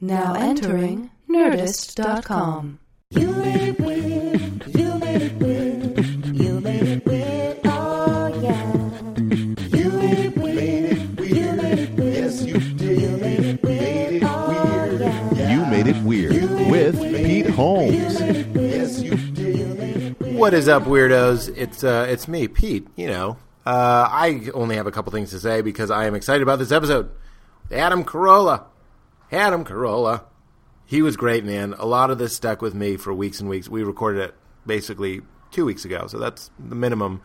Now entering Nerdist.com. You made it weird. You made it weird. You made it weird. Oh yeah. You made it weird. You made it weird. Yes, you did. You made it weird. Oh yeah. You made it weird with Pete Holmes. Yes, you did. What is up, weirdos? It's uh, it's me, Pete. You know, uh, I only have a couple things to say because I am excited about this episode. Adam Carolla, Adam Carolla, he was great, man. A lot of this stuck with me for weeks and weeks. We recorded it basically two weeks ago, so that's the minimum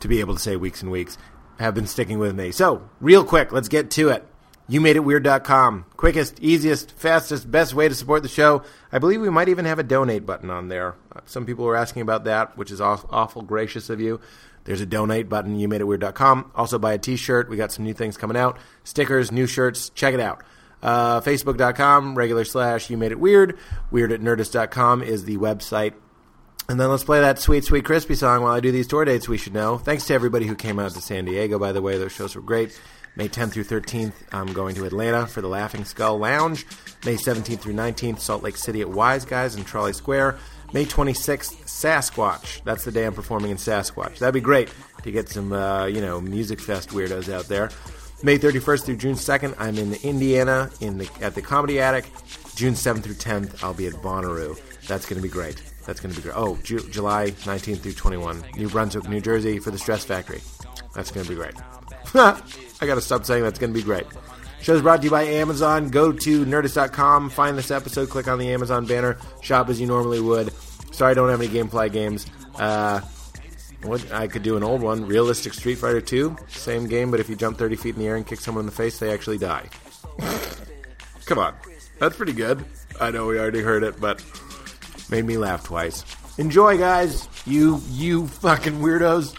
to be able to say weeks and weeks have been sticking with me. So, real quick, let's get to it. YouMadeItWeird.com. Quickest, easiest, fastest, best way to support the show. I believe we might even have a donate button on there. Some people were asking about that, which is awful gracious of you. There's a donate button, YouMadeItWeird.com. Also buy a t-shirt. We got some new things coming out. Stickers, new shirts. Check it out. Uh, Facebook.com, regular slash You Made It Weird. Weird at Nerdist.com is the website. And then let's play that sweet, sweet, crispy song while I do these tour dates we should know. Thanks to everybody who came out to San Diego, by the way. Those shows were great. May 10th through 13th, I'm going to Atlanta for the Laughing Skull Lounge. May 17th through 19th, Salt Lake City at Wise Guys in Trolley Square. May 26th, Sasquatch. That's the day I'm performing in Sasquatch. That'd be great to get some, uh, you know, music fest weirdos out there. May 31st through June 2nd, I'm in Indiana in the, at the Comedy Attic. June 7th through 10th, I'll be at Bonnaroo. That's going to be great. That's going to be great. Oh, Ju- July 19th through 21, New Brunswick, New Jersey for the Stress Factory. That's going to be great. I got to stop saying that's going to be great. Show's brought to you by Amazon. Go to nerdist.com, find this episode, click on the Amazon banner, shop as you normally would. Sorry, I don't have any Gameplay games. Uh, what I could do an old one, Realistic Street Fighter 2, same game, but if you jump 30 feet in the air and kick someone in the face, they actually die. Come on, that's pretty good. I know we already heard it, but made me laugh twice. Enjoy, guys. You you fucking weirdos.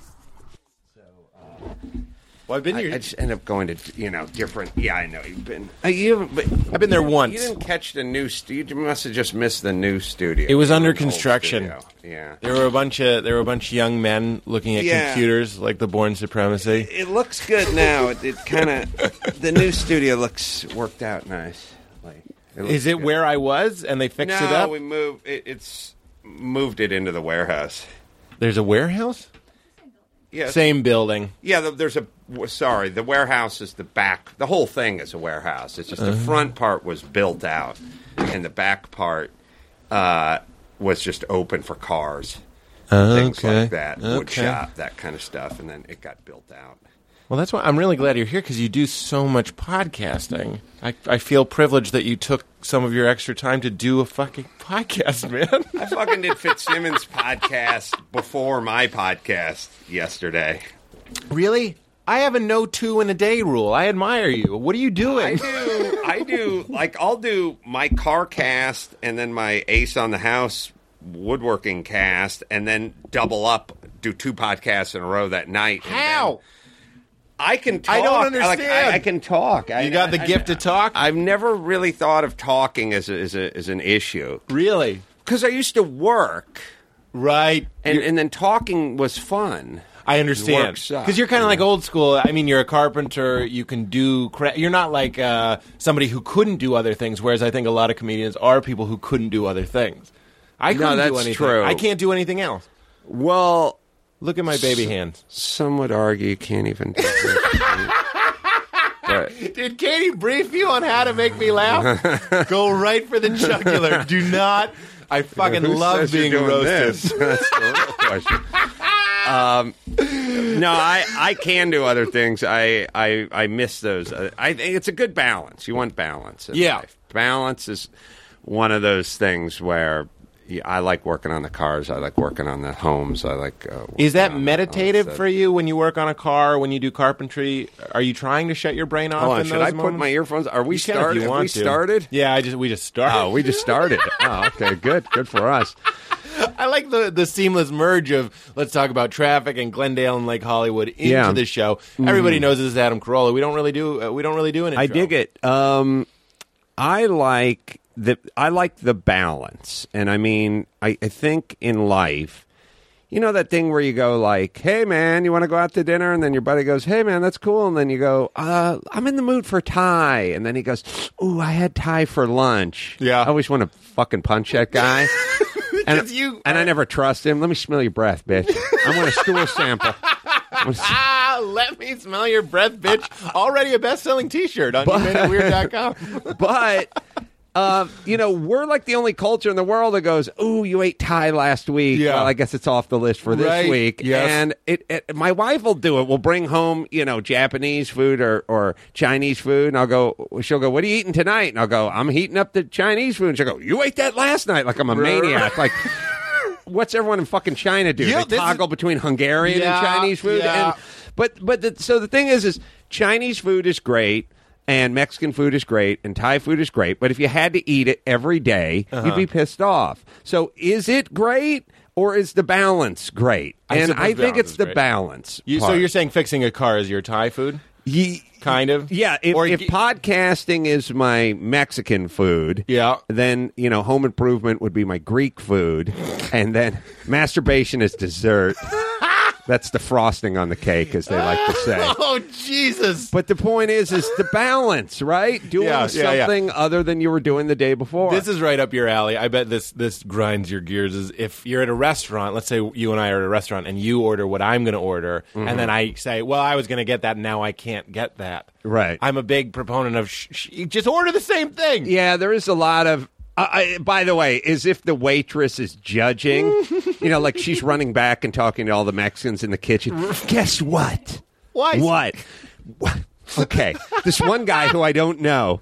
Well, I've been I, here. I just end up going to you know different. Yeah, I know you've been. Uh, you but I've been there once. you didn't catch the new. Stu- you must have just missed the new studio. It was under old construction. Yeah, There were a bunch of there were a bunch of young men looking at Yeah. computers like the Bourne Supremacy. it looks good now. It, it kind of the new studio looks worked out nice. Like, looks Is it good. where I was and they fixed No, it up? we moved. It, it's moved it into the warehouse. There's a warehouse? Yeah, Same building. Yeah, the, there's a. Sorry, the warehouse is the back. The whole thing is a warehouse. It's just the Uh-huh. front part was built out, and the back part uh, was just open for cars, things okay. like that, wood Okay. shop, that kind of stuff, and then it got built out. Well, that's why I'm really glad you're here because you do so much podcasting. I, I feel privileged that you took some of your extra time to do a fucking podcast, man. I fucking did Fitzsimmons' podcast before my podcast yesterday. really? I have a no two in a day rule. I admire you. What are you doing? I do. I do. Like I'll do my car cast and then my Ace on the House woodworking cast, and then double up, do two podcasts in a row that night. and How? Then I can talk. I don't Like, understand. I, I can talk. I, You got the I- gift to talk? I've never really thought of talking as a, as, a, as an issue really? because I used to work, Right. and, and then talking was fun. I understand because you're kind of you like old school. I mean, you're a carpenter. You can do. Cra- you're not like uh, somebody who couldn't do other things. Whereas I think a lot of comedians are people who couldn't do other things. I No, couldn't do that's anything. true. I can't do anything else. Well, Look at my baby hands. some would argue you can't even. do but, Did Katie brief you on how to make me laugh? Go right for the jugular. Do not. I fucking Who love says you're being doing roasted. this? That's the real question. Um, no, I, I can do other things. I I, I miss those. Uh, I think it's a good balance. You want balance. In Yeah. life. balance is one of those things where yeah, I like working on the cars. I like working on the homes. I like. Uh, Is that the- meditative the- for you when you work on a car, when you do carpentry? Are you trying to shut your brain off? Hold on, should I put my earphones? Are we You can if started? Have we to. started? Yeah, I just we just started. Oh, we just started. oh, okay, good, good for us. I like the the seamless merge of let's talk about traffic and Glendale and Lake Hollywood into Yeah. This show. Everybody knows this is Adam Carolla. We don't really do uh, we don't really do an intro. I dig it. Um, I like the I like the balance, and I mean, I, I think in life, you know that thing where you go like, "Hey man, you want to go out to dinner?" and then your buddy goes, "Hey man, that's cool." And then you go, uh, "I'm in the mood for Thai." And then he goes, "Ooh, I had Thai for lunch." Yeah. I always want to fucking punch that guy. and, you- and I never trust him. Let me smell your breath, bitch. I want a stool sample. I wanna s- Ah, let me smell your breath, bitch. Already a best-selling T-shirt on youmadeitweird.com. but uh, you know, we're like the only culture in the world that goes, "Ooh, you ate Thai last week." Yeah. Well, I guess it's off the list for this Right. week. Yes. And it, it, my wife will do it. We'll bring home, you know, Japanese food or, or Chinese food, and I'll go. She'll go, "What are you eating tonight?" And I'll go, "I'm heating up the Chinese food." And she'll go, "You ate that last night?" Like I'm a maniac. Like. What's everyone in fucking China do? Yeah, they this is- toggle between Hungarian Yeah, and Chinese food. yeah. And but but the, so the thing is, is Chinese food is great, and Mexican food is great, and Thai food is great. But if you had to eat it every day, Uh-huh. you'd be pissed off. So is it great, or is the balance great? I and I think it's the great. balance. You, so you're saying fixing a car is your Thai food? Ye- Kind of? yeah, if, Or if podcasting is my Mexican food, Yeah. then you know home improvement would be my Greek food, and then masturbation is dessert. That's the frosting on the cake, as they like to say. Oh, Jesus. But the point is, is the balance, right? Doing Yeah, yeah, yeah. something other than you were doing the day before. This is right up your alley. I bet this this grinds your gears. Is if you're at a restaurant, let's say you and I are at a restaurant, and you order what I'm going to order, and mm-hmm. then I say, "Well, I was going to get that, now I can't get that." Right. I'm a big proponent of sh- sh- just order the same thing. yeah, there is a lot of. I, by the way, as if the waitress is judging, you know, like she's running back and talking to all the Mexicans in the kitchen. Guess what? Why? What? What? Okay, this one guy who I don't know.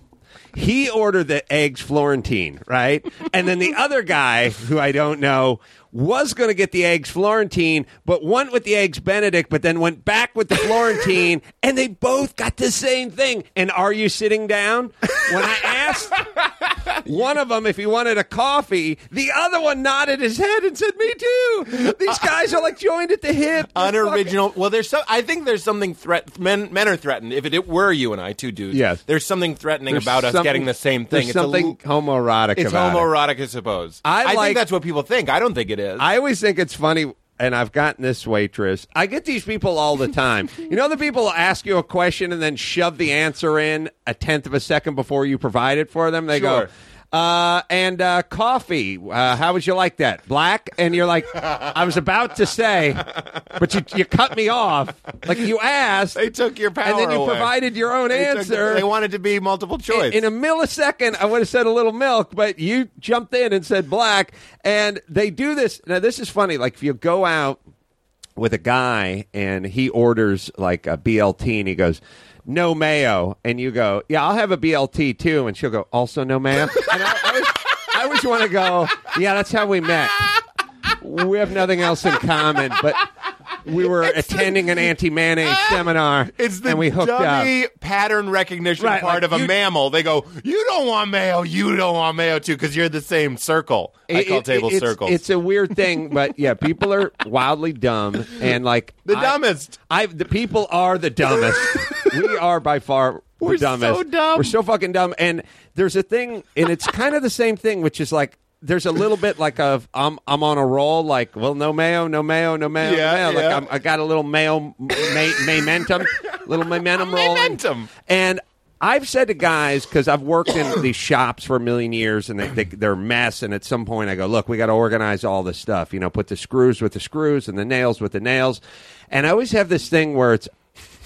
He ordered the eggs Florentine, right? And then the other guy who I don't know was going to get the eggs Florentine, but went with the eggs Benedict, but then went back with the Florentine, and they both got the same thing. And are you sitting down? When I asked one of them if he wanted a coffee, the other one nodded his head and said, "Me too." These uh, guys are like joined at the hip. Fucking- Unoriginal. Well, there's so. I think there's something threat. Men men are threatened. If it were you and I, two dudes, Yes. there's something threatening There's about us getting the same thing. There's It's a something l- homoerotic It's about it. homoerotic, I suppose. I think like- that's what people think. I don't think it is. I always think it's funny, and I've gotten this waitress. I get these people all the time. you know, the people ask you a question and then shove the answer in a tenth of a second before you provide it for them. They Sure. go. Uh, and uh, coffee. Uh, how would you like that? Black? And you're like, I was about to say, but you, you cut me off. Like you asked, they took your power and then you away. provided your own They took- answer. they wanted to be multiple choice. In a millisecond, I would have said a little milk, but you jumped in and said black. And they do this. Now, this is funny. Like, if you go out with a guy and he orders like a BLT and he goes, no mayo. And you go, yeah, I'll have a BLT too. And she'll go, also no mayo. And I, I I always want to go, yeah, that's how we met. We have nothing else in common, but we were attending an anti mayonnaise ah, seminar it's the and we hooked up. dummy pattern recognition Right, part like of a mammal. They go, "You don't want mayo. You don't want mayo too, because you're the same circle." I call it- tables it's, circles. It's a weird thing, but yeah, people are wildly dumb and like the I- dumbest. I the people are the dumbest. we are by far the We're so dumbest. dumb. We're so fucking dumb. And there's a thing, and it's kind of the same thing, which is like there's a little bit like of I'm I'm on a roll. Like, well, no mayo, no mayo, no mayo, Yeah, no mayo. Like yeah. I'm, I got a little mayo ma- momentum, little momentum rolling. Momentum. And I've said to guys because I've worked in these shops for a million years, and they, they they're a mess. And at some point, I go, look, we got to organize all this stuff. You know, put the screws with the screws and the nails with the nails. And I always have this thing where it's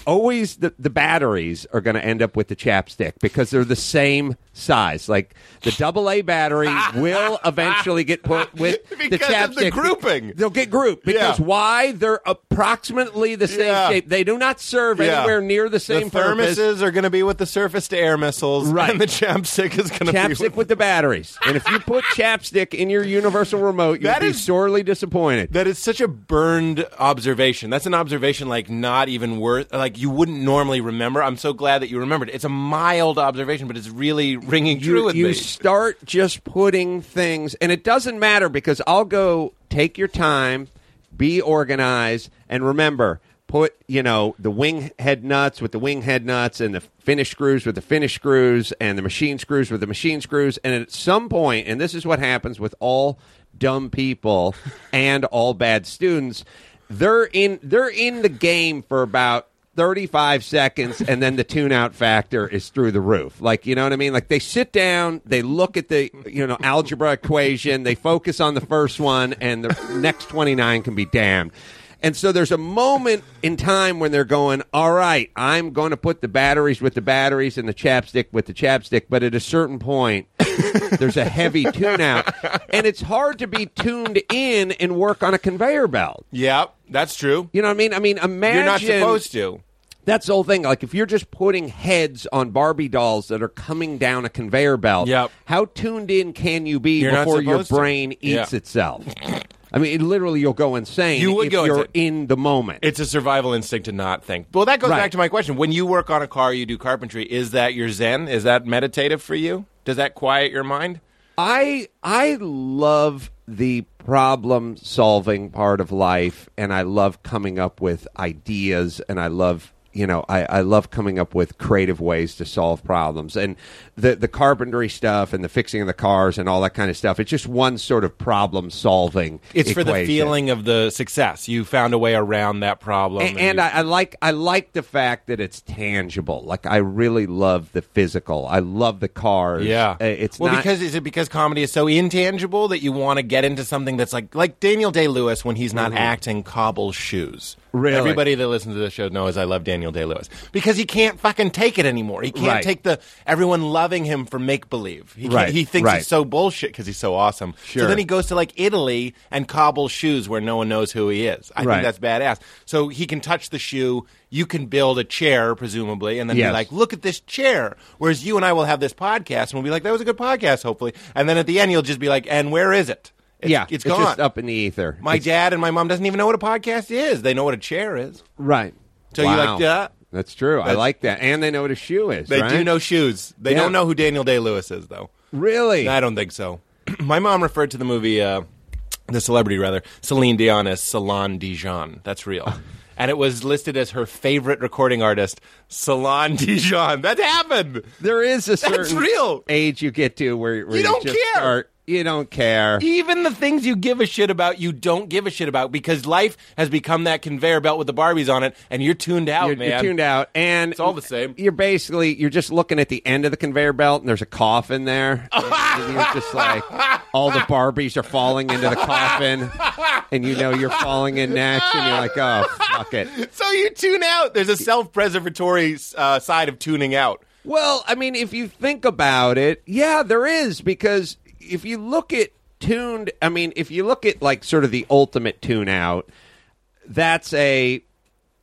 always the, the batteries are going to end up with the chapstick because they're the same size. Like the double A battery will eventually get put with the Because chapstick. of the grouping. They'll get grouped because Yeah. why? They're approximately the same Yeah. shape. They do not serve Yeah. anywhere near the same the purpose. thermoses are going to be with the surface to air missiles, Right. And the chapstick is going to be chapstick with the batteries. And if you put chapstick in your universal remote, you'd That be is- sorely disappointed. That is such a burned observation. That's an observation like not even worth like you wouldn't normally remember. I'm so glad that you remembered. It's a mild observation, but it's really ringing true you, with you me. start just putting things, and it doesn't matter because I'll go take your time, be organized, and remember. Put you know the wing head nuts with the wing head nuts, and the finish screws with the finish screws, and the machine screws with the machine screws. And at some point, and this is what happens with all dumb people and all bad students. They're in they're in the game for about 35 seconds and then the tune out factor is through the roof. Like, you know what I mean? Like they sit down, they look at the, you know, algebra equation, they focus on the first one and the next 29 can be damned. And so there's a moment in time when they're going, all right, I'm going to put the batteries with the batteries and the chapstick with the chapstick. But at a certain point, there's a heavy tune out. And it's hard to be tuned in and work on a conveyor belt. Yep, that's true. You know what I mean? I mean, imagine. You're not supposed to. That's the whole thing. Like, if you're just putting heads on Barbie dolls that are coming down a conveyor belt, Yep. how tuned in can you be You're before your supposed to. brain eats Yeah. itself? I mean, it, literally, you'll go insane You would if go you're insane. in the moment. It's a survival instinct to not think. Well, that goes Right. back to my question. When you work on a car, you do carpentry. Is that your zen? Is that meditative for you? Does that quiet your mind? I I love the problem solving part of life, and I love coming up with ideas, and I love you know I, I love coming up with creative ways to solve problems, and the the carpentry stuff and the fixing of the cars and all that kind of stuff. It's just one sort of problem solving. It's for the feeling of the success. You found a way around that problem. And, and you- I, I like I like the fact that it's tangible. Like I really love the physical. I love the cars. Yeah, Uh, it's well not, because is it because comedy is so intangible that you want to get into something that's like like Daniel Day Lewis when he's not acting cobbles shoes. Really? everybody that listens to this show knows I love Daniel Day Lewis because he can't fucking take it anymore. He can't Right. take the everyone loving him for make believe. He can't, Right, he thinks right. it's so bullshit because he's so awesome. Sure. So then he goes to like Italy and cobbles shoes where no one knows who he is. I Right. think that's badass. So he can touch the shoe. You can build a chair, presumably, and then Yes. be like, look at this chair. Whereas you and I will have this podcast and we'll be like, that was a good podcast, hopefully. And then at the end, you'll just be like, and where is it? It's, yeah, it's gone. just up in the ether. My It's- dad and my mom doesn't even know what a podcast is. They know what a chair is. Right. So you like that? That's true. I like that. And they know what a shoe is. They right? do know shoes. They Yeah. don't know who Daniel Day Lewis is, though. Really? I don't think so. my mom referred to the movie, uh, the celebrity rather, Celine Dion as Salon Dijon. That's real. and it was listed as her favorite recording artist, Salon Dijon. That happened. there is a certain real. age you get to where, where You don't just care. start- you don't care. Even the things you give a shit about, you don't give a shit about because life has become that conveyor belt with the Barbies on it, and you're tuned out, You're, man. you're tuned out, and It's all the same. You're basically you're just looking at the end of the conveyor belt, and there's a coffin there. and you're just like all the Barbies are falling into the coffin, and you know you're falling in next, and you're like, oh fuck it. So you tune out. There's a self-preservatory uh, side of tuning out. Well, I mean, if you think about it, yeah, there is because if you look at tuned, I mean, if you look at like sort of the ultimate tune out, that's a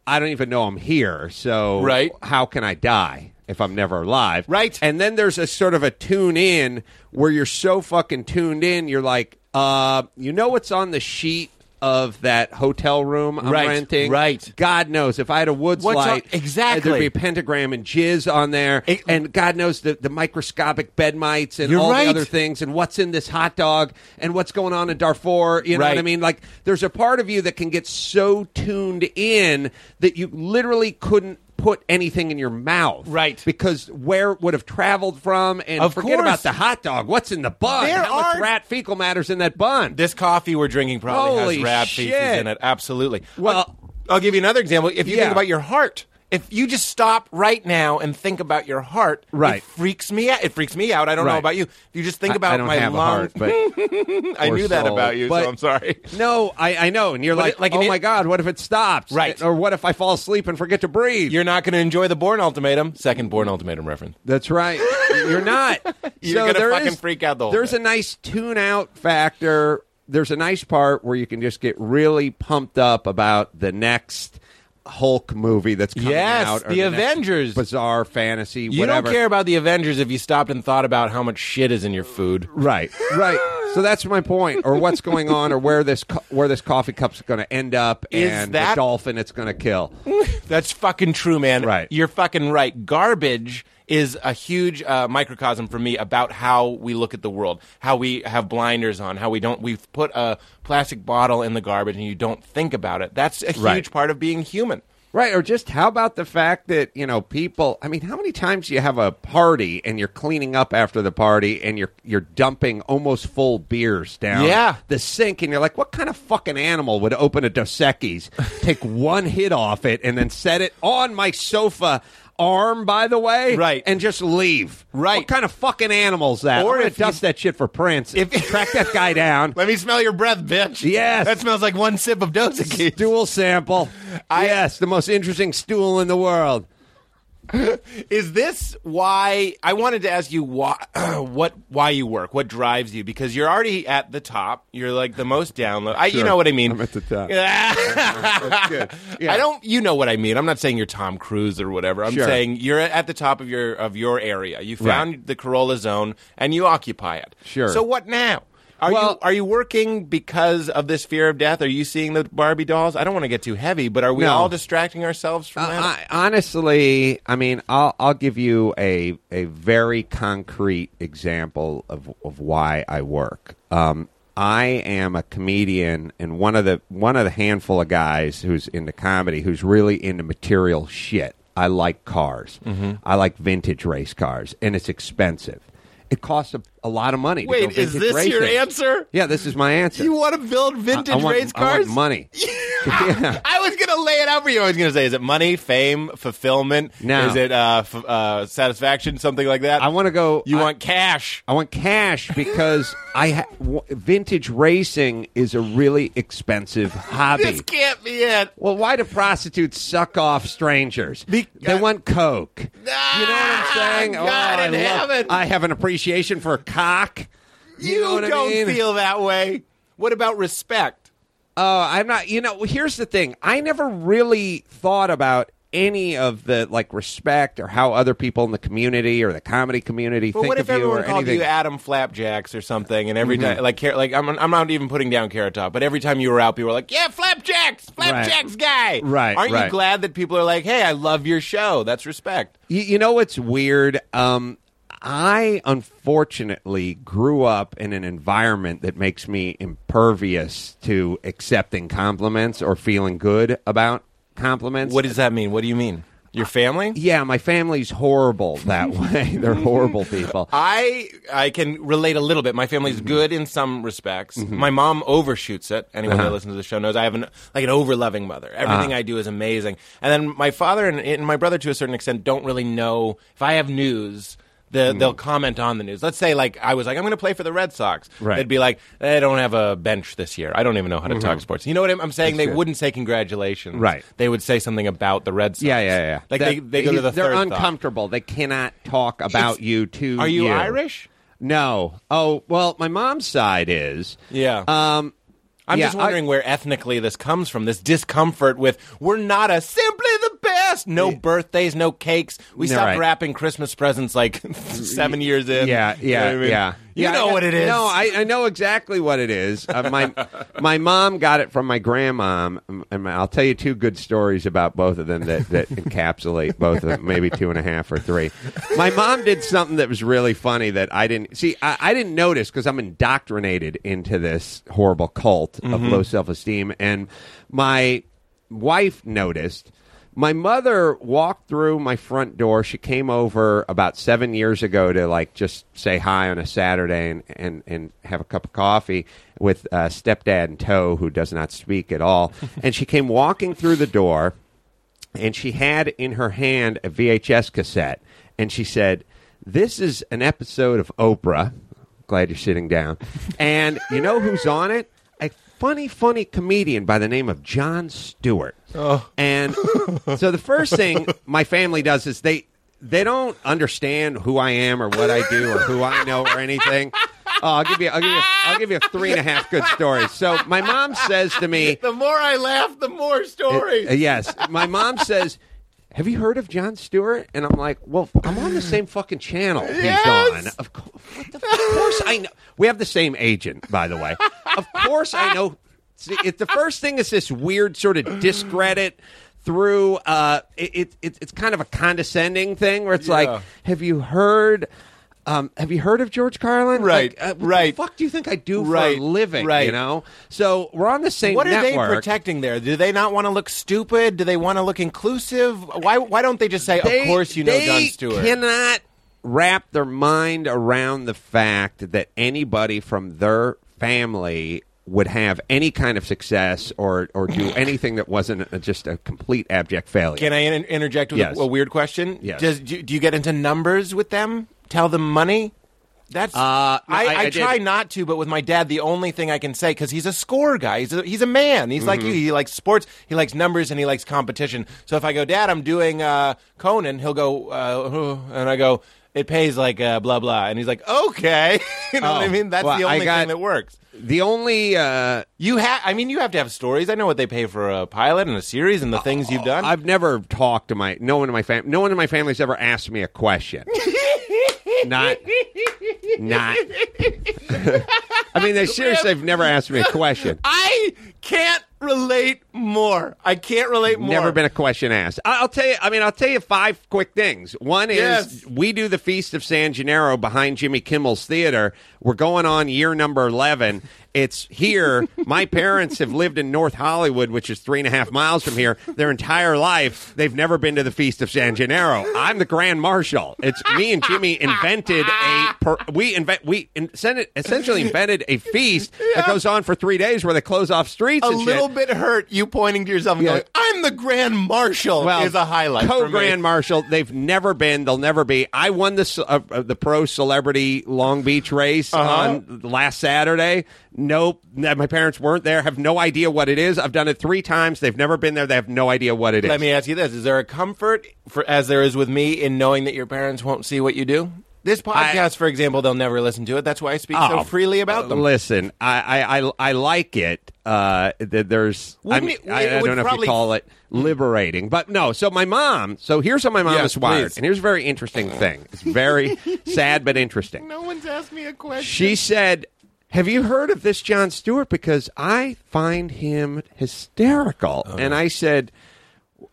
I don't even know I'm here, so Right. how can I die if I'm never alive? Right. And then there's a sort of a tune in where you're so fucking tuned in, you're like, uh, you know what's on the sheet of that hotel room I'm Right, renting? right. God knows if I had a woods What's on- light, uh, exactly. there'd be a pentagram and jizz on there, It- and God knows the, the microscopic bed mites and all right. the other things, and what's in this hot dog, and what's going on in Darfur. You know what I mean? Like, there's a part of you that can get so tuned in that you literally couldn't put anything in your mouth, Right. Because where it would have traveled from, and Of forget course. about the hot dog. What's in the bun? There How much are- rat fecal matter's in that bun? This coffee we're drinking probably Holy has rat feces in it. Absolutely. Well- I'll, I'll give you another example. If you Yeah. think about your heart, if you just stop right now and think about your heart, Right. it freaks me out. It freaks me out. I don't know about you. If you just think I- about I don't my have lung, a heart, but I knew that about you, But- so I'm sorry. No, I, I know, and you're But like, it- like oh, oh an- my god, what if it stops? Right. Or what if I fall asleep and forget to breathe? You're not going to enjoy the Bourne Ultimatum. Second Bourne Ultimatum reference. That's right. You're not. You're So gonna fucking is- freak out the whole There's thing. a nice tune out factor. There's a nice part where you can just get really pumped up about the next Hulk movie that's coming Yes, out. the next Avengers. bizarre fantasy. You whatever. don't care about the Avengers if you stopped and thought about how much shit is in your food. Right, right. So that's my point, or what's going on, or where this co- where this coffee cup's going to end up, Is and that- the dolphin it's going to kill. That's fucking true, man. Right. You're fucking right. Garbage is a huge uh, microcosm for me about how we look at the world, how we have blinders on, how we don't. We've put a plastic bottle in the garbage and you don't think about it. That's a huge Right. part of being human. Right, or just how about the fact that, you know, people I mean, how many times do you have a party and you're cleaning up after the party and you're you're dumping almost full beers down Yeah. the sink and you're like, what kind of fucking animal would open a Dos Equis, take one hit off it and then set it on my sofa arm, by the way, Right. and just leave. Right. What kind of fucking animal's that? Or if you- dust that shit for Prince. If- track that guy down. Let me smell your breath, bitch. Yes. That smells like one sip of Equis. Stool sample. I- yes, the most interesting stool in the world. Is this why I wanted to ask you why what why you work? What drives you? Because you're already at the top. You're like the most download. I, You know what I mean. I'm at the top. That's good. Yeah. I don't. You know what I mean. I'm not saying you're Tom Cruise or whatever. I'm Sure. saying you're at the top of your of your area. You found Right. the Carolla zone and you occupy it. Sure. So what now? Are Well- you are you working because of this fear of death? Are you seeing the Barbie dolls? I don't want to get too heavy, but are we No. all distracting ourselves from Uh, that? I, honestly, I mean, I'll I'll give you a a very concrete example of of why I work. Um, I am a comedian and one of the one of the handful of guys who's into comedy who's really into material shit. I like cars. Mm-hmm. I like vintage race cars, and it's expensive. It costs a, a lot of money. to Wait, is this your answer? Yeah, this is my answer. You want to build vintage I, I want, race I want cars? money. Yeah. I was gonna lay it out for you. I was gonna say, is it money, fame, fulfillment? No. Is it uh, f- uh, satisfaction, something like that? I want to go. You I- want cash? I want cash because I ha- w- vintage racing is a really expensive hobby. This can't be it. well, why do prostitutes suck off strangers? Be- they want coke. you know what I'm Ah, saying? God I, in love- heaven. I have an appreciation for cock. You, know don't mean? feel that way. What about respect? Oh, I'm not. You know, here's the thing. I never really thought about any of the like respect or how other people in the community or the comedy community But think what of if you or everyone called anything. you Adam Flapjacks or something, and every Mm-hmm. time, like, like I'm, I'm not even putting down Carrot Top, but every time you were out, people were like, "Yeah, Flapjacks, Flapjacks guy." Right, Aren't you glad that people are like, "Hey, I love your show." That's respect. You, you know what's weird? Um, I unfortunately grew up in an environment that makes me impervious to accepting compliments or feeling good about compliments. What does that mean? What do you mean? Your family? Uh, yeah, my family's horrible that way. They're horrible people. I I can relate a little bit. My family's mm-hmm. good in some respects. Mm-hmm. My mom overshoots it. Anyone that uh-huh. listens to the show knows I have an like an overloving mother. Everything uh-huh. I do is amazing. And then my father and, and my brother, to a certain extent, don't really know if I have news. The, They'll comment on the news. Let's say, like, I was like, I'm going to play for the Red Sox. Right. They'd be like, they don't have a bench this year. I don't even know how to talk sports. You know what I'm, I'm saying? they good. wouldn't say congratulations. Right. They would say something about the Red Sox. Yeah, yeah, yeah. Like, That- they, they go to the They're third thought. uncomfortable. They cannot talk about It's- you to Are you Irish? No. Oh, well, my mom's side is. Yeah. Um, I'm yeah, just wondering where ethnically this comes from. This discomfort with we're not a simply the best. No birthdays, no cakes. We stopped right. wrapping Christmas presents like seven years in. Yeah, You know yeah, I mean? yeah. You Yeah, know what it is. No, I, I know exactly what it is. Uh, my my mom got it from my grandmom, and I'll tell you two good stories about both of them that, that encapsulate both of them, maybe two and a half or three. My mom did something that was really funny that I didn't see. I, I didn't notice because I'm indoctrinated into this horrible cult of Mm-hmm. low self esteem, and my wife noticed. My mother walked through my front door. She came over about seven years ago to like just say hi on a Saturday and, and, and have a cup of coffee with uh, stepdad and tow who does not speak at all. and she came walking through the door and she had in her hand a VHS cassette. And she said, This is an episode of Oprah. Glad you're sitting down. And you know who's on it? Funny, funny comedian by the name of Jon Stewart. And so the first thing my family does is they they don't understand who I am or what I do or who I know or anything. Oh, I'll give you I'll give you I'll give you three and a half good stories. So my mom says to me, the more I laugh, the more stories. uh, yes. My mom says, "Have you heard of Jon Stewart?" And I'm like, "Well, I'm on the same fucking channel he's on. Of, co- the, of course I know. We have the same agent, by the way. Of course I know. See, it, the first thing is this weird sort of discredit." Through uh, it, it, it, it's kind of a condescending thing where it's Yeah. like, have you heard Um, have you heard of George Carlin? Right, Like, uh, what right. The fuck do you think I do Right, for a living? right. You know. So we're on the same What are they protecting there? Do they not want to look stupid? Do they want to look inclusive? Why why don't they just say, They- "Of course you know Jon Stewart"? cannot wrap their mind around the fact that anybody from their family would have any kind of success or or do anything that wasn't a, just a complete abject failure. Can I in- interject with Yes. a, a weird question? Yes. Does do, do you get into numbers with them? Tell them money. That's Uh, no, I, I- I, I try not to, but with my dad, the only thing I can say because he's a score guy. He's a, he's a man. He's like Mm-hmm. you. He likes sports. He likes numbers and he likes competition. So if I go, Dad, I'm doing uh, Conan, he'll go, uh, and I go, it pays like uh, blah blah, and he's like, okay, you know what I Oh, mean? That's well, the only got- thing that works. the only uh, You have, I mean, you have to have stories. I know what they pay for a pilot and a series and the things you've done. I've never talked to my no one in my family. No one in my family's ever asked me a question. not, not. I mean, they seriously have never asked me a question. I can't relate more. I can't relate more. Never been a question asked. I'll tell you. I mean, I'll tell you five quick things. One is Yes. we do the Feast of San Gennaro behind Jimmy Kimmel's theater. We're going on year number eleven. It's here. My parents have lived in North Hollywood, which is three and a half miles from here, their entire life. They've never been to the Feast of San Gennaro. I'm the Grand Marshal. It's me and Jimmy invented a. Per, we invent. We in, essentially invented a feast that goes on for three days, where they close off streets. a and shit. little bit hurt. You pointing to yourself and Yeah. going, "I'm the Grand Marshal." well, is a highlight. Co-Grand Marshal. They've never been. They'll never be. I won the uh, uh, the pro celebrity Long Beach race Uh-huh. on last Saturday. Nope, my parents weren't there. Have no idea what it is. I've done it three times. They've never been there. They have no idea what it is. Let me ask you this: Is there a comfort, for, as there is with me, in knowing that your parents won't see what you do? This podcast, for example, they'll never listen to it. That's why I speak so Oh, freely about them. Listen, I I, I, I like it. Uh, that there's, I, Wouldn't mean, it- I, I don't know if you call it liberating, but no. So my mom. So here's how my mom Yes, is wired, please. and here's a very interesting thing. It's very sad but interesting. no one's asked me a question. She said, "Have you heard of this Jon Stewart? Because I find him hysterical." Oh. And I said,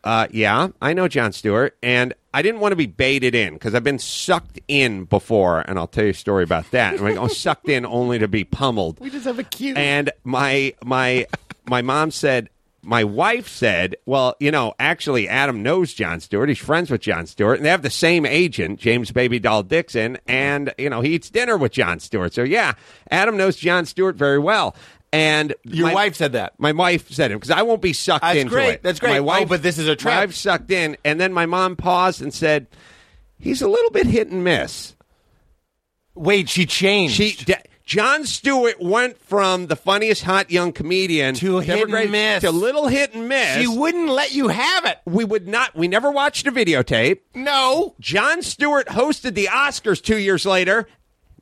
uh, "Yeah, I know Jon Stewart, and I didn't want to be baited in because I've been sucked in before, and I'll tell you a story about that. I'm like, oh, sucked in only to be pummeled. we just have a cue. And my my my mom said." My wife said, "Well, you know, actually, Adam knows Jon Stewart. He's friends with Jon Stewart, and they have the same agent, James Baby Doll Dixon, and you know, he eats dinner with Jon Stewart. So yeah, Adam knows Jon Stewart very well." And your my- wife said that. my wife said it because I won't be sucked That's into great. it. That's great. My Oh, wife, but this is a trap. I've sucked in, and then my mom paused and said, "He's a little bit hit and miss." Wait, she changed. She, D- Jon Stewart went from the funniest hot young comedian To hit and miss. to little hit and miss. she wouldn't let you have it. we would not. We never watched a videotape. No. Jon Stewart hosted the Oscars two years later.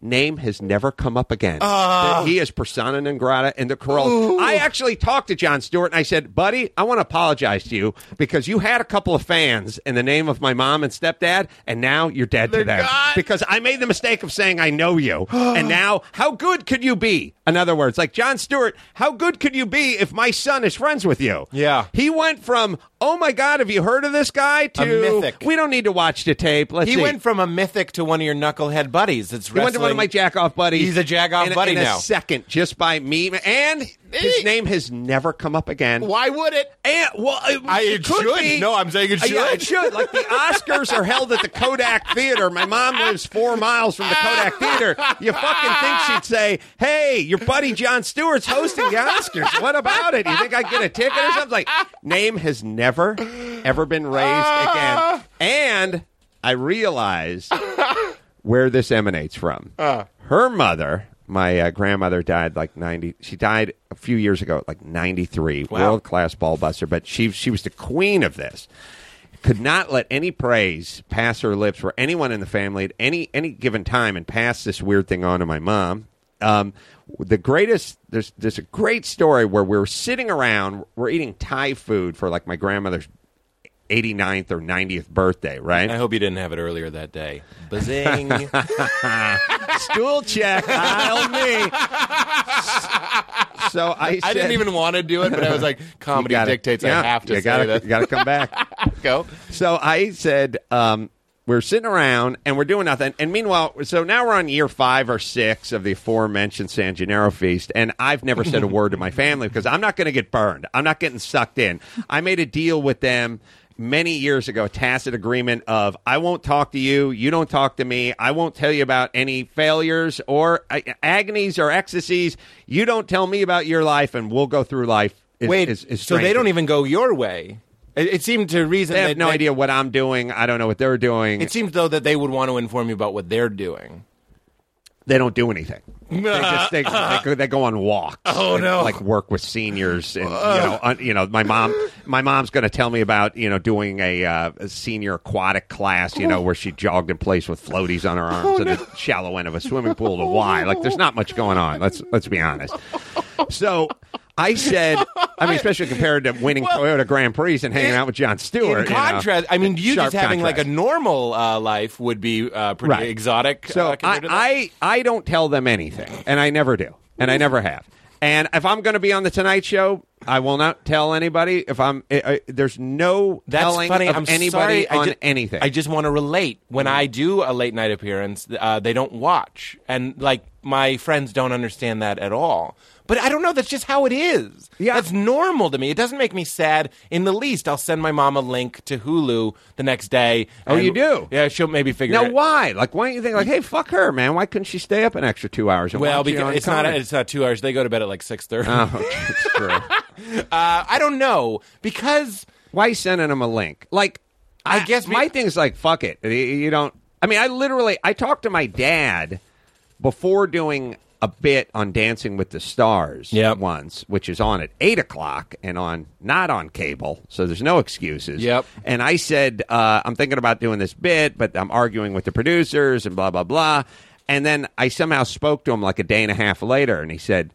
Name has never come up again. Ah. he is persona non grata in the Carolla. I actually talked to Jon Stewart and I said, "Buddy, I want to apologize to you because you had a couple of fans in the name of my mom and stepdad, and now you're dead to them gone. because I made the mistake of saying I know you, and now how good could you be? In other words, like Jon Stewart, how good could you be if my son is friends with you? Yeah. he went from oh my god, have you heard of this guy to mythic. we don't need to watch the tape. Let's He see. went from a mythic to one of your knucklehead buddies. That's He went to one of my jack off buddies. He's a jack-off in buddy in now. A second, just by me, and his name has never come up again. Why would it? And well, it, I- it could should. be. No, I'm saying it Uh, yeah, should. it should. Like the Oscars are held at the Kodak Theater. My mom lives four miles from the Kodak Theater. You fucking think she'd say, "Hey, your buddy Jon Stewart's hosting the Oscars. What about it? You think I'd get a ticket or something?" Like, name has never, ever been raised again. And I realized where this emanates from. Her mother, my uh, grandmother, died like ninety. She died a few years ago, like ninety three. Wow. World class ball buster, but she she was the queen of this. Could not let any praise pass her lips for anyone in the family at any any given time, and pass this weird thing on to my mom. Um, the greatest there's there's a great story where we're sitting around, we're eating Thai food for like my grandmother's 89th or 90th birthday, right? I hope you didn't have it earlier that day. Bazing. Stool check, I'll me. So I, I didn't even want to do it, but I was like, comedy gotta- dictates. yeah, I have to you gotta. You got to come back. Go. so I said, um, we're sitting around and we're doing nothing. And meanwhile, so now we're on year five or six of the aforementioned San Gennaro feast. And I've never said a word to my family because I'm not going to get burned. I'm not getting sucked in. I made a deal with them many years ago, a tacit agreement of I won't talk to you, you don't talk to me, I won't tell you about any failures or uh, agonies or ecstasies. You don't tell me about your life, and we'll go through life. as- Wait, as- as so they don't even go your way. It, it seemed to reason They have that no idea what I'm doing. I don't know what they're doing. It seems though that they would want to inform you about what they're doing. they don't do anything. They just they, they, go, they go on walks. Oh, like, no. Like work with seniors, and you know, un, you know, my mom, my mom's going to tell me about you know doing a, uh, a senior aquatic class, you know, where she jogged in place with floaties on her arms in a shallow end of a swimming pool to why. Like, there's not much going on. Let's let's be honest. So. I said, I mean, especially compared to winning Toyota Grand Prix and hanging in- out with Jon Stewart. In you know. contrast, I mean, you just having like a normal uh, life would be uh, pretty Right. exotic. So uh, compared to that. I, I I don't tell them anything, and I never do, and I never have. And if I'm going to be on the Tonight Show, I will not tell anybody. If I'm, I, I, there's no That's telling funny. of I'm anybody sorry. on I ju- anything. I just want to relate. When I do a late night appearance, uh, they don't watch, and like my friends don't understand that at all. But I don't know. That's just how it is. Yeah. that's normal to me. It doesn't make me sad in the least. I'll send my mom a link to Hulu the next day. Oh, and- you do? Yeah, she'll maybe figure. Out. Now why? Like, why don't you think like, hey, fuck her, man? Why couldn't she stay up an extra two hours? And Well, because it's not. It's not two hours. They go to bed at like six thirty. Oh, it's true. Uh, I don't know because Why are you sending them a link? Like, I guess be- my thing's like, fuck it. You don't. I mean, I literally I talked to my dad before doing a bit on Dancing with the Stars Yep. once, which is on at eight o'clock and on not on cable, so there's no excuses. Yep. And I said uh, I'm thinking about doing this bit, but I'm arguing with the producers and blah blah blah. And then I somehow spoke to him like a day and a half later, and he said,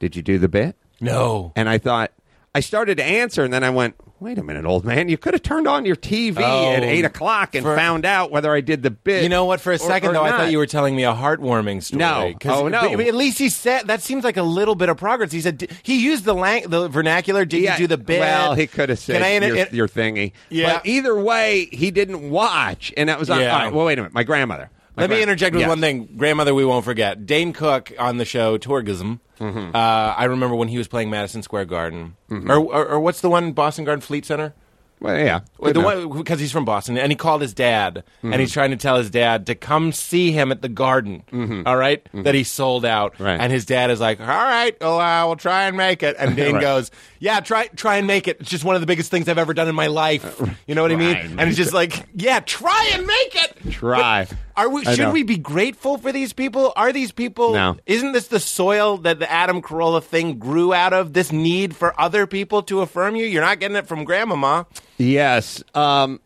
"Did you do the bit?" no. And I thought, I started to answer, and then I went, wait a minute, old man. You could have turned on your TV Oh, at 8 o'clock and for- found out whether I did the bit. You know what? For a second, or though, I thought you were telling me a heartwarming story. No. Oh, no. But, but at least he said that seems like a little bit of progress. He said he used the lang- the vernacular. Did Yeah, you do the bit? Well, he could have said Can I your, in- your thingy. Yeah. But either way, he didn't watch. And that was on. Yeah. All right, well, wait a minute. My grandmother. Let me interject with Yes. one thing. Grandmother, we won't forget. Dane Cook on the show Tourgasm. Mm-hmm. Uh, I remember when he was playing Madison Square Garden, or, or, or what's the one Boston Garden Fleet Center? Well, yeah. The one because he's from Boston, and he called his dad, and Mm-hmm. he's trying to tell his dad to come see him at the Garden. all right? that he sold out, Mm-hmm. Right. and his dad is like, "All right, oh, uh, we'll try and make it." And Dane Right. goes, "Yeah, try try and make it. It's just one of the biggest things I've ever done in my life. You know what I mean?" And And it's just like, "Yeah, try and make it. Try. But Are we? I Should know. we be grateful for these people? Are these people? No. Isn't this the soil that the Adam Carolla thing grew out of? This need for other people to affirm you. You're not getting it from Grandmama. Yes. Um,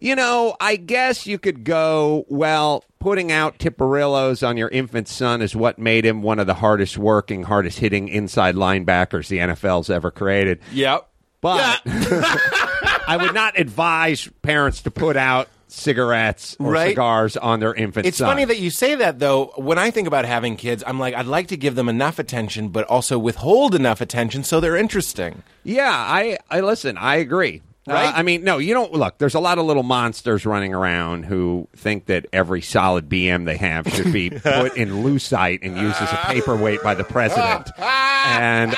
you know, I guess you could go, well, putting out Tiparillos on your infant son is what made him one of the hardest working, hardest hitting inside linebackers the NFL's ever created. Yep. But I would not advise parents to put out cigarettes or Right. cigars on their infant It's son. funny that you say that, though. When I think about having kids, I'm like, I'd like to give them enough attention, but also withhold enough attention so they're interesting. Yeah, I, I listen. I agree. Right? Uh, I mean, no, you don't look. There's a lot of little monsters running around who think that every solid BM they have should be put in lucite and used as a paperweight by the president, and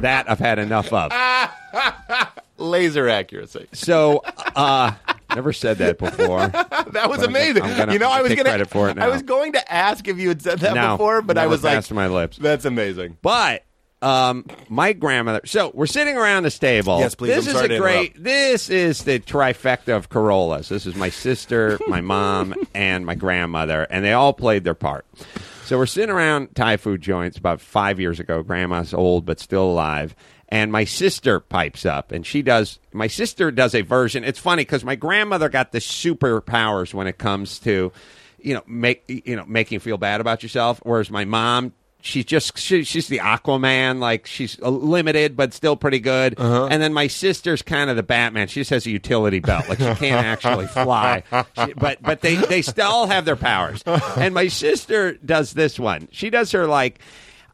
that I've had enough of. Laser accuracy. So, uh, never said that before. That was But I'm amazing. gonna- I'm gonna you know, I was gonna. credit for it now. I was going to ask if you had said that No, before, but I was like, my lips. That's amazing. But um, my grandmother. So we're sitting around the stable. Yes, please. This I'm is a great. This is the trifecta of Carollas. This is my sister, my mom, and my grandmother, and they all played their part. So we're sitting around Thai food joints about five years ago. Grandma's old but still alive. And my sister pipes up, and she does. My sister does a version. It's funny because my grandmother got the superpowers when it comes to, you know, make you know making you feel bad about yourself. Whereas my mom, she's just she, she's the Aquaman, like she's limited but still pretty good. Uh-huh. And then my sister's kind of the Batman. She just has a utility belt, like she can't actually fly. She- but but they they still have their powers. And my sister does this one. She does her like.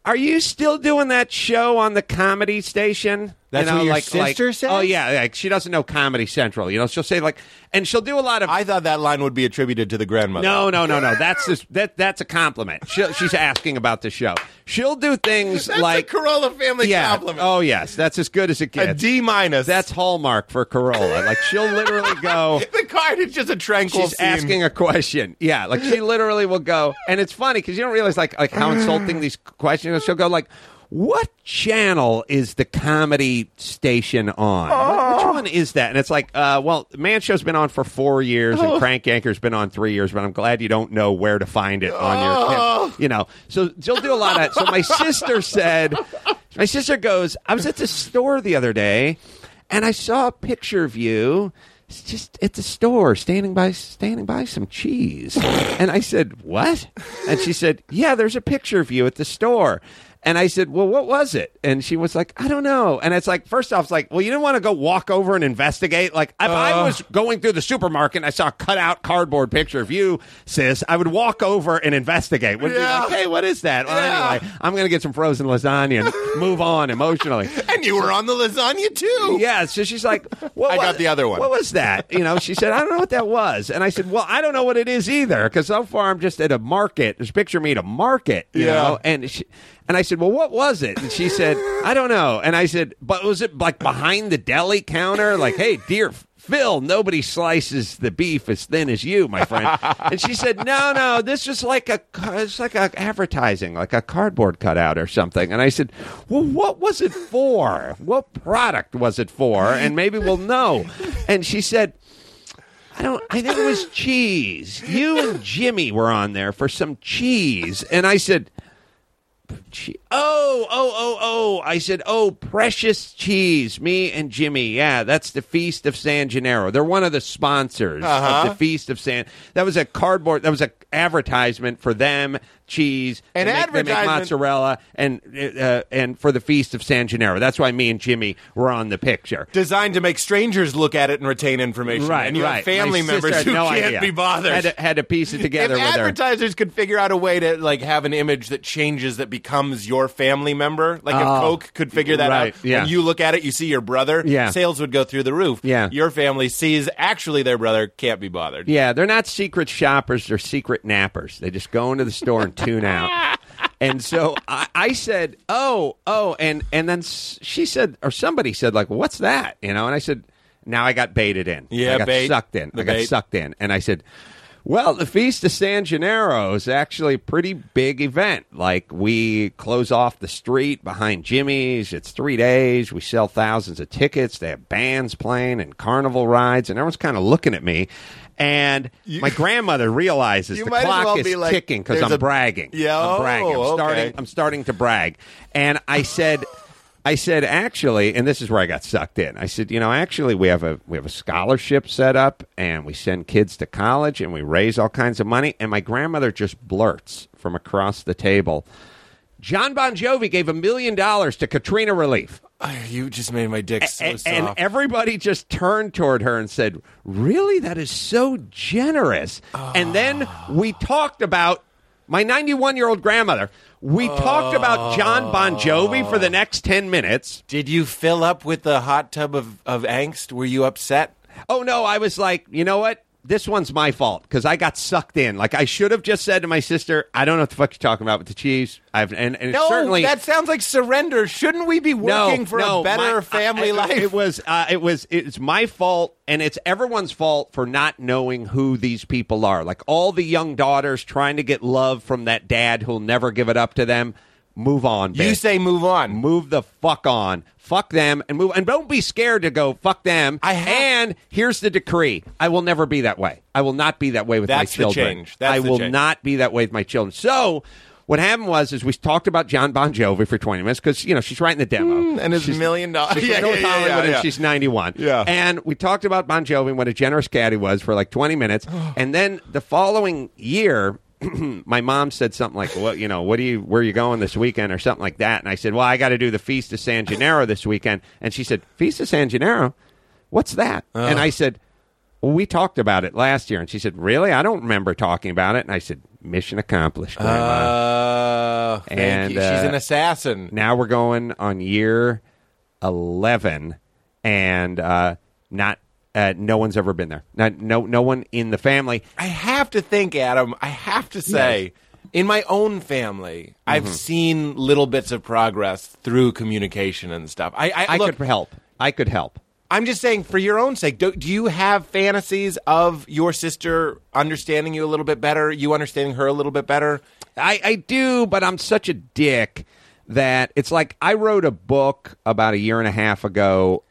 Are you still doing that show on the comedy station? That's you know, what your like, sister like, says? Oh yeah, like she doesn't know Comedy Central. You know, she'll say like, and she'll do a lot of. I thought that line would be attributed to the grandmother. no, no, no, no. That's just, that. That's a compliment. She'll, she's asking about the show. She'll do things That's like a Carolla family yeah. compliment. Oh yes, that's as good as it a gets. D minus. that's Hallmark for Carolla. Like she'll literally go. the card is just a tranquil She's scene. asking a question. Yeah, like she literally will go, and it's funny because you don't realize like like how insulting these questions. are. She'll go like, "What channel is the comedy station on? Like, Which one is that?" And it's like, uh, "Well, Man Show's been on for four years, and Crank Yankers been on three years, but I'm glad you don't know where to find it on your, you know." So she'll do a lot of. So my sister said, my sister goes, "I was at the store the other day." and I saw a picture of you. It's just at the store, standing by, standing by some cheese. And I said, "What?" And she said, "Yeah, there's a picture of you at the store." And I said, "Well, what was it?" And she was like, "I don't know." And it's like, first off, it's like, "Well, you didn't want to go walk over and investigate." Like, if I uh. was going through the supermarket and I saw a cutout cardboard picture of you, sis, I would walk over and investigate. Would Yeah. be like, "Hey, what is that?" Well, Yeah. anyway, I'm going to get some frozen lasagna and move on emotionally. and you were on the lasagna too. Yeah, so she's like, what I got the other one. What was that? You know, she said, I don't know what that was. And I said, well, I don't know what it is either because so far I'm just at a market. There's a picture of me at a market, you Yeah. know? And she, and I said, well, what was it? And she said, I don't know. And I said, but was it like behind the deli counter? Like, hey, dear Phil, nobody slices the beef as thin as you, my friend. and she said, no, no, this is like a, it's like a advertising, like a cardboard cutout or something. And I said, well, what was it for? What product was it for? And maybe we'll know. And she said, I don't. I think it was cheese. You and Jimmy were on there for some cheese, and I said, che- "Oh, oh, oh, oh!" I said, "Oh, precious cheese." Me and Jimmy. Yeah, that's the Feast of San Gennaro. They're one of the sponsors Uh-huh. of the Feast of San. That was a cardboard. That was an advertisement for them. Cheese An They make- they make mozzarella and uh, and for the Feast of San Gennaro. That's why me and Jimmy were on the picture. Designed to make strangers look at it and retain information. Right, and you right. have family My members who no can't idea. be bothered. Had to, had to piece it together if with her. advertisers could figure out a way to like have an image that changes that becomes your family member, like if Oh, Coke could figure that right, out, yeah. when you look at it, you see your brother, Yeah. sales would go through the roof. Yeah. your family sees actually their brother can't be bothered. Yeah, they're not secret shoppers; they're secret nappers. They just go into the store and tune out. And so I, I said, "Oh, oh," and and then she said, or somebody said, like, "What's that?" You know, and I said, "Now I got baited in. Yeah, I got bait. sucked in. The I got bait. sucked in." And I said. Well, the Feast of San Gennaro is actually a pretty big event. Like, we close off the street behind Jimmy's. It's three days. We sell thousands of tickets. They have bands playing and carnival rides, and everyone's kind of looking at me. And my grandmother realizes You the clock well is like, ticking because I'm a- bragging. Yeah, I'm bragging. I'm oh, starting. okay. I'm starting to brag. And I said, I said actually, and this is where I got sucked in. I said, you know, actually, we have a we have a scholarship set up, and we send kids to college, and we raise all kinds of money. And my grandmother just blurts from across the table. John Bon Jovi gave a million dollars to Katrina relief. You just made my dick so and, soft. and everybody just turned toward her and said, "Really? That is so generous." And then we talked about my 91-year-old grandmother. We talked about John Bon Jovi for the next 10 minutes. Did you fill up with the hot tub of, of angst? Were you upset? Oh no, I was like, "You know what? This one's my fault because I got sucked in. Like I should have just said to my sister, I don't know what the fuck you're talking about with the cheese. I've and, and No, certainly that sounds like surrender. Shouldn't we be working for a better my- family I- life? It was uh, it was it's my fault and it's everyone's fault for not knowing who these people are. Like all the young daughters trying to get love from that dad who'll never give it up to them. Move on, you say move on. move the fuck on. Fuck them and move and don't be scared to go fuck them. I have- and here's the decree. I will never be that way. I will not be that way with That's my the children. I will change. not be that way with my children. So what happened was is we talked about John Bon Jovi for 20 minutes because you know she's writing the demo Mm, and his She's- million dollars. She's Yeah, yeah, yeah, yeah. she's 91. Yeah. And we talked about Bon Jovi and what a generous cat he was for like 20 minutes. and then the following year, my mom said something like, "Well, you know, what do you, where are you going this weekend, or something like that?" And I said, "Well, I got to do the Feast of San Gennaro this weekend." And she said, "Feast of San Gennaro, what's that?" And I said, "Well, we talked about it last year." And she said, "Really? I don't remember talking about it." And I said, "Mission accomplished, Grandma." Uh, And. She's uh, an assassin. now we're going on year eleven, and uh, not uh, no one's ever been there. Not, no no one in the family. I have to think, Adam. I have to say, in my own family, I've Mm-hmm. seen little bits of progress through communication and stuff. I, I, I look, could help. I could help. I'm just saying, for your own sake, do, do you have fantasies of your sister understanding you a little bit better, you understanding her a little bit better? I, I do, but I'm such a dick that it's like I wrote a book about a year and a half ago.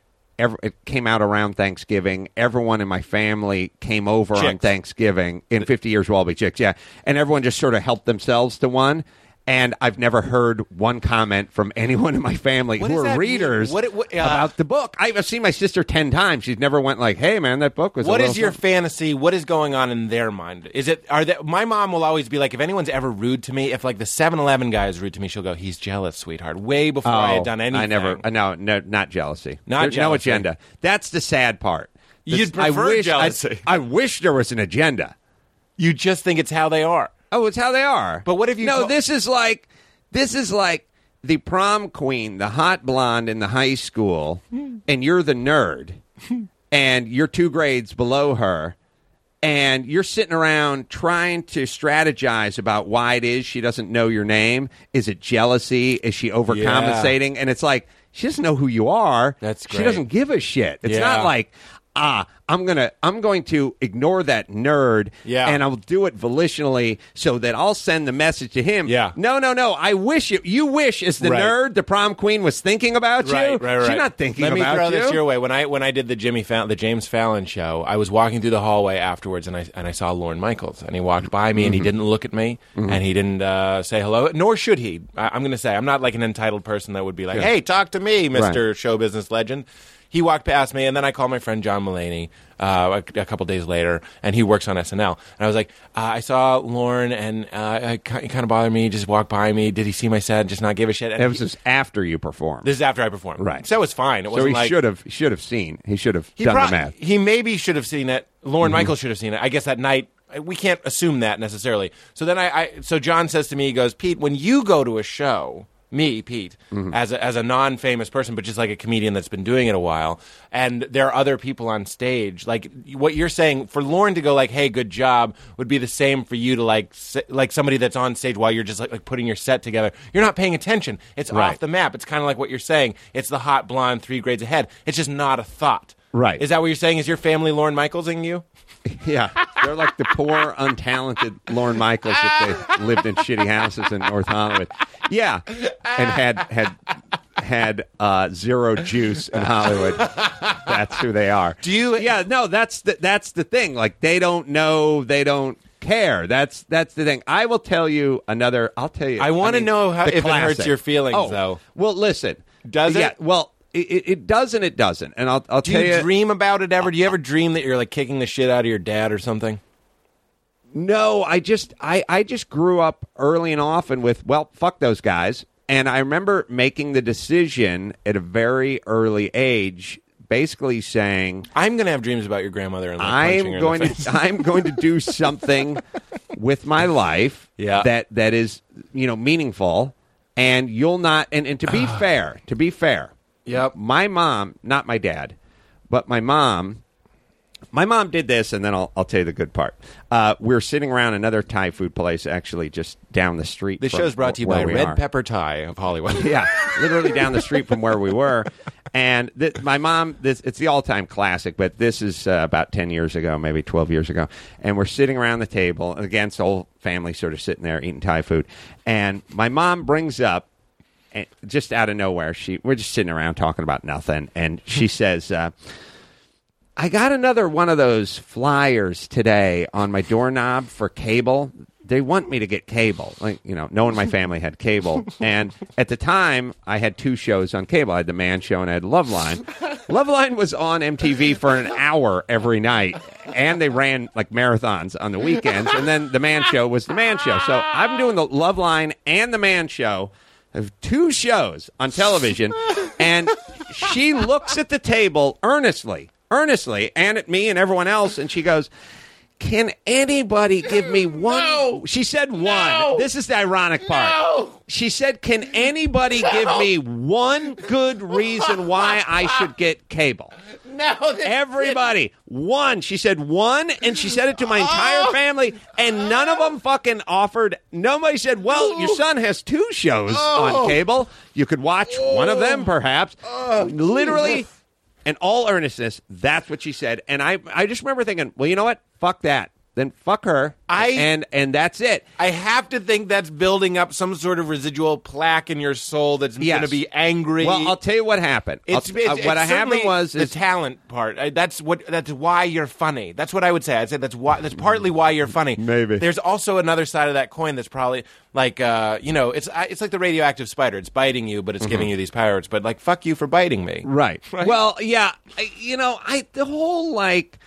Ever, it came out around Thanksgiving. Everyone in my family came over on Thanksgiving in 50 Years We'll All Be Chicks. Yeah. And everyone just sort of helped themselves to one. And I've never heard one comment from anyone in my family What who are readers What what- uh, about the book. I've seen my sister 10 times. She's never went like, hey, man, that book was What is your something." fantasy? What is going on in their mind? Is it are that my mom will always be like, if anyone's ever rude to me, if like the 7-Eleven guy is rude to me, she'll go, he's jealous, sweetheart. Way before I Oh, had done anything. I never. uh, No, no, not jealousy. Not There's no agenda. That's the sad part. You'd I prefer wish, jealousy. I, I wish there was an agenda. You just think it's how they are. Oh, it's how they are. But what if you No, to- this is like this is like the prom queen, the hot blonde in the high school, and you're the nerd, and you're two grades below her. And you're sitting around trying to strategize about why it is she doesn't know your name. Is it jealousy? Is she overcompensating? And it's like she doesn't know who you are. That's She great. doesn't give a shit. It's Yeah. not like ah, I'm gonna I'm going to ignore that nerd Yeah. and I'll do it volitionally so that I'll send the message to him. Yeah. No, no, no. I wish you you wish as the Right. nerd the prom queen was thinking about you. Right, right, right. She's not thinking Let about you. Let me throw you. this your way. When I when I did the Jimmy Fallon, the James Fallon show, I was walking through the hallway afterwards, and I and I saw Lorne Michaels, and he walked by me, and Mm-hmm. he didn't look at me, and he didn't uh, say hello, nor should he. I, I'm going to say I'm not like an entitled person that would be like, Yeah. "Hey, talk to me, Mister Right. Show Business Legend." He walked past me, and then I called my friend John Mulaney uh, a, a couple days later, and he works on SNL. And I was like, uh, I saw Lorne, and uh, it kind of bothered me. He Just walked by me. Did he see my set? and Just not give a shit. And It was he- just after you performed. this is after I performed, Right. So it was fine. It so wasn't he like should have should have seen. He should have done prob- the math. Mm-hmm. He maybe should have seen it. Lorne Michaels should have seen it. I guess that night we can't assume that necessarily. So then I, I so John says to me, he goes, Pete, when you go to a show, me, Pete, Mm-hmm. as a, as a non famous person, but just like a comedian that's been doing it a while, and there are other people on stage, like what you're saying for Lorne to go like, hey, good job, would be the same for you to like s- like somebody that's on stage while you're just like, like putting your set together. You're not paying attention. It's Right. off the map. It's kind of like what you're saying. It's the hot blonde three grades ahead. It's just not a thought. Right. Is that what you're saying? Is your family Lorne Michaelsing you? Yeah, they're like the poor, untalented Lorne Michaels if they lived in shitty houses in North Hollywood. Yeah, and had had had uh, zero juice in Hollywood. That's who they are. Do you- Yeah, no, that's the, that's the thing. Like they don't know, they don't care. That's that's the thing. I will tell you another. I'll tell you. I wanna mean, know how- if it hurts your feelings, Oh, though. Well, listen. Does yeah, it? Well, it, it, it does and it doesn't. And I'll I'll Do tell you Do you. dream about it ever? Do you ever dream that you're like kicking the shit out of your dad or something? No, I just I, I just grew up early and often with well, fuck those guys. And I remember making the decision at a very early age, basically saying, I'm gonna have dreams about your grandmother and like, I'm in going to I'm going to do something with my life Yeah. that that is, you know, meaningful and you'll not and, and to be fair, to be fair. Yep. My mom, not my dad, but my mom my mom did this, and then I'll, I'll tell you the good part. Uh, we were sitting around another Thai food place, actually just down the street. This from show's brought to you where by we Red are. Pepper Thai of Hollywood. Yeah, literally down the street from where we were. And th- my mom, this it's the all-time classic, but this is uh, about ten years ago, maybe twelve years ago. And we're sitting around the table, and again, it's the whole family sort of sitting there eating Thai food. And my mom brings up, and just out of nowhere, she we're just sitting around talking about nothing, and she says. Uh, I got another one of those flyers today on my doorknob for cable. They want me to get cable. Like, you know, no one in my family had cable. And at the time, I had two shows on cable. I had The Man Show and I had Loveline. Loveline was on MTV for an hour every night. And they ran like marathons on the weekends. And then The Man Show was The Man Show. So I'm doing the Loveline and The Man Show. Have two shows on television. And she looks at the table earnestly, earnestly, and at me and everyone else, and she goes, Can anybody give me one? No. She said one. No. This is the ironic part. No. She said, "Can anybody give me one good reason why I should get cable?" No, this- Everybody, one. She said one, and she said it to my entire Oh. family, and none of them fucking offered. Nobody said, "Well, your son has two shows Oh. on cable. You could watch one of them, oh. perhaps." Oh. Literally, in all earnestness, that's what she said, and I, I just remember thinking, "Well, you know what? Fuck that. Then fuck her." I- and and that's it. I have to think that's building up some sort of residual plaque in your soul that's Yes. going to be angry. Well, I'll tell you what happened. It's, it's, uh, what it's happened was the is talent part. I, that's what. That's why you're funny. That's what I would say. I'd say that's why. That's partly why you're funny. Maybe. there's also another side of that coin that's probably like, uh, you know, it's it's like the radioactive spider. It's biting you, but it's giving you these powers. But like, fuck you for biting me. Mm-hmm. Right. Right? Well, yeah. I, you know, I the whole like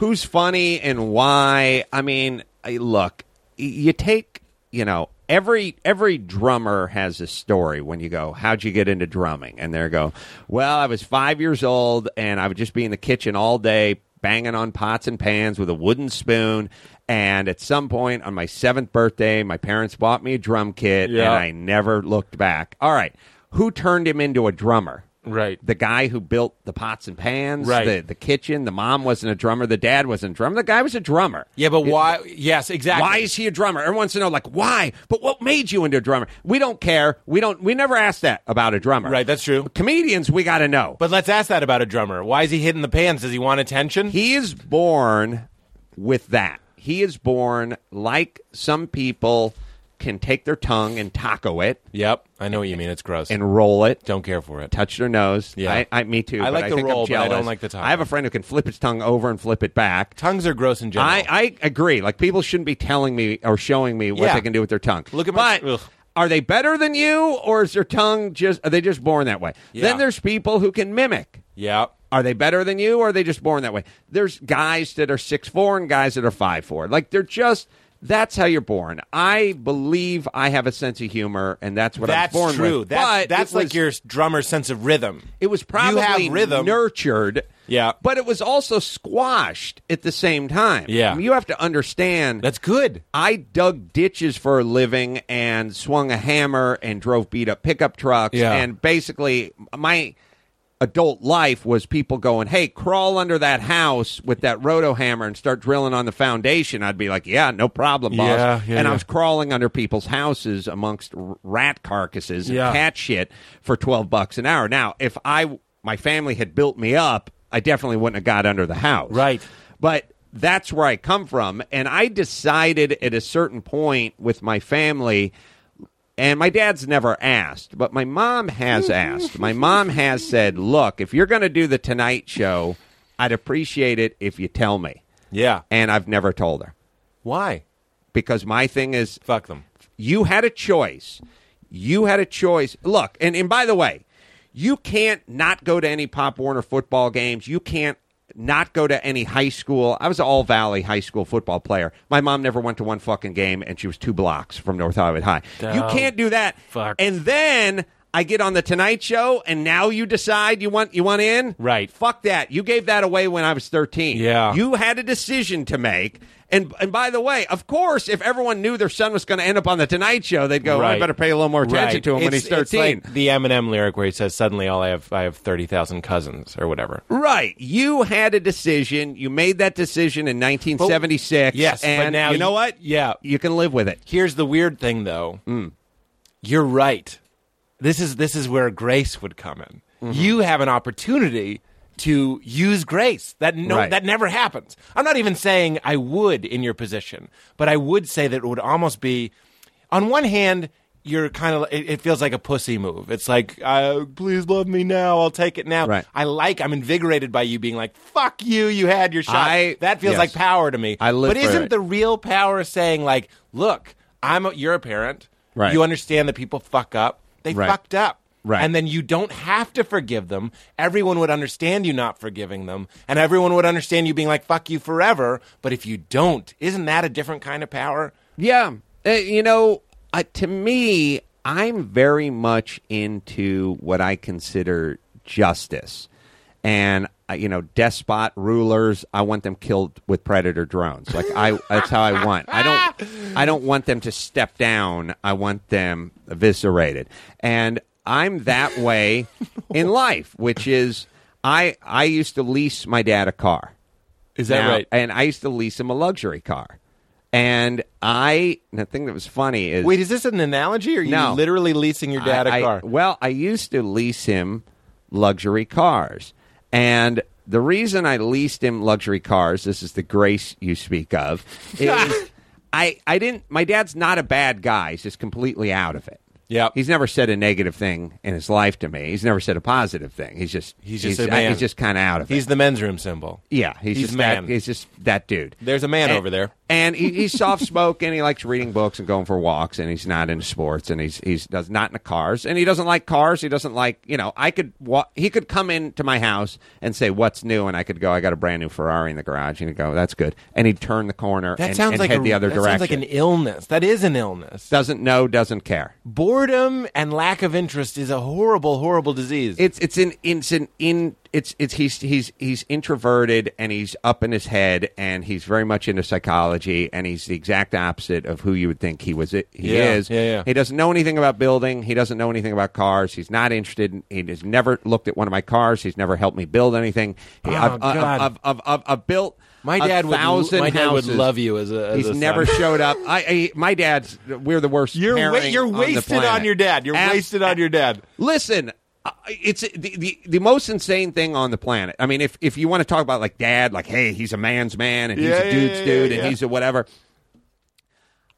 who's funny and why. I mean, look, you take you know every every drummer has a story when you go how'd you get into drumming? And they go well i was five years old and i would just be in the kitchen all day banging on pots and pans with a wooden spoon. And at some point on my seventh birthday my parents bought me a drum kit Yeah. and i never looked back. All right. Who turned him into a drummer Right. the guy who built the pots and pans, Right. the, the kitchen. The mom wasn't a drummer. The dad wasn't a drummer. The guy was a drummer. Yeah, but why? Yes, exactly. Why is he a drummer? Everyone wants to know, like, why? But what made you into a drummer? We don't care. We don't. We never asked that about a drummer. Right, that's true. Comedians, we got to know. But let's ask that about a drummer. Why is he hitting the pans? Does he want attention? he is born with that. He is born like some people can take their tongue and taco it yep, I know what you mean. It's gross. and roll it. Don't care for it. touch their nose. Yeah. I, I me too. I but like the think roll, but I don't jealous. like the tongue. I have a friend who can flip his tongue over and flip it back. Tongues are gross in general. I, I agree. Like people shouldn't be telling me or showing me what Yeah. they can do with their tongue. Look at my- but ugh. are they better than you, or is their tongue just are they just born that way? Yeah. Then there's people who can mimic. yeah. Are they better than you, or are they just born that way? There's guys that are six four and guys that are five four. Like they're just. That's how you're born. I believe I have a sense of humor, and that's what That's I was born true. with. That's, But that's like was- your drummer's sense of rhythm. it was probably rhythm. nurtured. Yeah. But it was also squashed at the same time. Yeah. You have to understand That's good. I dug ditches for a living and swung a hammer and drove beat up pickup trucks. Yeah. And basically, my adult life was people going, hey, crawl under that house with that roto hammer and start drilling on the foundation. I'd be like, yeah, no problem, boss. Yeah, yeah, and I was crawling under people's houses amongst rat carcasses and Yeah. cat shit for 12 bucks an hour. Now, if I my family had built me up, I definitely wouldn't have got under the house. Right. But that's where I come from. And I decided at a certain point with my family, and my dad's never asked, but my mom has asked. My mom has said, look, if you're going to do the Tonight Show, I'd appreciate it if you tell me. Yeah. And I've never told her Why? because my thing is Fuck them. you had a choice. You had a choice. Look, and, and by the way, you can't not go to any Pop Warner football games. You can't not go to any high school. I was an all valley high school football player. My mom never went to one fucking game, and she was two blocks from North Hollywood High. You Oh, can't do that. fuck. And then I get on the Tonight Show, and now you decide you want you want in. Right. Fuck that. You gave that away when I was thirteen. Yeah. You had a decision to make. And and by the way, of course, if everyone knew their son was going to end up on the Tonight Show, they'd go, "Oh, "I better pay a little more attention Right. to him when he's 13. It's like the Eminem lyric where he says, "Suddenly, all I have, I have thirty thousand cousins or whatever." Right. You had a decision. You made that decision in 1976. Yes, and now you know what? yeah. you can live with it. Here's the weird thing, though. Mm. You're right. This is this is where grace would come in. Mm-hmm. You have an opportunity to use grace. That no, Right. that never happens. I'm not even saying I would in your position, but I would say that it would almost be. On one hand, you're kind of. It, it feels like a pussy move. It's like, uh, please love me now. I'll take it now. Right. I like. I'm invigorated by you being like, "Fuck you. You had your shot." I- that feels yes. like power to me. I live but isn't it. the real power saying like, look, I'm a, you're a parent. Right. You understand that people fuck up. They Right. fucked up. Right. And then you don't have to forgive them. Everyone would understand you not forgiving them, and everyone would understand you being like "fuck you" forever. But if you don't, isn't that a different kind of power? Yeah. Uh, you know, uh, to me, I'm very much into what I consider justice. And uh, you know despot rulers. I want them killed with predator drones. Like I, that's how I want. I don't, I don't want them to step down. I want them eviscerated, and I'm that way in life, which is I I used to lease my dad a car. Is that Now- right? And I used to lease him a luxury car. And I, the thing that was funny is Wait, is this an analogy, or are you No. literally leasing your dad a I- I- car? well, I used to lease him luxury cars. And the reason I leased him luxury cars, this is the grace you speak of, is I, I didn't, my dad's not a bad guy. He's just completely out of it. Yeah, He's never said a negative thing in his life to me. He's never said a positive thing. He's just, He's just a man. He's just kind of out of it. He's the men's room symbol. Yeah, he's, He's just man. That, he's just that dude. There's a man And- over there. And he, he's soft spoken. He likes reading books and going for walks, and he's not into sports, and he's he's does not into cars, and he doesn't like cars. He doesn't like you know. I could wa- he could come into my house and say what's new, and I could go. I got a brand new Ferrari in the garage, and he'd go, "That's good," and he'd turn the corner That and, sounds and like head a, the other that direction. Sounds like an illness. That is an illness. doesn't know, doesn't care. Boredom and lack of interest is a horrible, horrible disease. It's it's in it's an in it's it's he's he's he's introverted and he's up in his head and he's very much into psychology and he's the exact opposite of who you would think he was. He Yeah, is. yeah, yeah. He doesn't know anything about building. He doesn't know anything about cars. He's not interested. In, he has never looked at one of my cars. He's never helped me build anything. He, Oh, I've, God. I've, I've, I've, I've, built. my dad would. My dad would love you as a. As He's a never showed up. I, I my dad's. We're the worst. You're wa- you're on wasted on, planet. your dad. You're Ab- wasted on your dad. Listen, uh, it's the, the the most insane thing on the planet. I mean, if if you want to talk about like dad, like hey, he's a man's man and he's Yeah, a dude's yeah, dude yeah, and he's a whatever.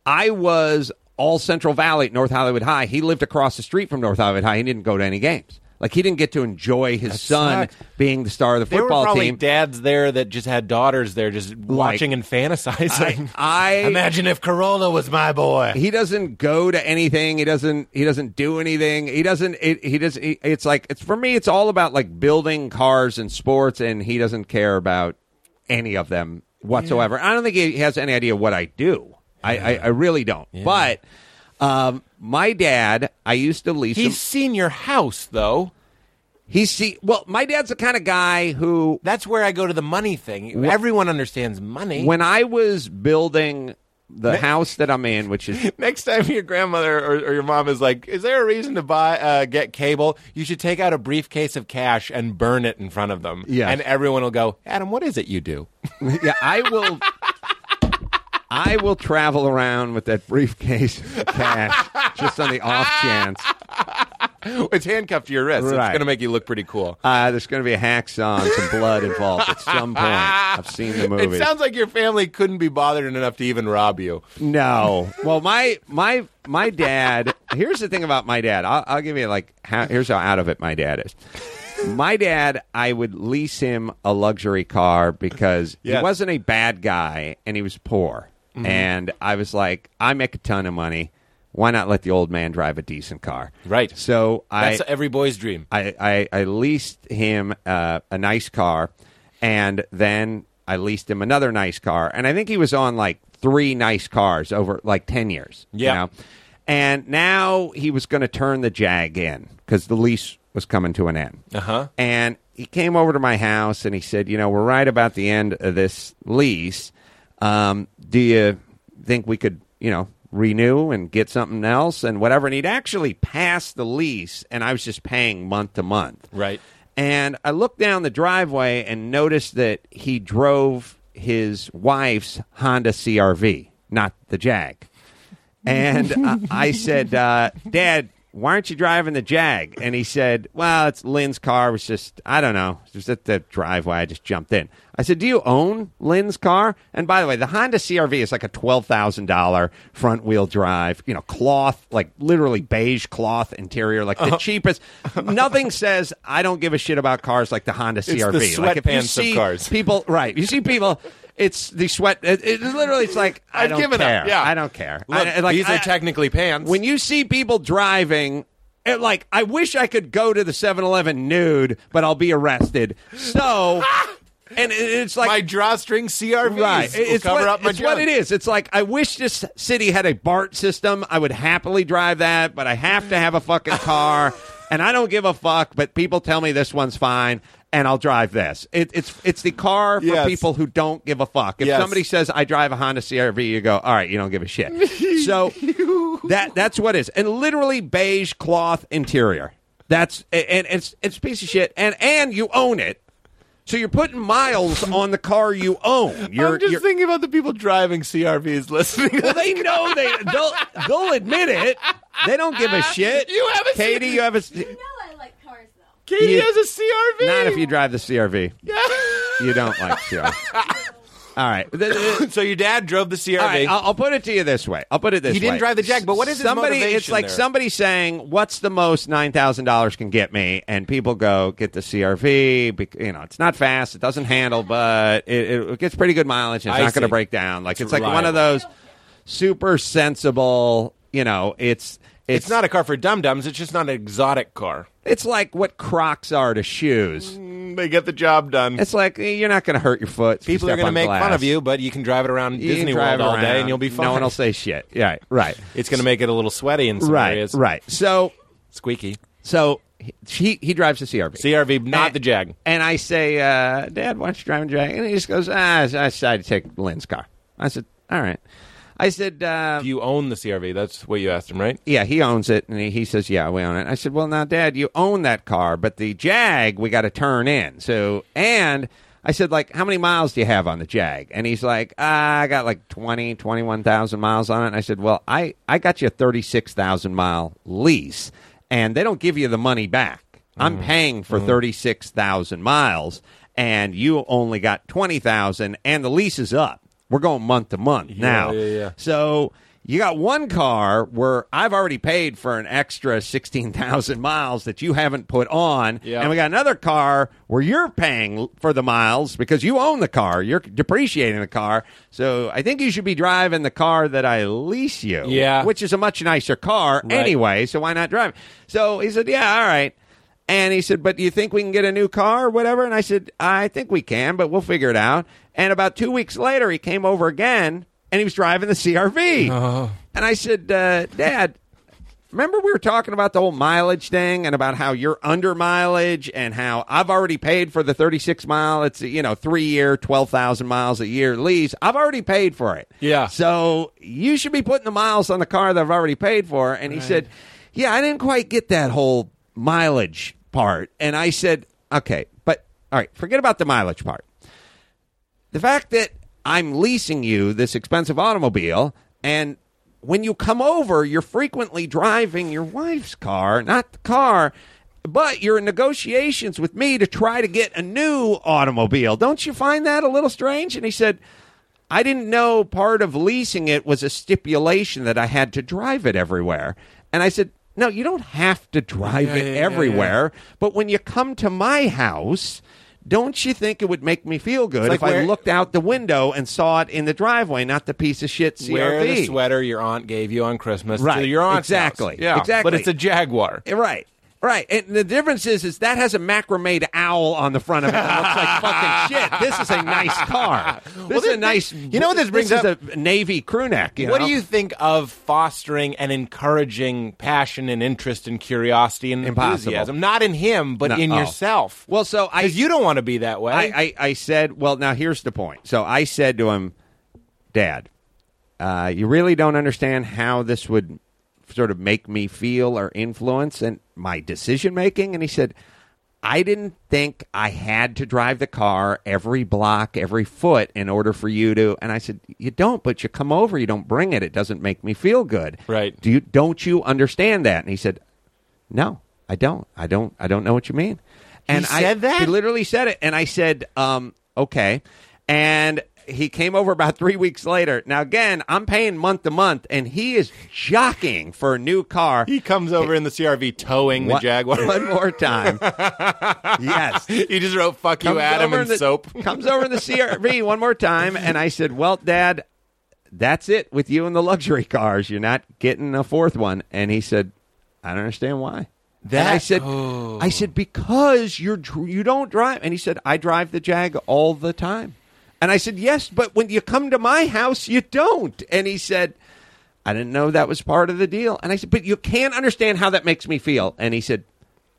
I was all Central Valley at North Hollywood High. He lived across the street from North Hollywood High. He didn't go to any games. Like he didn't get to enjoy his son sucks. being the star of the There were football probably team. dads there that just had daughters there, just watching and fantasizing. I- imagine if Carolla was my boy. he doesn't go to anything. He doesn't. He doesn't do anything. He doesn't. It, he does. He, it's like it's for me. It's all about like building cars and sports, and he doesn't care about any of them whatsoever. I don't think he has any idea what I do. I, I, I really don't. But um, my dad, I used to lease. him. He's seen your house, though. He's see. Well, my dad's the kind of guy who That's where I go to the money thing. Everyone understands money. when I was building the house that I'm in, which is Next time your grandmother or, or your mom is like, "Is there a reason to buy uh, get cable?" You should take out a briefcase of cash and burn it in front of them. Yeah, and everyone will go, "Adam, what is it you do?" yeah, I will. I will travel around with that briefcase of cash just on the off chance. it's handcuffed to your wrist. It's going to make you look pretty cool. Uh, there's going to be a hacksaw and some blood involved at some point. I've seen the movie. It sounds like your family couldn't be bothered enough to even rob you. no. Well, my my my dad. Here's the thing about my dad. I'll, I'll give you like how, here's how out of it my dad is. My dad, I would lease him a luxury car because Yes. he wasn't a bad guy and he was poor. Mm-hmm. And I was like, I make a ton of money. Why not let the old man drive a decent car? Right. So I That's every boy's dream. I, I, I leased him uh, a nice car, and then I leased him another nice car, and I think he was on like three nice cars over like ten years. you Yeah. know? and now he was going to turn the Jag in because the lease was coming to an end. Uh-huh. And he came over to my house and he said, "You know, we're right about the end of this lease. Um, do you think we could, you know?" Renew and get something else and whatever. And he'd actually passed the lease, and I was just paying month to month. Right. And I looked down the driveway and noticed that he drove his wife's Honda CRV, not the Jag. And uh, I said, uh, Dad, why aren't you driving the Jag? And he said, Well, it's Lynn's car. It was just, I don't know, it was at the driveway. I just jumped in. I said, Do you own Lynn's car? And by the way, the Honda CRV is like a $12,000 front wheel drive, you know, cloth, like literally beige cloth interior, like the uh-huh. cheapest. Nothing says I don't give a shit about cars like the Honda the CRV. like if you sweatpants of see cars. people, right? You see people. It's the sweat. It, it literally, it's like I I've don't given up, care. yeah. I don't care. Look, I- like, these are I- technically pants. when you see people driving it, like i wish i could go to the 7-eleven nude but i'll be arrested so and it- it's like my drawstring CRVs right will it's, cover what, up my it's what junk. it is it's like i wish this city had a bart system i would happily drive that but i have to have a fucking car and i don't give a fuck but people tell me this one's fine and I'll drive this. It, it's it's the car for Yes. people who don't give a fuck. If Yes. somebody says I drive a Honda CRV, you go, all right, you don't give a shit. so that that's what it is, and literally beige cloth interior. That's and it's it's a piece of shit, and and you own it. So you're putting miles on the car you own. You're, I'm just you're- thinking about the people driving CRVs listening. well, they know they they'll they'll admit it. They don't give a shit. You have a Katie. You have a You know I like cars though. Katie You- has a CRV. not if you drive the CRV. Yeah. You don't like CRV. All right. The- the- so your dad drove the CRV. All right, I'll, I'll put it to you this way. I'll put it this way. He didn't drive the Jag, but what is his somebody? It's like there? somebody saying, "What's the most nine thousand dollars can get me?" And people go, "Get the CRV." bec- You know, it's not fast, it doesn't handle, but it, it gets pretty good mileage. And it's I not going to break down. Like It's it's, like one of those super sensible. You know, it's it's not a car for dum dums. It's just not an exotic car. It's like what Crocs are to shoes. Mm, They get the job done. It's like eh, you're not going to hurt your foot. if you People are step going to on make fun glass. of you, but you can drive it around You can Disney drive World all day around. and you'll be fine. No one will say shit. Yeah, right, It's going to make it a little sweaty in some right, areas. right. So, Squeaky. so he he, he drives the CRV. CRV, not And- the Jag. And I say, uh, Dad, why don't you drive a Jag? And he just goes, ah, I decided to take Lynn's car. I said, all right. I said, uh, Do you own the CRV? That's what you asked him, right? yeah, he owns it. And he, he says, yeah, we own it. I said, well, now, Dad, you own that car, but the Jag, we got to turn in. So, and I said, like, how many miles do you have on the Jag? And he's like, ah, I got like 20, 21,000 miles on it. And I said, well, I, I got you a 36,000 mile lease, and they don't give you the money back. I'm paying for 36,000 miles, and you only got 20,000, and the lease is up. We're going month to month now. yeah, yeah. So you got one car where I've already paid for an extra 16,000 miles that you haven't put on. Yeah. And we got another car where you're paying for the miles because you own the car. You're depreciating the car. So I think you should be driving the car that I lease you. Yeah. Which is a much nicer car Right. anyway. So why not drive? So he said, yeah, all right. And he said, but do you think we can get a new car or whatever? And I said, I think we can, but we'll figure it out. And about two weeks later, he came over again and he was driving the CRV. And I said, uh, Dad, remember we were talking about the whole mileage thing and about how you're under mileage and how I've already paid for the 36 mile. It's, you know, three year, 12,000 miles a year lease. I've already paid for it. Yeah. So you should be putting the miles on the car that I've already paid for. And he said, Yeah, I didn't quite get that whole mileage part. And I said, Okay, but all right, forget about the mileage part. The fact that I'm leasing you this expensive automobile and when you come over, you're frequently driving your wife's car, not the car, but you're in negotiations with me to try to get a new automobile. Don't you find that a little strange? And he said, I didn't know part of leasing it was a stipulation that I had to drive it everywhere. And I said, No, you don't have to drive Yeah, it yeah, yeah, everywhere. But when you come to my house, don't you think it would make me feel good like if I looked out the window and saw it in the driveway, not the piece of shit CRV? Wear the sweater your aunt gave you on Christmas to Right, your aunt's exactly, house. Yeah, exactly. But it's a Jaguar. Eh, right. Right. And the difference is is that has a macrame owl on the front of it that looks like fucking shit. This is a nice car. This is a nice you know what this brings is up? a Navy crew neck. What know? do you think of fostering and encouraging passion and interest and curiosity and Impossible. enthusiasm? Not in him, but No, in oh. yourself. Well, so I Because you don't want to be that way. I, I, I said, well, now here's the point. So I said to him, Dad, uh, you really don't understand how this would sort of make me feel or influence and my decision making. And he said, I didn't think I had to drive the car every block, every foot in order for you to. And I said, you don't, but you come over, you don't bring it. It doesn't make me feel good. Right. Do you, don't you understand that? And he said, no, I don't. I don't. I don't know what you mean. And I, said that? He literally said it, and I said, um, "Okay." And he came over about three weeks later. Now again, I'm paying month to month, and he is jockeying for a new car. he comes over in the CRV towing the Jaguar. One more time. yes. he just wrote "fuck you, Comes Adam" and in the, soap. comes over in the CRV one more time, and I said, "Well, Dad, that's it with you and the luxury cars. You're not getting a fourth one." And he said, "I don't understand why." and I said, oh. "I said because you're you don't drive." And he said, "I drive the Jag all the time." And I said, "Yes, but when you come to my house, you don't." And he said. I didn't know that was part of the deal. And I said, but you can't understand how that makes me feel. And he said,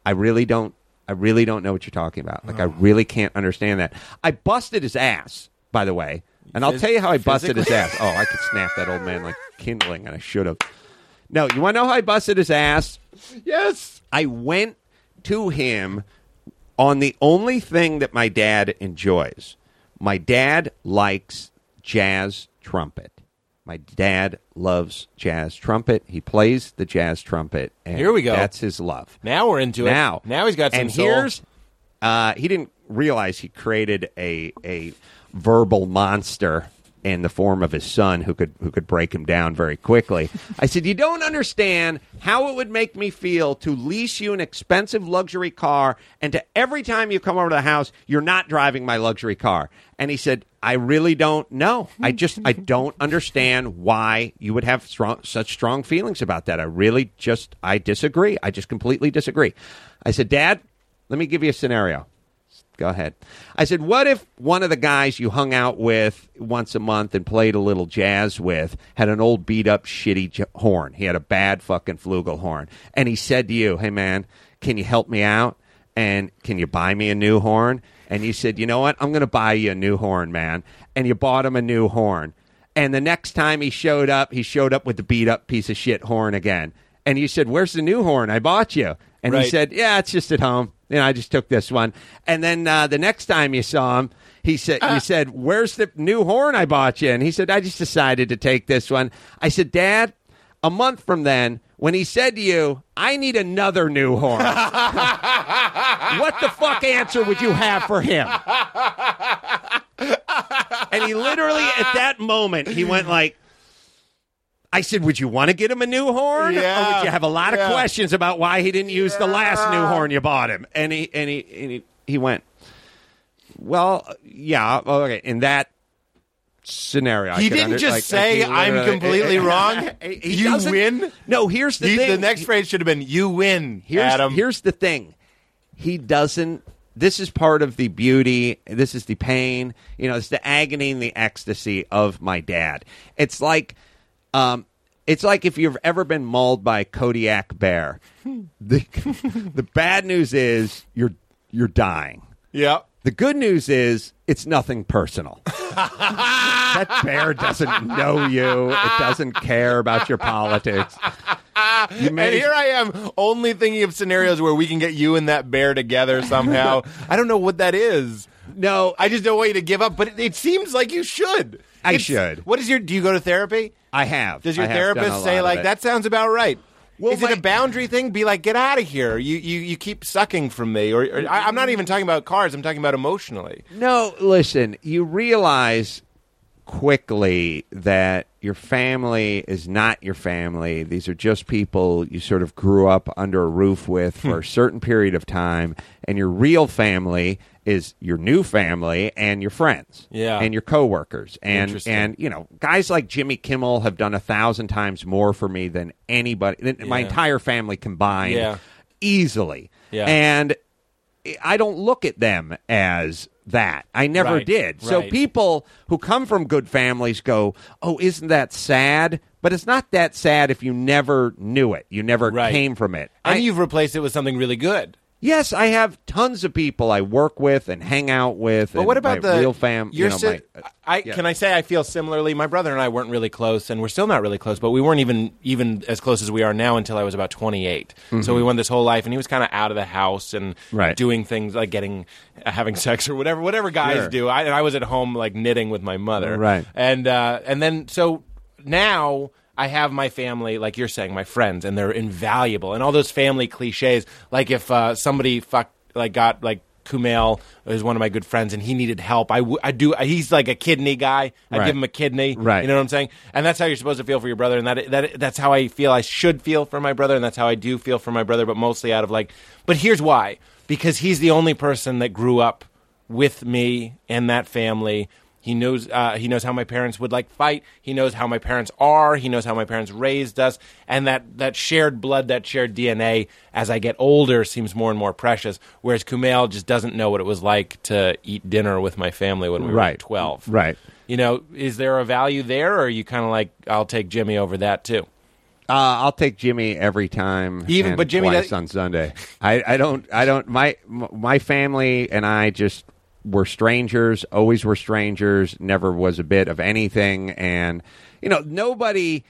I really don't I really don't know what you're talking about. Like, I oh. really can't understand that. I busted his ass, by the way. And I'll Phys- tell you how I busted his ass. Oh, I could snap that old man like kindling, and I should have. No, you want to know how I busted his ass? Yes. I went to him on the only thing that my dad enjoys. My dad likes jazz trumpet. My dad loves jazz trumpet. He plays the jazz trumpet. And Here we go. That's his love. Now we're into Now, it. Now he's got some and soul. here's uh, he didn't realize he created a a verbal monster in the form of his son who could who could break him down very quickly. I said, "You don't understand how it would make me feel to lease you an expensive luxury car and to every time you come over to the house, you're not driving my luxury car." And he said, "I really don't know. I just I don't understand why you would have strong, such strong feelings about that. I really just I disagree. I just completely disagree." I said, "Dad, let me give you a scenario." Go ahead. I said, what if one of the guys you hung out with once a month and played a little jazz with had an old beat up shitty j- horn? He had a bad fucking flugelhorn. And he said to you, hey man, can you help me out? And can you buy me a new horn? And you said, you know what? I'm going to buy you a new horn, man. And you bought him a new horn. And the next time he showed up, he showed up with the beat up piece of shit horn again. And you said, where's the new horn I bought you? And he Right. said, yeah, it's just at home. You know, I just took this one. And then uh, the next time you saw him, he said, Uh. "You said, where's the new horn I bought you?" And he said, "I just decided to take this one." I said, "Dad, a month from then, when he said to you, I need another new horn, what the fuck answer would you have for him?" and he literally, at that moment, he went like. I said, "Would you want to get him a new horn, or would you have a lot of Yeah. questions about why he didn't use the last new horn you bought him?" And he and he and he, he went, "Well, yeah, okay." In that scenario, He didn't under- just like, say, he "I'm completely wrong." You win? No, here's the He- thing. the next phrase should have been, "You win, Here's, Adam." here's the thing. He doesn't. This is part of the beauty. This is the pain. You know, it's the agony and the ecstasy of my dad. It's like, um, it's like if you've ever been mauled by a Kodiak bear. the The bad news is you're you're dying. yeah. The good news is it's nothing personal. that bear doesn't know you. It doesn't care about your politics. You And here I am, only thinking of scenarios where we can get you and that bear together somehow. I don't know what that is. no, I just don't want you to give up, but it, it seems like you should. I It's- should. What is your? Do you go to therapy? I have. Does your I have done a therapist say of like it. that sounds about right? Well, is it a boundary thing? Be like, get out of here. You you you keep sucking from me, or, or I, I'm not even talking about cars. I'm talking about emotionally. No, listen, you realize quickly that your family is not your family. These are just people you sort of grew up under a roof with for a certain period of time, and your real family is your new family and your friends, Yeah. and your coworkers, and and you know guys like Jimmy Kimmel have done a thousand times more for me than anybody, than my entire family combined, Yeah. easily, Yeah. and I don't look at them as that. I never Right, did. So right. people who come from good families go, "Oh, isn't that sad?" But it's not that sad if you never knew it. You never Right. came from it. And I- you've replaced it with something really good. Yes, I have tons of people I work with and hang out with. But and what about my the real fam? You know, si- my- I yeah. can I say I feel similarly. My brother and I weren't really close, and we're still not really close. But we weren't even even as close as we are now until I was about 28. So we went this whole life, and he was kind of out of the house and Mm-hmm. Right. doing things like getting uh, having sex or whatever whatever guys Sure. do. I, and I was at home like knitting with my mother. Right. And uh, and then so now. I have my family, like you're saying, my friends, and they're invaluable. And all those family cliches, like if uh, somebody fucked, like got like Kumail is one of my good friends, and he needed help. I, w- I do. He's like a kidney guy. I Right. give him a kidney. Right. You know what I'm saying? And that's how you're supposed to feel for your brother, and that that that's how I feel. I should feel for my brother, and that's how I do feel for my brother. But mostly out of like. But here's why: because he's the only person that grew up with me and that family. He knows uh, he knows how my parents would like fight. He knows how my parents are. He knows how my parents raised us, and that that shared blood, that shared DNA, as I get older, seems more and more precious. Whereas Kumail just doesn't know what it was like to eat dinner with my family when we were Right. twelve. Right. You know, is there a value there, or are you kind of like, I'll take Jimmy over that too? Uh, I'll take Jimmy every time. Even- but Jimmy twice does- on Sunday. I, I don't. I don't. My my family and I just were strangers. Always were strangers. Never was a bit of anything. And you know, nobody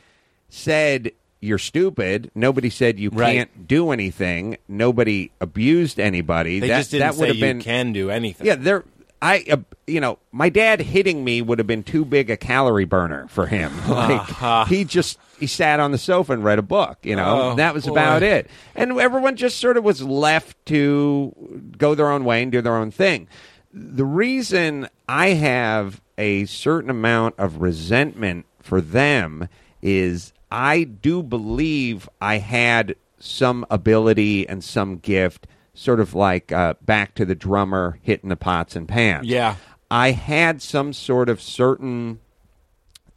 said you're stupid. Nobody said you Right. can't do anything. Nobody abused anybody. They that just didn't that would have you been can do anything. yeah, there. I, uh, you know, my dad hitting me would have been too big a calorie burner for him. Like he just he sat on the sofa and read a book. You know, Oh, and that was boy. about it. And everyone just sort of was left to go their own way and do their own thing. The reason I have a certain amount of resentment for them is I do believe I had some ability and some gift, sort of like uh, back to the drummer hitting the pots and pans. Yeah. I had some sort of certain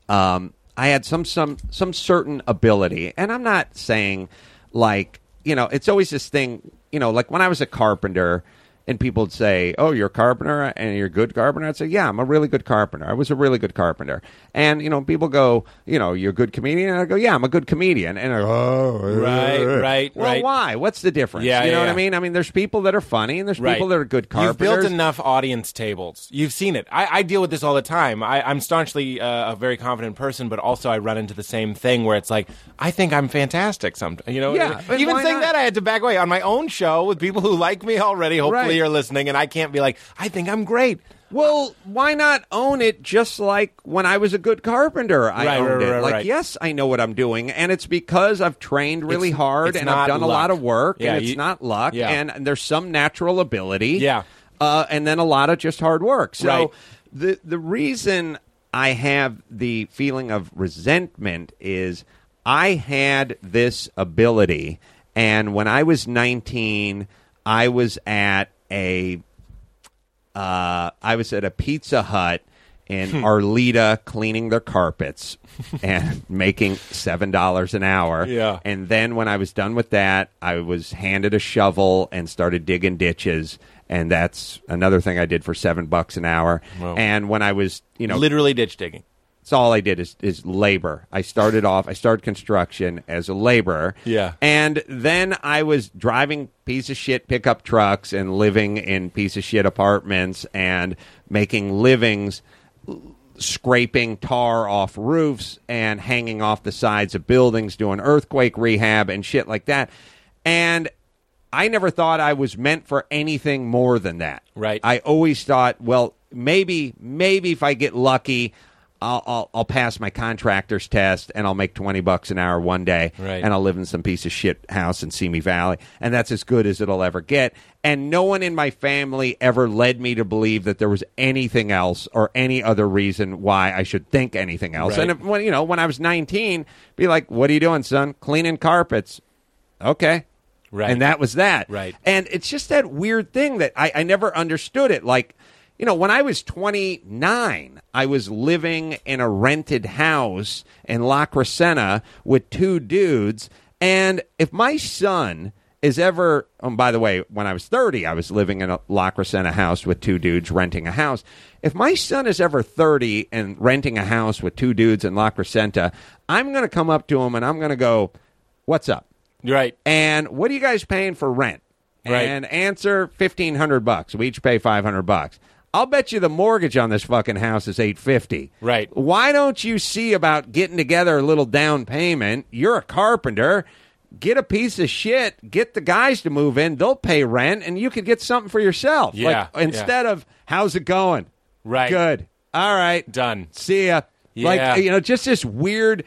um, I had some some some certain ability, and I'm not saying like you know it's always this thing you know like when I was a carpenter. And people would say, "Oh, you're a carpenter, and you're a good carpenter." I'd say, "Yeah, I'm a really good carpenter. I was a really good carpenter." And you know, people go, "You know, you're a good comedian." And I go, "Yeah, I'm a good comedian." And I go, "Oh, Right, right, well, right. why? What's the difference? Yeah, you know yeah, what I mean? I mean, there's people that are funny, and there's Right. people that are good carpenters. You've built enough audience tables. You've seen it. I, I deal with this all the time. I, I'm staunchly uh, a very confident person, but also I run into the same thing where it's like I think I'm fantastic. Sometimes, you know. Yeah, Even saying not? that, I had to back away on my own show with people who like me already. Hopefully, Right. You're listening, and I can't be like, I think I'm great. Well, why not own it just like when I was a good carpenter? I Right, owned right, it. right, like, right. yes, I know what I'm doing, and it's because I've trained really It's- hard it's and I've done a lot of work, Yeah, and it's you- not luck, yeah. and there's some natural ability, Yeah. uh, and then a lot of just hard work. So the the reason I have the feeling of resentment is I had this ability, and when I was 19, I was at a uh, I was at a Pizza Hut in Hmm. Arleta cleaning their carpets and making seven dollars an hour. Yeah. And then when I was done with that, I was handed a shovel and started digging ditches. And that's another thing I did for seven bucks an hour. Wow. And when I was, you know, Literally ditch digging. That's all I did is, is labor. I started off, I started construction as a laborer. Yeah. And then I was driving piece of shit pickup trucks and living in piece of shit apartments and making livings scraping tar off roofs and hanging off the sides of buildings, doing earthquake rehab and shit like that. And I never thought I was meant for anything more than that. Right. I always thought, well, maybe, maybe if I get lucky, I'll, I'll, I'll pass my contractor's test and I'll make 20 bucks an hour one day Right. and I'll live in some piece of shit house in Simi Valley. And that's as good as it'll ever get. And no one in my family ever led me to believe that there was anything else or any other reason why I should think anything else. Right. And if, when, you know, when I was 19, be like, what are you doing, son? Cleaning carpets. Okay. Right. And that was that. Right. And it's just that weird thing that I, I never understood it. Like, you know, when I was 29, I was living in a rented house in La Crescenta with two dudes. And if my son is ever, oh, by the way, when I was 30, I was living in a La Crescenta house with two dudes renting a house. If my son is ever 30 and renting a house with two dudes in La Crescenta, I'm going to come up to him and I'm going to go, What's up? Right. And what are you guys paying for rent? Right. And answer fifteen hundred bucks. We each pay five hundred bucks. I'll bet you the mortgage on this fucking house is eight fifty. Right. Why don't you see about getting together a little down payment? You're a carpenter. Get a piece of shit. Get the guys to move in. They'll pay rent, and you could get something for yourself. Yeah, Like, instead of how's it going? Right. Good. All right. Done. See ya. Yeah. Like you know, just this weird.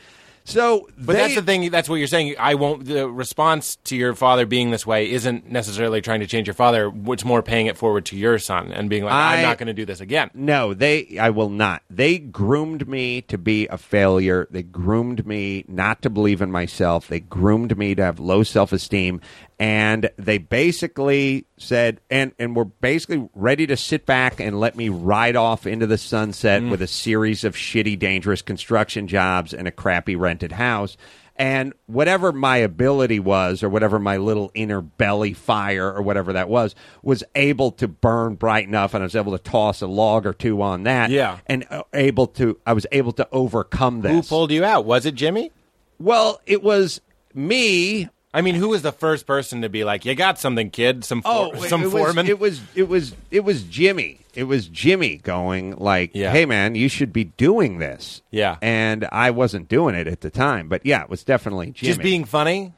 So, But that's the thing. That's what you're saying. I won't. The response to your father being this way isn't necessarily trying to change your father. It's more paying it forward to your son and being like, I'm not going to do this again. No, they. I will not. They groomed me to be a failure. They groomed me not to believe in myself. They groomed me to have low self esteem, and they basically said, and and were basically ready to sit back and let me ride off into the sunset with a series of shitty, dangerous construction jobs and a crappy rented house. And whatever my ability was, or whatever my little inner belly fire, or whatever that was, was able to burn bright enough, and I was able to toss a log or two on that. Yeah. and uh, able to, I was able to overcome this. Who pulled you out? Was it Jimmy? Well, it was me. I mean, who was the first person to be like, "You got something, kid"? Some oh, for- Oh, some it was, foreman. It was it was it was Jimmy. It was Jimmy going like, Yeah. "Hey man, you should be doing this." Yeah. and I wasn't doing it at the time, but yeah, it was definitely Jimmy. just being funny.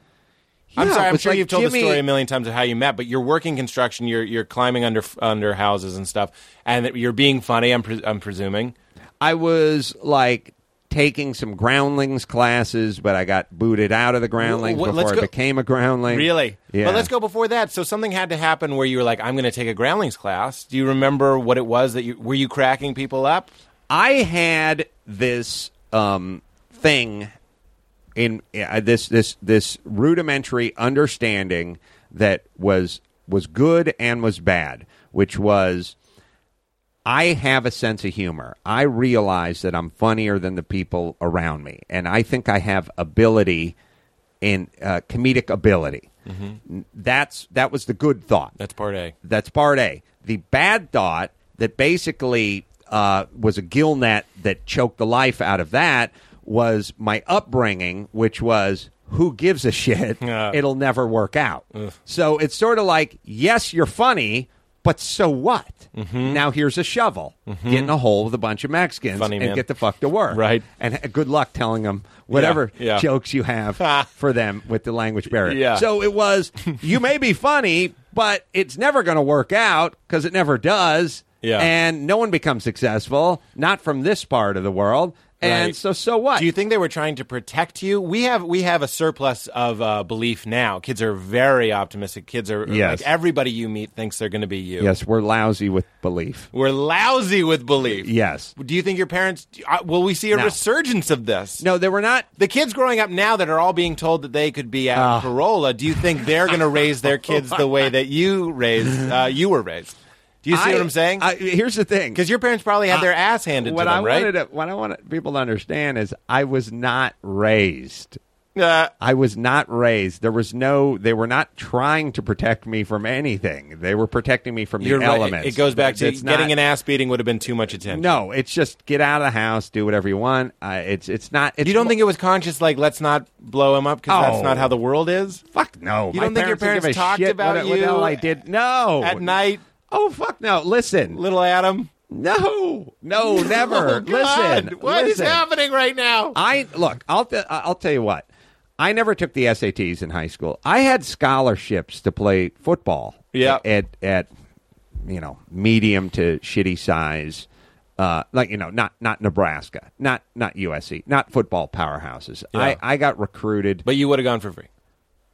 I'm sorry. I'm was sure like you've told Jimmy- the story a million times of how you met, but you're working construction. You're you're climbing under under houses and stuff, and you're being funny. I'm pre- I'm presuming. I was like taking some groundlings classes, but I got booted out of the groundlings Wh- wh- before let's I go- became a groundling. Really? Yeah. But let's go before that. So something had to happen where you were like, "I'm going to take a groundlings class." Do you remember what it was that you were you cracking people up? I had this um, thing in uh, this this this rudimentary understanding that was was good and was bad, which was I have a sense of humor. I realize that I'm funnier than the people around me, and I think I have ability in uh, comedic ability. N- That's that was the good thought. That's part A. That's part A. The bad thought that basically uh, was a gill net that choked the life out of that was my upbringing, which was who gives a shit? Yeah. It'll never work out. So it's sort of like, yes, you're funny, but so what? Mm-hmm. Now here's a shovel. Get in a hole with a bunch of Mexicans Funny, and man. get the fuck to work. Right. And good luck telling them whatever Yeah, yeah. jokes you have for them with the language barrier. Yeah. So it was, you may be funny, but it's never going to work out because it never does. Yeah. And no one becomes successful, not from this part of the world. And Right. so, so what? Do you think they were trying to protect you? We have we have a surplus of uh, belief now. Kids are very optimistic. Kids are Yes. like everybody you meet thinks they're going to be you. yes, we're lousy with belief. We're lousy with belief. Yes. Do you think your parents? Uh, will we see a No. resurgence of this? No, they were not. The kids growing up now that are all being told that they could be Ah. Adam Carolla, do you think they're going to raise their kids the way that you raised? Uh, you were raised. Do you see I- what I'm saying? I, here's the thing. Because your parents probably had their ass handed what to them, I right? wanted to, what I want people to understand is I was not raised. Uh, I was not raised. There was no. They were not trying to protect me from anything. They were protecting me from the right. elements. It goes back to It's getting not- an ass beating would have been too much attention. No, it's just get out of the house, do whatever you want. Uh, it's it's not. It's You don't think it was conscious? Like, let's not blow him up because Oh. that's not how the world is. Fuck no. You don't think your parents talked about what, what the you hell I did? No. At night, Oh fuck no! Listen, little Adam. no, no, never. Oh. Listen, what is listen. happening right now? I look. I'll t- I'll tell you what. I never took the SATs in high school. I had scholarships to play football. Yeah. At at you know medium to shitty size, uh, like you know not not Nebraska, not not USC, not football powerhouses. Yeah. I I got recruited. But you would have gone for free.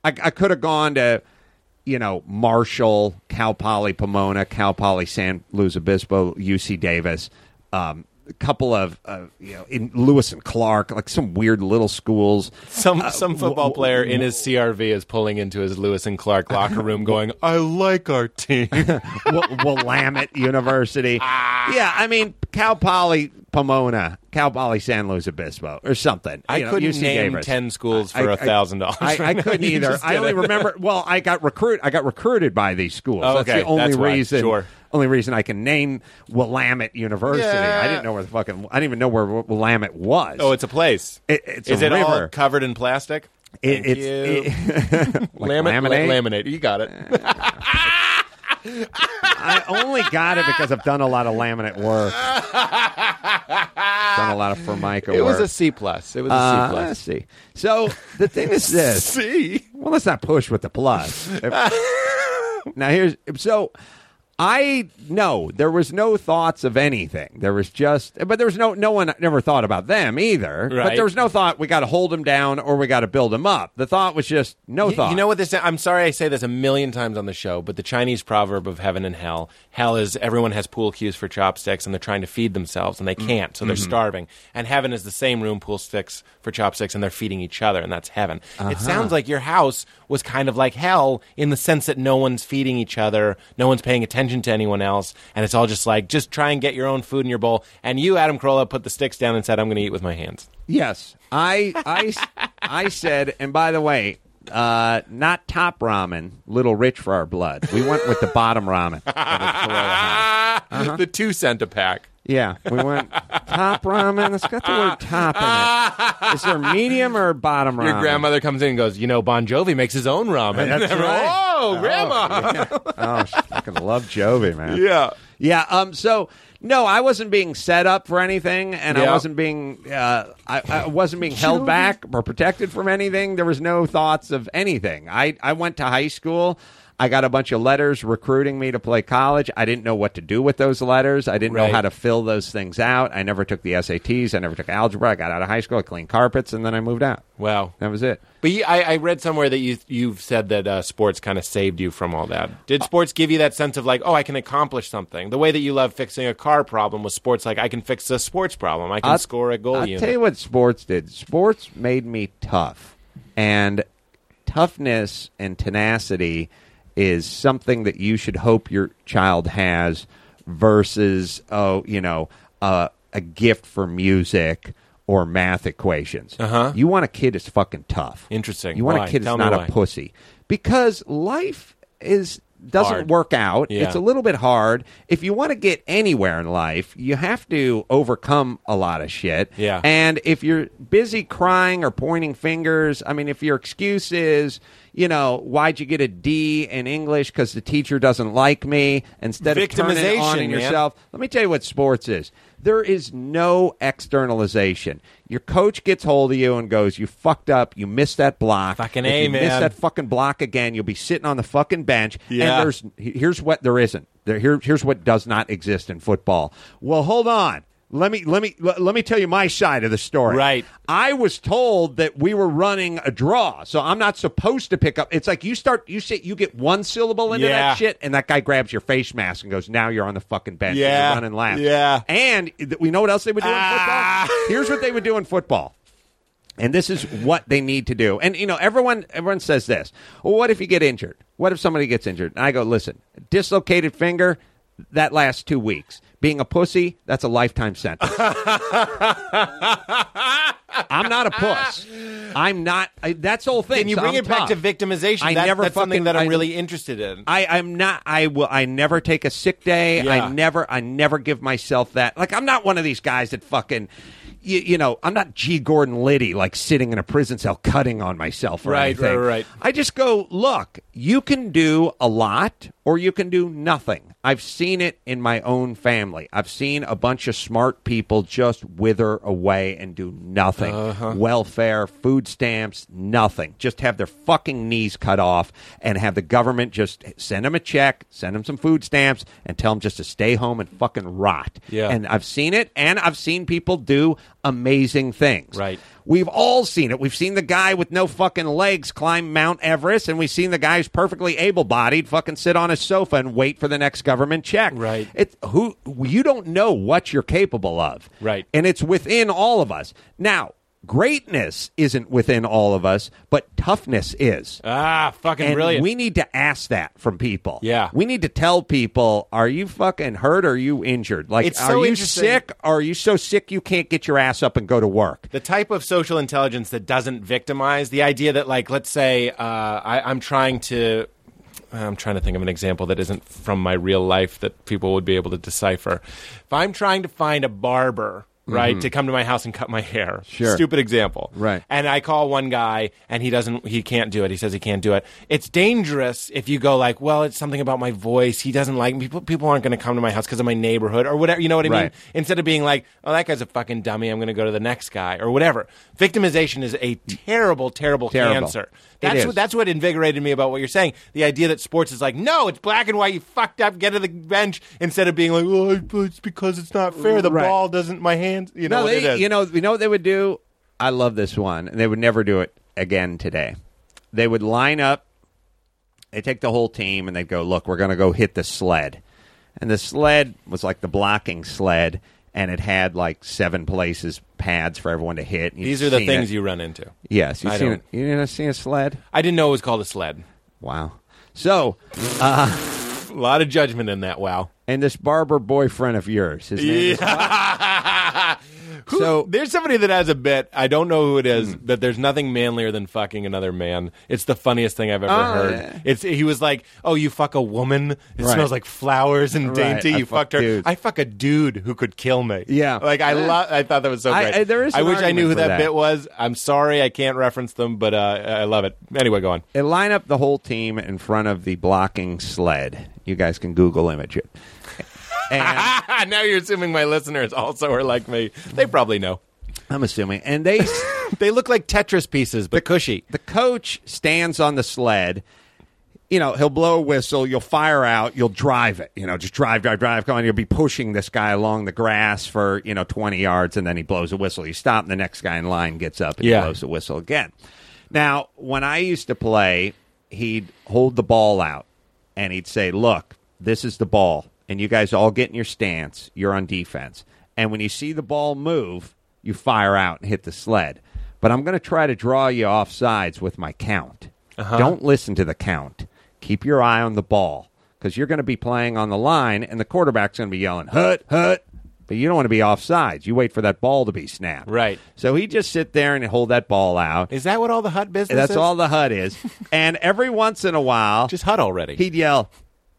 I, I could have gone to, you know, Marshall, Cal Poly Pomona, Cal Poly San Luis Obispo, UC Davis, um, a couple of, uh, you know, in Lewis and Clark, like some weird little schools. Some some football player in his CRV is pulling into his Lewis and Clark locker room, going, "I like our team." Wil- Willamette University. Yeah, I mean, Cal Poly Pomona, Cal Poly San Luis Obispo, or something. I You know, couldn't UC name Davis. ten schools for a thousand dollars. I, right couldn't either. I only remember. Well, I got recruit. I got recruited by these schools. Oh, That's okay. the only That's reason. Sure. Only reason I can name Willamette University. Yeah. I didn't know where the fucking. I didn't even know where Willamette was. Oh, it's a place. It- it's is a it all covered in plastic? It- it's it- like Lamin- la- laminate. laminate. You got it. I only got it because I've done a lot of laminate work. done a lot of formica it work. was a C plus. It was a C Uh, plus. let's see. So the thing is this. C. Well, let's not push with the plus. If- now here's so I no, there was no thoughts of anything. There was just, but there was no no one never thought about them either. But there was no thought we got to hold them down or we got to build them up. The thought was just no thought. You know what this? I'm sorry I say this a million times on the show, but the Chinese proverb of heaven and hell. Hell is everyone has pool cues for chopsticks, and they're trying to feed themselves, and they mm. can't, so they're mm-hmm. starving. And heaven is the same room pool sticks for chopsticks, and they're feeding each other, and that's heaven. It uh-huh. sounds like your house was kind of like hell in the sense that no one's feeding each other, no one's paying attention to anyone else, and it's all just like just try and get your own food in your bowl. And you, Adam Carolla, put the sticks down and said, "I'm going to eat with my hands." Yes, I, I, I said, and by the way, uh, not top ramen, little rich for our blood. We went with the bottom ramen. had. The two cent a pack. Yeah, we went top ramen. It's got the word top in it. Is there medium or bottom ramen? Your grandmother comes in and goes, you know, Bon Jovi makes his own ramen. That's right. Oh, grandma. Oh, she fucking love Jovi, man. yeah. Yeah. Um. So no, I wasn't being set up for anything, and I Yeah. wasn't being. Uh, I, I wasn't being held back or protected from anything. There was no thoughts of anything. I I went to high school. I got a bunch of letters recruiting me to play college. I didn't know what to do with those letters. I didn't know how to fill those things out. I never took the SATs. I never took algebra. I got out of high school. I cleaned carpets, and then I moved out. Wow. That was it. But you, I, I read somewhere that you you've said that uh, sports kind of saved you from all that. Did sports give you that sense of like, oh, I can accomplish something? The way that you love fixing a car problem was sports like I can fix a sports problem. I can I'll- score a goal I'll unit. tell you what sports did. Sports made me tough, and toughness and tenacity is something that you should hope your child has versus oh you know uh, a gift for music or math equations. Uh-huh. You want a kid that's fucking tough. Interesting. You want Why? a kid that's not why. a pussy because life is doesn't Hard. work out. Yeah. It's a little bit hard. If you want to get anywhere in life, you have to overcome a lot of shit. Yeah. And if you're busy crying or pointing fingers, I mean, if your excuse is, you know, why'd you get a D in English because the teacher doesn't like me, instead of turning it on Victimization, in man. yourself, let me tell you what sports is. There is no externalization. Your coach gets hold of you and goes, "You fucked up. You missed that block. Fucking if A, you miss that fucking block again, you'll be sitting on the fucking bench." Yeah. And there's here's what there isn't. There, here, here's what does not exist in football. Well, hold on. Let me let me let let me tell you my side of the story. Right. I was told that we were running a draw, so I'm not supposed to pick up. It's like you start you say you get one syllable into Yeah. that shit, and that guy grabs your face mask and goes, "Now you're on the fucking bench. Yeah. you're running laps." Yeah. And th- we know what else they would do Ah. in football. Here's what they would do in football. And this is what they need to do. And you know, everyone everyone says this. Well, what if you get injured? What if somebody gets injured? And I go, listen, dislocated finger, that lasts two weeks. Being a pussy, that's a lifetime sentence. I'm not a puss. I'm not. I, that's the whole thing. Can you So bring I'm it back to victimization? I That- never that's something that I'm I- really interested in. I, I'm not. I will. I never take a sick day. Yeah. I never. I never give myself that. Like I'm not one of these guys that fucking. You, you know, I'm not G. Gordon Liddy, like sitting in a prison cell cutting on myself or Right, anything. right, right. I just go, look, you can do a lot or you can do nothing. I've seen it in my own family. I've seen a bunch of smart people just wither away and do nothing. Uh-huh. Welfare, food stamps, nothing. Just have their fucking knees cut off and have the government just send them a check, send them some food stamps, and tell them just to stay home and fucking rot. Yeah. And I've seen it, and I've seen people do amazing things. Right. We've all seen it. We've seen the guy with no fucking legs climb Mount Everest, and we've seen the guy who's perfectly able-bodied fucking sit on a sofa and wait for the next government check. Right. It's who you don't know what you're capable of. Right. And it's within all of us. Now, greatness isn't within all of us, but toughness is. ah, fucking And brilliant. we need to ask that from people. Yeah. We need to tell people, are you fucking hurt or are you injured? Like, It's are so you sick or are you so sick you can't get your ass up and go to work? the type of social intelligence that doesn't victimize the idea that like let's say uh, I, i'm trying to i'm trying to think of an example that isn't from my real life that people would be able to decipher if i'm trying to find a barber right to come to my house and cut my hair Mm-hmm. Sure. stupid example Right. and i call one guy and he doesn't he can't do it he says he can't do it it's dangerous if you go like well it's something about my voice he doesn't like me people, people aren't going to come to my house because of my neighborhood or whatever you know what i mean instead of being like, "Oh, that guy's a fucking dummy. I'm going to go to the next guy" or whatever. Victimization is a terrible, terrible, Terrible. cancer. That's what that's what invigorated me about what you're saying. The idea that sports is like, no, it's black and white. You fucked up. Get to the bench instead of being like, oh, it's because it's not fair. The Right. ball doesn't. My hands. You know no, what they, you know, you know what they would do. I love this one, and they would never do it again today. They would line up. They take the whole team, and they'd go, "Look, we're going to go hit the sled," and the sled was like the blocking sled, and it had like seven places pads for everyone to hit. You've These are the things it. you run into. Yes, you seen it. You didn't see a sled? I didn't know it was called a sled. Wow. So, uh, A lot of judgment in that. Wow. and this barber boyfriend of yours, his name is Who So There's somebody that has a bit. I don't know who it is, but there's nothing manlier than fucking another man. It's the funniest thing I've ever Oh, heard. yeah. It's he was like, "Oh, you fuck a woman? It Right. smells like flowers and dainty. I You fuck fucked her. dudes." I fuck a dude who could kill me. Yeah. like I love. I thought that was so great. I- there is I wish I knew who that, that. bit was. I'm sorry, I can't reference them, but uh, I love it. Anyway, go on. They line up the whole team in front of the blocking sled. You guys can Google image it. And now you're assuming my listeners also are like me. They probably know. I'm assuming, and they, They look like Tetris pieces, but cushy. the coach stands on the sled. You know, he'll blow a whistle. You'll fire out. You'll drive it. You know, just drive, drive, drive. Come on. You'll be pushing this guy along the grass for you know 20 yards, and then he blows a whistle. You stop, and the next guy in line gets up and Yeah. blows a whistle again. Now, when I used to play, he'd hold the ball out, and he'd say, "Look, this is the ball, and you guys all get in your stance. You're on defense, and when you see the ball move, you fire out and hit the sled. But I'm going to try to draw you off sides with my count. Uh-huh. Don't listen to the count. Keep your eye on the ball because you're going to be playing on the line, and the quarterback's going to be yelling, "Hut, hut." But you don't want to be off sides. You wait for that ball to be snapped. Right. So he just sit there and hold that ball out. Is that what all the hut business That's is? all the HUD is. and every once in a while, Just hut already. he'd yell,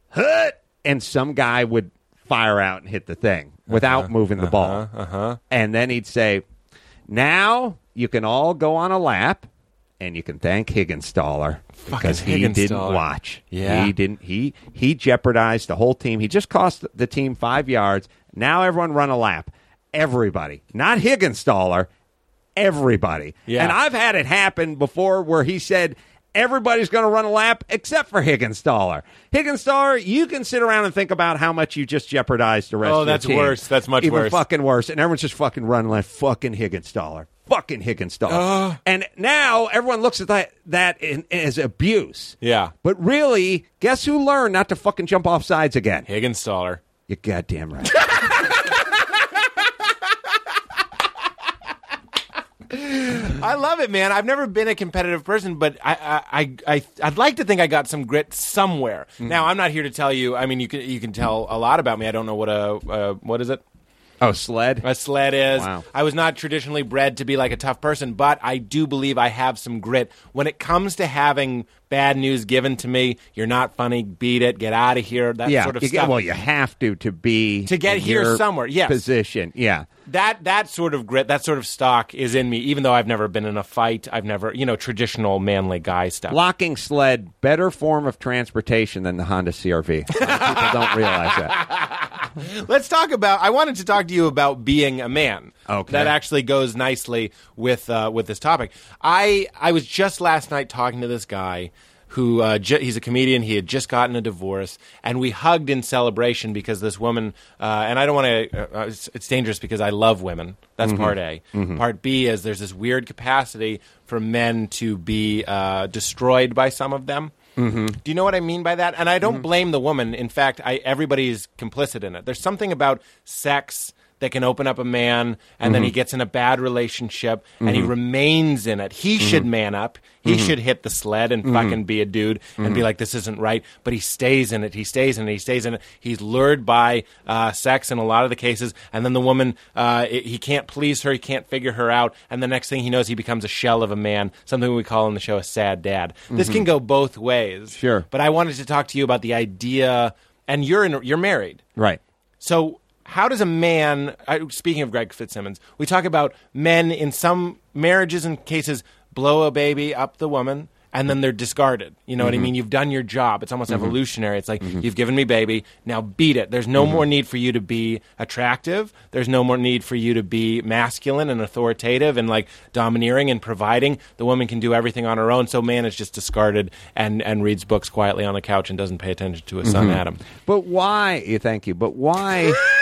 "Hut!" And some guy would fire out and hit the thing without moving the ball. Uh-huh. And then he'd say, "Now you can all go on a lap." And you can thank Higginstaller because he didn't watch. Yeah. he didn't. He he jeopardized the whole team. He just cost the team five yards. Now everyone run a lap. Everybody, not Higginstaller, everybody. Yeah. And I've had it happen before where he said everybody's going to run a lap except for Higginstaller. Higginstaller, you can sit around and think about how much you just jeopardized the rest Oh, of your that's worse. That's much Even worse. fucking worse. And everyone's just fucking running like fucking Higginstaller. Fucking Higgins Higginstaller. Uh. and now everyone looks at that, that in, as abuse. Yeah. But really, guess who learned not to fucking jump off sides again? Higginstaller. You're goddamn right. I love it, man. I've never been a competitive person, but I, I, I, I'd like to think I got some grit somewhere. Now, I'm not here to tell you. I mean, you can you can tell a lot about me. I don't know what a uh, what is it oh, sled? a sled is. Wow. I was not traditionally bred to be like a tough person, but I do believe I have some grit. When it comes to having bad news given to me, you're not funny. Beat it. Get out of here. That yeah, sort of you stuff. well, you have to to be To get here somewhere, yes. Position, yeah. that that sort of grit, that sort of stock is in me. Even though I've never been in a fight, I've never, you know, traditional manly guy stuff. Locking sled, better form of transportation than the Honda CRV. A lot of people don't realize that. Let's talk about. I wanted to talk to you about being a man. Okay. that actually goes nicely with uh, with this topic. I I was just last night talking to this guy who uh, ju- he's a comedian. He had just gotten a divorce, and we hugged in celebration because this woman. Uh, and I don't want to. Uh, it's, it's dangerous because I love women. That's Mm-hmm. part A. Part B is there's this weird capacity for men to be uh, destroyed by some of them. Mm-hmm. Do you know what I mean by that? And I don't blame the woman. In fact, I, everybody's complicit in it. There's something about sex that can open up a man, and then he mm-hmm. gets in a bad relationship, and he mm-hmm. remains in it. He should mm-hmm. man up. He should hit the sled and fucking be a dude and be like, "This isn't right." But he stays in it. He stays in it. He stays in it. He's lured by uh, sex in a lot of the cases, and then the woman, uh, i- he can't please her. He can't figure her out, and the next thing he knows, he becomes a shell of a man. Something we call in the show a sad dad. This can go both ways. Sure. But I wanted to talk to you about the idea, and you're in, you're married. Right. So, how does a man, speaking of Greg Fitzsimmons, we talk about men in some marriages and cases blow a baby up the woman and then they're discarded. You know what I mm-hmm. mean? You've done your job. It's almost mm-hmm. evolutionary. It's like, mm-hmm. you've given me baby, now beat it. There's no more need for you to be attractive. There's no more need for you to be masculine and authoritative and like domineering and providing. The woman can do everything on her own. So, man is just discarded and, and reads books quietly on the couch and doesn't pay attention to his son, Adam. But why? Thank you. But why?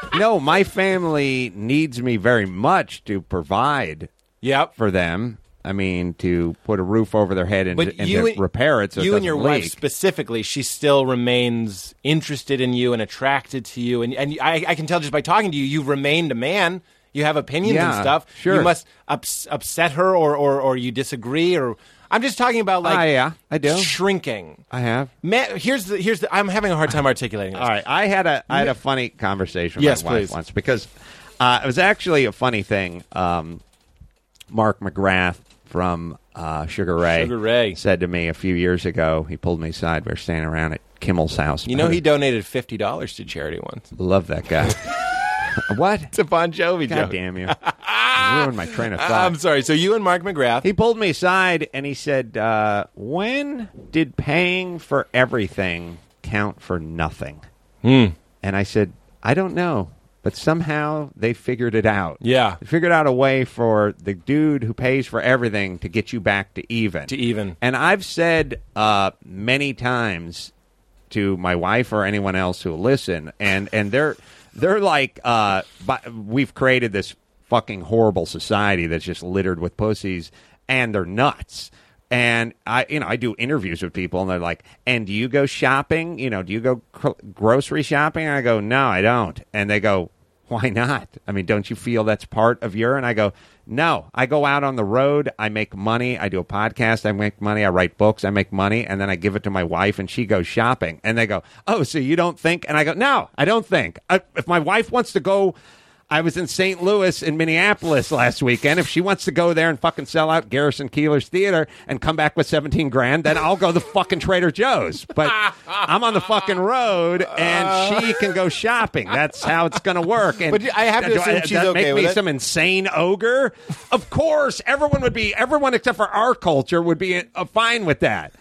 no, my family needs me very much to provide Yep. for them. I mean, to put a roof over their head and, But and you, to repair it so you it and your doesn't wife specifically, she still remains interested in you and attracted to you, and and I, I can tell just by talking to you, you've remained a man. You have opinions and stuff. sure. You must ups, upset her, or, or or you disagree, or I'm just talking about like Ah, yeah, I do. shrinking. I have. Man, here's the here's the. I'm having a hard time articulating this. All right, I had a I had a funny conversation with Yes, my wife please. once because Uh, it was actually a funny thing. Um, Mark McGrath from uh, Sugar Ray, Sugar Ray. said to me a few years ago. He pulled me aside. We were standing around at Kimmel's house. You know, he donated fifty dollars to charity once. love that guy. what? It's a Bon Jovi God joke. damn you! You ruined my train of thought. I'm sorry. So you and Mark McGrath. He pulled me aside and he said, uh, "When did paying for everything count for nothing?" Hmm. And I said, "I don't know, but somehow they figured it out. Yeah. they figured out a way for the dude who pays for everything to get you back to even. To even. And I've said uh, many times to my wife or anyone else who will listen, and and they're they're like, uh, we've created this fucking horrible society that's just littered with pussies, and they're nuts. And I, you know, I do interviews with people, and they're like, "And do you go shopping? You know, do you go cr- grocery shopping?" And I go, "No, I don't." And they go, "Why not? I mean, don't you feel that's part of your?" And I go, "No, I go out on the road. I make money. I do a podcast. I make money. I write books. I make money, and then I give it to my wife, and she goes shopping. And they go, "Oh, so you don't think?" And I go, "No, I don't think. I, if my wife wants to go." I was in St. Louis in Minneapolis last weekend. If she wants to go there and fucking sell out Garrison Keillor's theater and come back with 17 grand, then I'll go to fucking Trader Joe's. But I'm on the fucking road and she can go shopping. That's how it's going to work. And But I have to do assume I- she's does that okay make with me it? some insane ogre? Of course, everyone would be, everyone except for our culture would be uh, fine with that.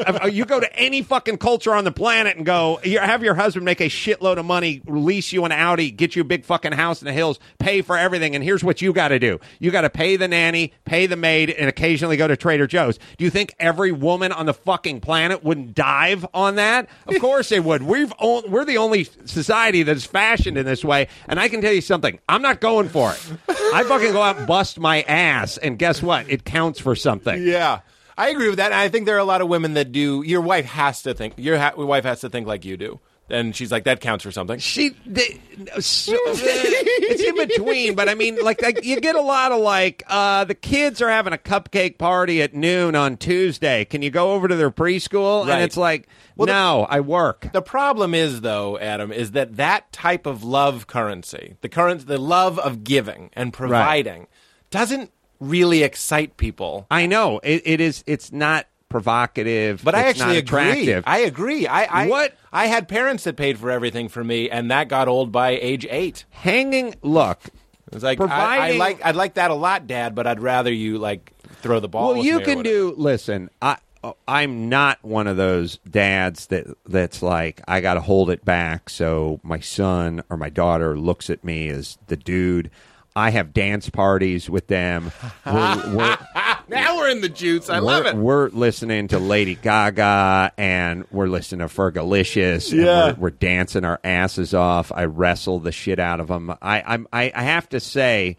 I- you go to any fucking culture on the planet and go, have your husband make a shitload of money, lease you an Audi, get you a big fucking house in the hills, pay for everything, and here's what you got to do: you got to pay the nanny, pay the maid, and occasionally go to Trader Joe's. Do you think every woman on the fucking planet wouldn't dive on that? Of course they would. We've on, we're the only society that's fashioned in this way, and I can tell you something: I'm not going for it. I fucking go out and bust my ass, and guess what? It counts for something. Yeah. I agree with that. And I think there are a lot of women that do. Your wife has to think. Your ha- wife has to think like you do. And she's like, that counts for something. She, they, so, it's in between, but I mean, like, like, you get a lot of like, uh, the kids are having a cupcake party at noon on Tuesday. Can you go over to their preschool? Right. And it's like, Well, the- no, I work. The problem is, though, Adam, is that that type of love currency, the current, the love of giving and providing, doesn't really excite people. I know it, it is. It's not provocative, But I actually not attractive. agree. I agree. I, I What? I had parents that paid for everything for me, and that got old by age eight. Hanging, look, It was like I, I like I'd like that a lot, Dad, but I'd rather you like throw the ball. Well, you can do. Listen, I I'm not one of those dads that that's like I got to hold it back so my son or my daughter looks at me as the dude. I have dance parties with them. We're, we're, Now we're in the juice. I love it. We're listening to Lady Gaga and we're listening to Fergalicious. and Yeah. we're, we're dancing our asses off. I wrestle the shit out of them. I I'm, I, I have to say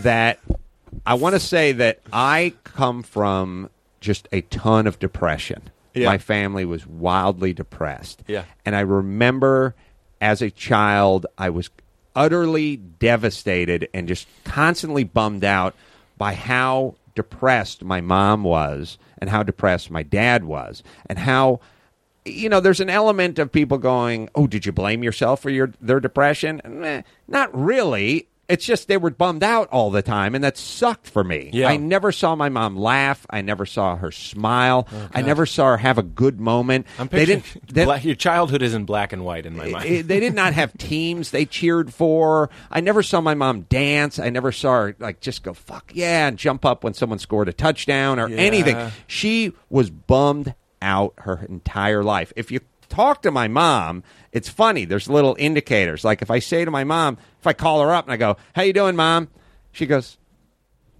that I want to say that I come from just a ton of depression. Yeah. My family was wildly depressed. Yeah. And I remember as a child, I was utterly devastated and just constantly bummed out by how depressed my mom was and how depressed my dad was and how you know there's an element of people going oh did you blame yourself for your their depression? Eh, not really it's just they were bummed out all the time and that sucked for me Yeah. i never saw my mom laugh i never saw her smile oh, i never saw her have a good moment I'm they didn't they, black, your childhood is in black and white in my mind. they did not have teams they cheered for. I never saw my mom dance. I never saw her like just go fuck yeah and jump up when someone scored a touchdown or Yeah. anything. She was bummed out her entire life. If you talk to my mom, it's funny. There's little indicators. Like if I say to my mom, if I call her up and I go, "How you doing, mom?" She goes,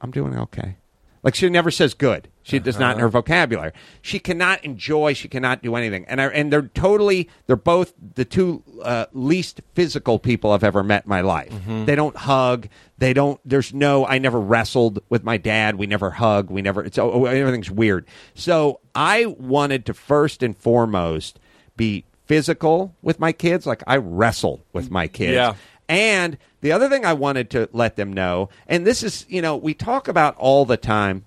"I'm doing okay." Like she never says good. She does not in her vocabulary. She cannot enjoy. She cannot do anything. And I, and they're totally. They're both the two uh, least physical people I've ever met in my life. They don't hug. They don't. There's no. I never wrestled with my dad. We never hug. We never. It's oh, everything's weird. So I wanted to first and foremost be physical with my kids. Like I wrestle with my kids. Yeah. And the other thing I wanted to let them know, and this is, you know, we talk about all the time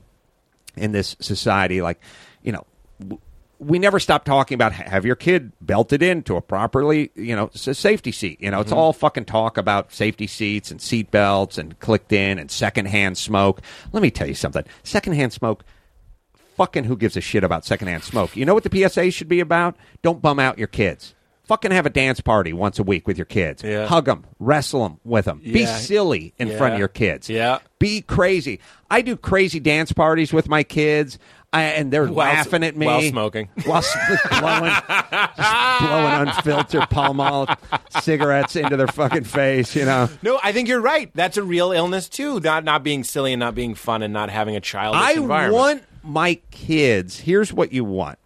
in this society, like, you know, w- we never stop talking about have your kid belted into a properly, you know, safety seat. You know, it's mm-hmm. all fucking talk about safety seats and seat belts and clicked in and secondhand smoke. Let me tell you something. Secondhand smoke fucking who gives a shit about secondhand smoke? You know what the PSA should be about? Don't bum out your kids. Fucking have a dance party once a week with your kids. Yeah. Hug them, wrestle them with them. Be Yeah. silly in front of your kids. Yeah. Be crazy. I do crazy dance parties with my kids, I, and they're While- laughing at me while smoking. while s- blowing, just blowing unfiltered Pall Mall cigarettes into their fucking face. You know. No, I think you're right. That's a real illness too. Not not being silly and not being fun and not having a childish I environment. want my kids. Here's what you want.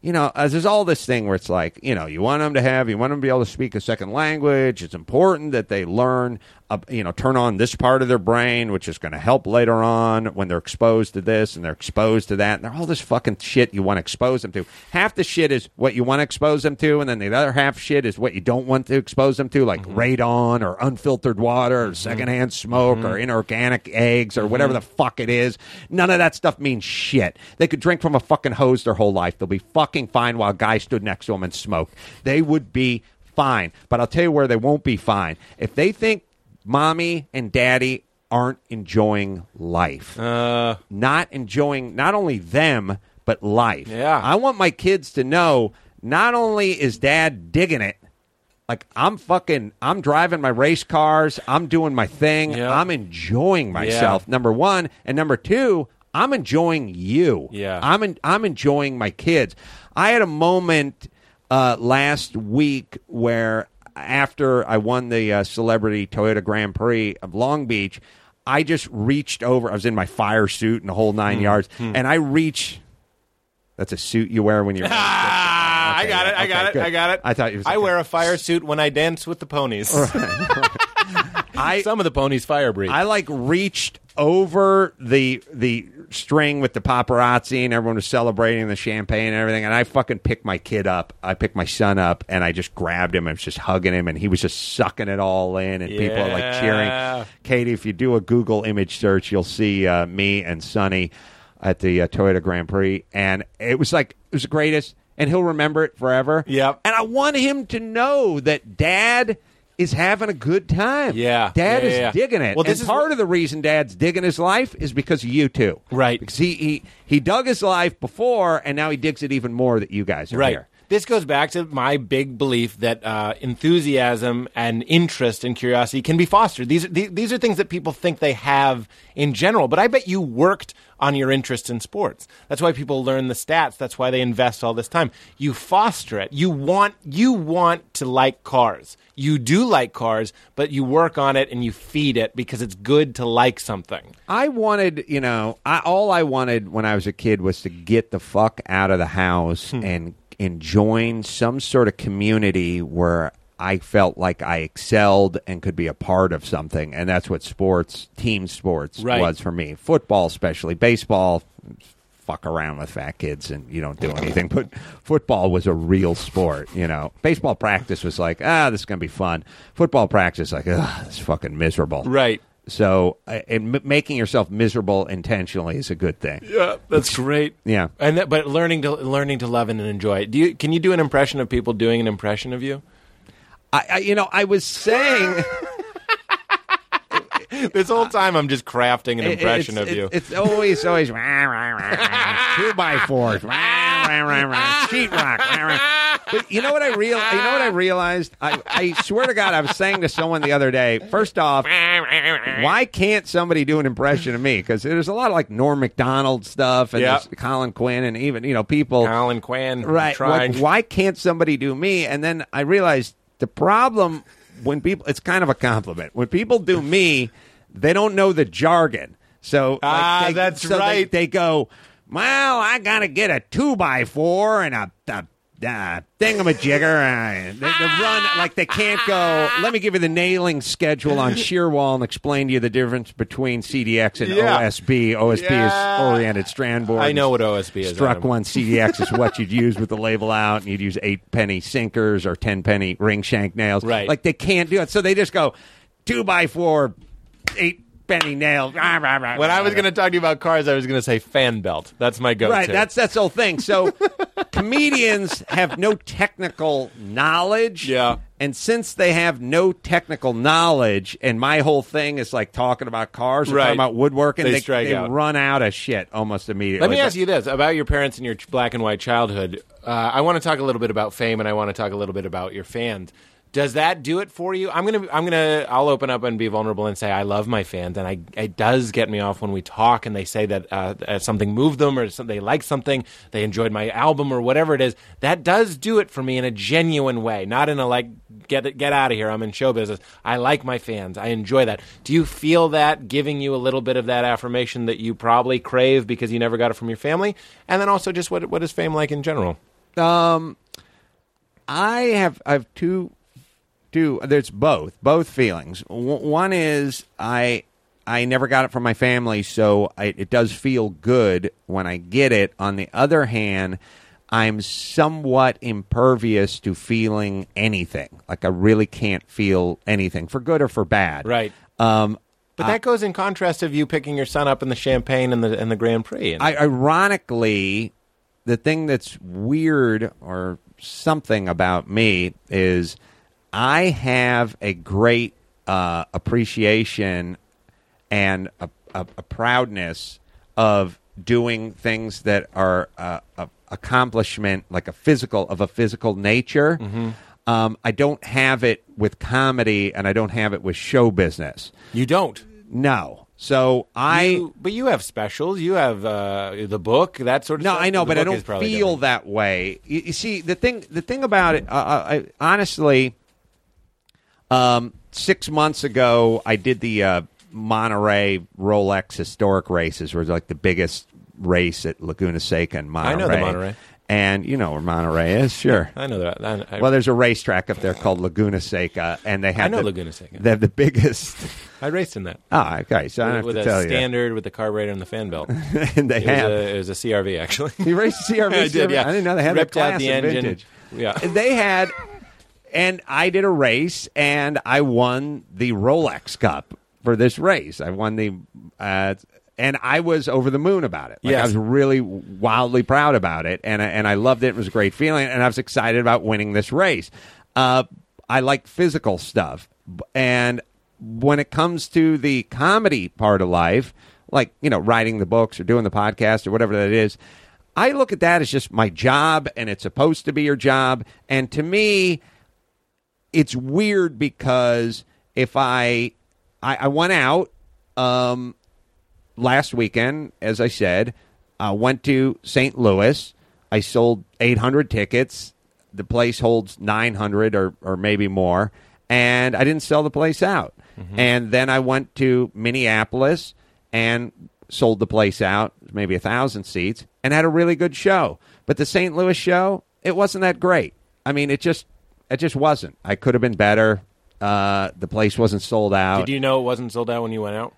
You know, as there's all this thing where it's like, you know, you want them to have, you want them to be able to speak a second language. It's important that they learn, uh, you know, turn on this part of their brain, which is going to help later on when they're exposed to this and they're exposed to that. And they're all this fucking shit you want to expose them to. Half the shit is what you want to expose them to, and then the other half shit is what you don't want to expose them to, like mm-hmm. radon or unfiltered water or mm-hmm. secondhand smoke or mm-hmm. inorganic eggs or whatever the fuck it is. None of that stuff means shit. They could drink from a fucking hose their whole life. They'll be fucking fine while a guy stood next to them and smoked. They would be fine. But I'll tell you where they won't be fine. If they think mommy and daddy aren't enjoying life, Uh, not enjoying not only them, but life. Yeah. I want my kids to know not only is dad digging it, like I'm fucking I'm driving my race cars, I'm doing my thing, Yeah. I'm enjoying myself. Number 1, and number 2, I'm enjoying you. Yeah. I'm en- I'm enjoying my kids. I had a moment uh, last week where after I won the uh, celebrity Toyota Grand Prix of Long Beach, I just reached over. I was in my fire suit and the whole nine yards, and I reach. That's a suit you wear when you're. Ah, I got it. I okay, got it. I got it. I thought you was I wear a fire suit when I dance with the ponies. I Some of the ponies fire breathe. I like reached over the the string with the paparazzi and everyone was celebrating the champagne and everything and I fucking picked my kid up. I picked my son up and I just grabbed him and was just hugging him and he was just sucking it all in and people are like cheering. Katie, if you do a Google image search, you'll see uh, me and Sonny at the uh, Toyota Grand Prix and it was like it was the greatest and he'll remember it forever. Yep. And I want him to know that dad is having a good time. Yeah. Dad Yeah, is yeah, digging it. Well, this and is part what- of the reason Dad's digging his life is because of you two, Right. Because he he, he dug his life before, and now he digs it even more that you guys are right. here. This goes back to my big belief that uh, enthusiasm and interest and curiosity can be fostered. These are, these, these are things that people think they have in general, but I bet you worked on your interest in sports. That's why people learn the stats. That's why they invest all this time. You foster it. You want you want to like cars. You do like cars, but you work on it and you feed it because it's good to like something. I wanted, you know, I, all I wanted when I was a kid was to get the fuck out of the house Hmm. and and join some sort of community where I felt like I excelled and could be a part of something, and that's what sports, team sports, Right. was for me. Football, especially baseball. Fuck around with fat kids and you don't do anything. But football was a real sport, you know. Baseball practice was like, ah, this is gonna be fun. Football practice, like, ah, it's fucking miserable. Right. So, uh, and m- making yourself miserable intentionally is a good thing. Yeah, that's great. Yeah. and that, but learning to learning to love and enjoy it. Do you can you do an impression of people doing an impression of you? I, I you know, I was saying This whole time I'm just crafting an impression it's, of you. it's always always rah, rah, rah, two by fours, rah, rah, rah, rah, sheetrock. Rah, rah. But you know what I real? You know what I realized? I, I swear to God, I was saying to someone the other day. First off, why can't somebody do an impression of me? Because there's a lot of like Norm Macdonald stuff and there's Colin Quinn and even you know people. Colin Quinn, right like, why can't somebody do me and then i realized the problem when people it's kind of a compliment when people do me they don't know the jargon so like, Ah, they- that's so they- right. they, go well i gotta get a two by four and a, a uh, thingamajigger. Uh, they, they run like they can't go. Let me give you the nailing schedule on shear wall and explain to you the difference between CDX and Yeah. OSB. OSB Yeah. is oriented strand board. I know what OSB is. Struck Adam. one CDX is what you'd use with the label out, and you'd use eight penny sinkers or ten penny ring shank nails. Right. Like they can't do it, so they just go two by four, eight penny nails. Rah, rah, rah, When I was going to talk to you about cars, I was going to say fan belt. That's my go-to. Right, that's that's the whole thing. So comedians have no technical knowledge. Yeah. And since they have no technical knowledge, and my whole thing is like talking about cars or Right. talking about woodworking, They they, they out. run out of shit almost immediately. Let me But- ask you this about your parents and your black and white childhood. Uh, I want to talk a little bit about fame, and I want to talk a little bit about your fans. Does that do it for you? I'm gonna, I'm gonna, I'll open up and be vulnerable and say I love my fans, and I, it does get me off when we talk and they say that uh, something moved them or they like something, they enjoyed my album or whatever it is. That does do it for me in a genuine way, not in a like get get out of here. I'm in show business. I like my fans. I enjoy that. Do you feel that giving you a little bit of that affirmation that you probably crave because you never got it from your family? And then also just what what is fame like in general? Um, I have I have two two. There's both both feelings. W- one is I I never got it from my family, so I, it does feel good when I get it. On the other hand. I'm somewhat impervious to feeling anything. Like I really can't feel anything for good or for bad. Right. Um, But that goes in contrast of you picking your son up in the champagne and the and the Grand Prix. And I, ironically, the thing that's weird or something about me is I have a great uh, appreciation and a, a, a proudness of doing things that are uh, a accomplishment, like a physical of a physical nature. Um, I don't have it with comedy, and I don't have it with show business. you don't. No. So I. You- but you have specials. You have uh, the book, that sort of No, stuff. I know, The but I don't feel different. that way. You, you see, the thing, the thing about it, uh, uh, I, honestly, um, six months ago, I did the uh, Monterey Rolex historic races, where it's like the biggest race at Laguna Seca in Monterey. I know the Monterey. and you know where Monterey is, sure. I know that. I, I, Well, there's a racetrack up there called Laguna Seca, and they have I know the, Laguna Seca. They have the biggest. I raced in that. Oh, okay. So I don't have with to a tell you. standard with the carburetor and the fan belt. It and they was, have. a, it was a CRV actually. you raced a CRV. I did. Yeah, I didn't know they had ripped that class out the engine. vintage. Yeah. they had and I did a race and I won the Rolex Cup for this race. I won the uh, and I was over the moon about it. Like, Yes. I was really wildly proud about it and I, and I loved it. It was a great feeling and I was excited about winning this race. Uh, I like physical stuff and when it comes to the comedy part of life, like, you know, writing the books or doing the podcast or whatever that is, I look at that as just my job and it's supposed to be your job. And to me, it's weird because if I I, I went out um, last weekend, as I said, I went to St. Louis. I sold 800 tickets. The place holds 900 or, or maybe more. And I didn't sell the place out. And then I went to Minneapolis and sold the place out, maybe a thousand seats, and had a really good show. But the St. Louis show, it wasn't that great. I mean, it just it just wasn't. I could have been better. Uh, the place wasn't sold out. Did you know it wasn't sold out when you went out?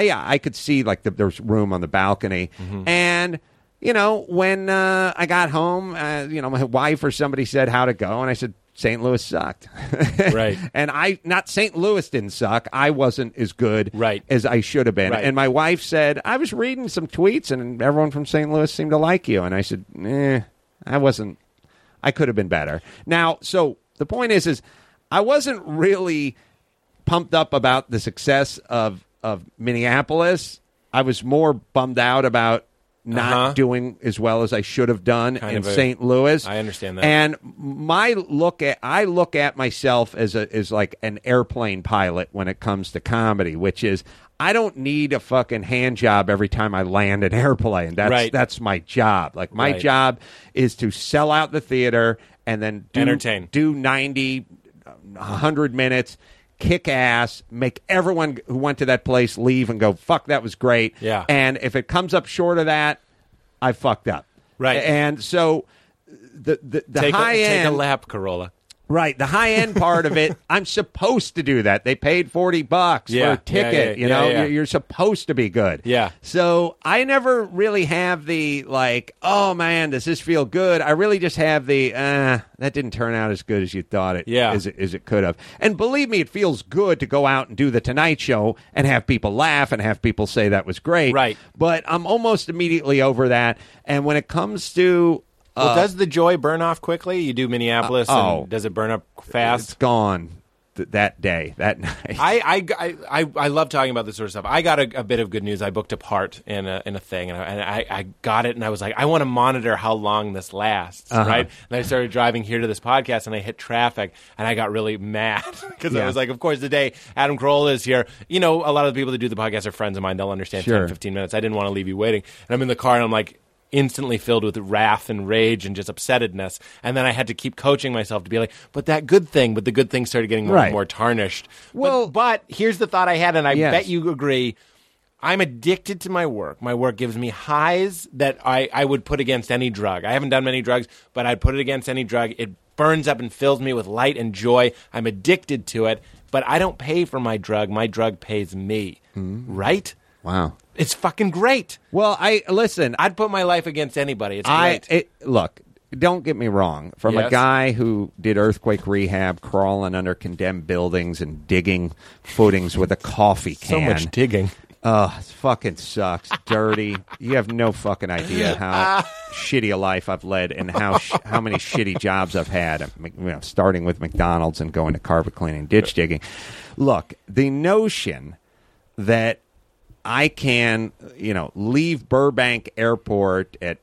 yeah, I could see like the, there was room on the balcony, and you know when uh, I got home, uh, you know my wife or somebody said how to go, and I said St. Louis sucked, Right. and I not St. Louis didn't suck. I wasn't as good Right. as I should have been, Right. and my wife said I was reading some tweets, and everyone from St. Louis seemed to like you, and I said, eh, I wasn't. I could have been better. Now, so the point is, is I wasn't really pumped up about the success of of Minneapolis. I was more bummed out about not Uh-huh. doing as well as I should have done Kind in St. Louis. I understand that. And my look at I look at myself as a as like an airplane pilot when it comes to comedy, which is I don't need a fucking hand job every time I land an airplane. That's Right. that's my job. Like my Right. job is to sell out the theater and then do, Entertain. do 90 100 minutes kick ass make everyone who went to that place leave and go fuck that was great Yeah. and if it comes up short of that i fucked up Right. and so the the, the Take, high a, take end a lap, Carolla. Right, the high end part of it, I'm supposed to do that. They paid forty bucks Yeah, for a ticket. yeah, you know, yeah. You're, you're supposed to be good. Yeah. So I never really have the like, oh man, does this feel good? I really just have the, uh, that didn't turn out as good as you thought it Yeah. as it, as it could have. And believe me, it feels good to go out and do the Tonight Show and have people laugh and have people say that was great. Right. But I'm almost immediately over that. And when it comes to Well, does the joy burn off quickly? You do Minneapolis, Uh, oh. and does it burn up it's fast? gone th- that day, that night. I, I, I, I, love talking about this sort of stuff. I got a, a bit of good news. I booked a part in a, in a thing, and, I, and I, I got it, and I was like, I want to monitor how long this lasts, Uh-huh. right? And I started driving here to this podcast, and I hit traffic, and I got really mad because I was like, of course, the day Adam Carolla is here, you know, a lot of the people that do the podcast are friends of mine. They'll understand Sure. 10, 15 minutes. I didn't want to leave you waiting. And I'm in the car, and I'm like, instantly filled with wrath and rage and just upsettedness. And then I had to keep coaching myself to be like, but that good thing, but the good thing started getting more Right. and more tarnished. Well- but, but here's the thought I had, and I Yes. bet you agree. I'm addicted to my work. My work gives me highs that I, I would put against any drug. I haven't done many drugs, but I'd put it against any drug. It burns up and fills me with light and joy. I'm addicted to it, but I don't pay for my drug. My drug pays me. Mm-hmm. Right? wow. It's fucking great. Well, I listen. I'd put my life against anybody. It's I great. it, look. Don't get me wrong. From a guy who did earthquake rehab, crawling under condemned buildings and digging footings with a coffee can. so much digging. Oh, it fucking sucks. Dirty. You have no fucking idea how shitty a life I've led and how sh- how many shitty jobs I've had. I'm, you know, starting with McDonald's and going to carpet cleaning, ditch digging. Look, the notion that I can, you know, leave Burbank Airport at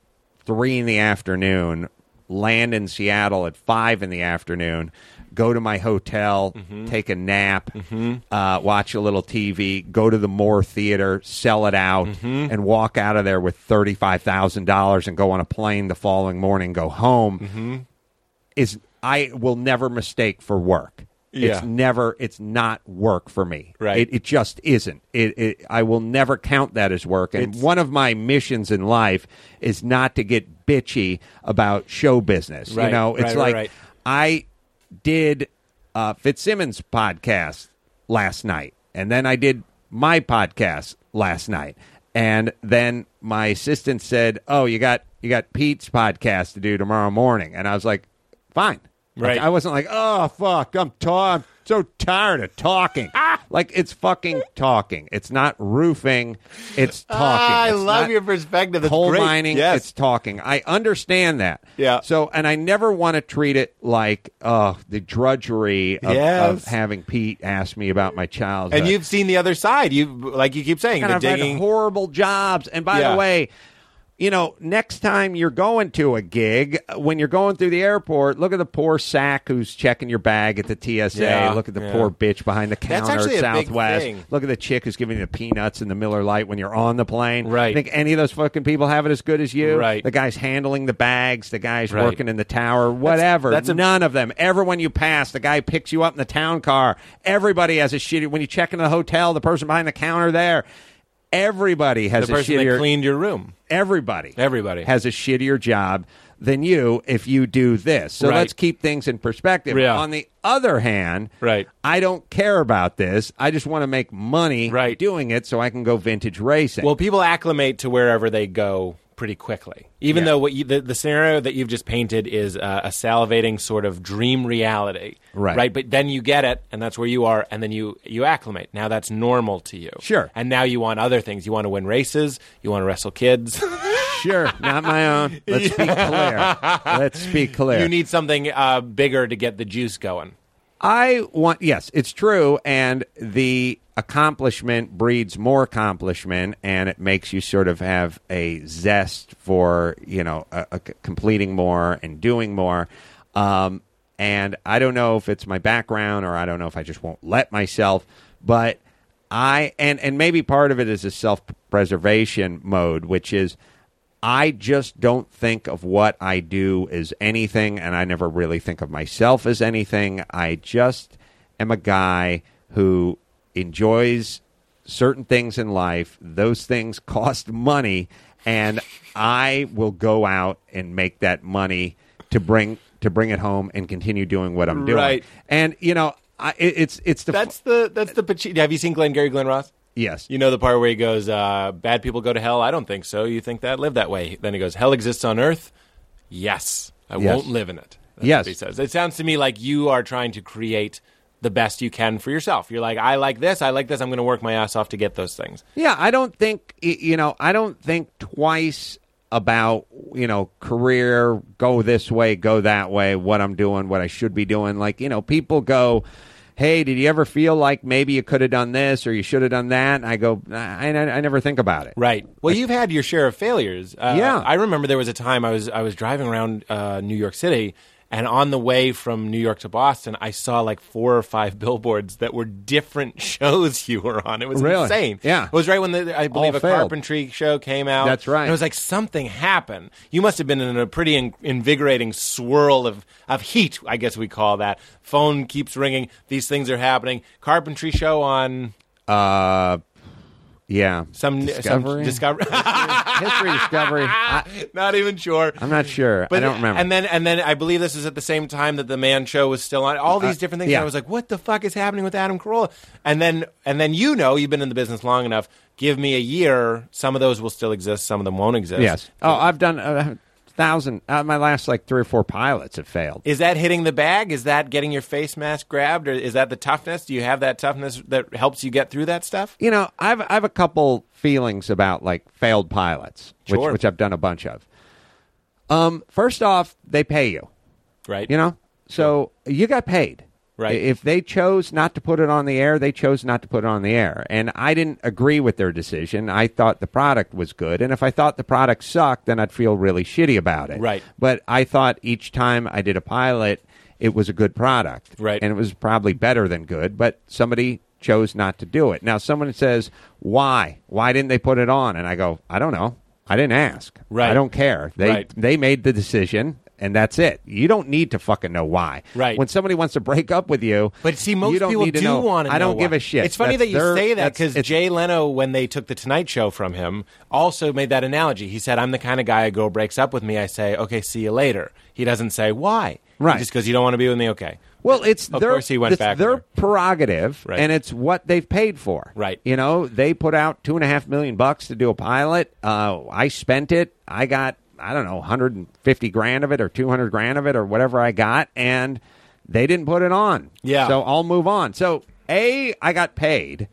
three in the afternoon, land in Seattle at five in the afternoon, go to my hotel, mm-hmm. take a nap, mm-hmm. uh, watch a little TV, go to the Moore Theater, sell it out, mm-hmm. and walk out of there with thirty five thousand dollars and go on a plane the following morning, go home. Is I will never mistake for work. Yeah. It's never. It's not work for me. Right. It, it just isn't. It, it. I will never count that as work. And one of my missions in life is not to get bitchy about show business. You Right, know, it's right, like right. I did uh, Fitzsimmons podcast last night, and then I did my podcast last night, and then my assistant said, "Oh, you got you got Pete's podcast to do tomorrow morning," and I was like, "Fine." Like, Right. I wasn't like, "Oh fuck, I'm ta- I'm so tired of talking." like it's fucking talking. It's not roofing. It's talking. Ah, I It's love your perspective. That's coal great. mining Yes. it's talking i understand that Yeah. so and i never want to treat it like uh the drudgery of, Yes. of having pete ask me about my childhood and you've seen the other side. You like you keep saying and the I've digging. had horrible jobs. And by Yeah. the way, you know, next time you're going to a gig, when you're going through the airport, look at the poor sack who's checking your bag at the TSA. Yeah, look at the yeah. poor bitch behind the counter at Southwest. Look at the chick who's giving you the peanuts and the Miller Lite when you're on the plane. Right. Think any of those fucking people have it as good as you? Right. The guy's handling the bags, the guy's Right. working in the tower, whatever. that's a- None of them. Everyone you pass, the guy picks you up in the town car. Everybody has a shitty. When you check into the hotel, the person behind the counter there. Everybody has the a person shittier. that cleaned your room. everybody, Everybody. has a shittier job than you if you do this. So Right. let's keep things in perspective. Yeah. On the other hand, Right. I don't care about this. I just want to make money Right. doing it so I can go vintage racing. Well, people acclimate to wherever they go pretty quickly. Even Yeah. though what you, the, the scenario that you've just painted is uh, a salivating sort of dream reality, Right. Right, but then you get it, and that's where you are, and then you you acclimate. Now that's normal to you, Sure. And now you want other things. You want to win races. You want to wrestle kids. sure, not my own. Let's be clear. Let's be clear. you need something uh, bigger to get the juice going. I want yes, it's true, and the accomplishment breeds more accomplishment, and it makes you sort of have a zest for you know a, a completing more and doing more. Um, and I don't know if it's my background or I don't know if I just won't let myself, but I and and maybe part of it is a self preservation mode, which is I just don't think of what I do as anything, and I never really think of myself as anything. I just am a guy who enjoys certain things in life. Those things cost money, and I will go out and make that money to bring to bring it home and continue doing what I'm doing. Right. And you know, I, it, it's it's the That's the that's the Pacino. Have you seen Glengarry Glen Ross? Yes. You know the part where he goes, uh, "Bad people go to hell." I don't think so. You think that? Live that way. Then he goes, "Hell exists on earth." Yes, I Yes. won't live in it. That's Yes. what he says. It sounds to me like you are trying to create the best you can for yourself. You're like, I like this. I like this. I'm going to work my ass off to get those things. Yeah, I don't think you know. I don't think twice about you know career go this way, go that way. What I'm doing, what I should be doing. Like you know, people go, "Hey, did you ever feel like maybe you could have done this or you should have done that?" And I go, I, I, I never think about it. Right. Well, you've had your share of failures. Uh, Yeah. I remember there was a time I was I was driving around uh, New York City, and on the way from New York to Boston, I saw like four or five billboards that were different shows you were on. It was Really? insane. Yeah. It was right when the, I believe All a failed. carpentry show came out. That's right. And it was like something happened. You must have been in a pretty in- invigorating swirl of of heat. I guess we call that. Phone keeps ringing. These things are happening. Carpentry show on Uh, yeah. some Discovery? some discovery. History Discovery. I, Not even sure. I'm not sure. I don't remember. And then, and then, I believe this is at the same time that the Man Show was still on. All these Uh, different things. yeah. And I was like, "What the fuck is happening with Adam Carolla?" And then, and then you know, you've been in the business long enough. Give me a year. Some of those will still exist. Some of them won't exist. yes. Oh, I've done a thousand. Uh, my last like three or four pilots have failed. Is that hitting the bag? Is that getting your face mask grabbed, or is that the toughness? Do you have that toughness that helps you get through that stuff? you know, I've I have a couple feelings about like failed pilots, which Sure. which I've done a bunch of. Um, first off, they pay you, Right. you know, so you got paid. Right. If they chose not to put it on the air, they chose not to put it on the air, and I didn't agree with their decision. I thought the product was good, and if I thought the product sucked, then I'd feel really shitty about it. Right. But I thought each time I did a pilot, it was a good product. Right. And it was probably better than good, but somebody chose not to do it. Now, someone says, why? Why didn't they put it on? And I go, I don't know. I didn't ask. Right. I don't care. They, Right. they made the decision. And that's it. You don't need to fucking know why. Right. When somebody wants to break up with you, But see, most you don't people need to do know. want to. I don't know give why. a shit. It's funny That's that you their- say that because Jay Leno, when they took the Tonight Show from him, also made that analogy. He said, "I'm the kind of guy. A girl breaks up with me. I say, okay, see you later." He doesn't say why. Right. He just because "You don't want to be with me, okay." Well, it's Of their, course he went back their there. prerogative, Right. and it's what they've paid for. Right. You know, they put out two and a half million bucks to do a pilot. Uh, I spent it. I got I don't know, 150 grand of it or 200 grand of it or whatever I got, and they didn't put it on. Yeah. So I'll move on. So a, I got paid.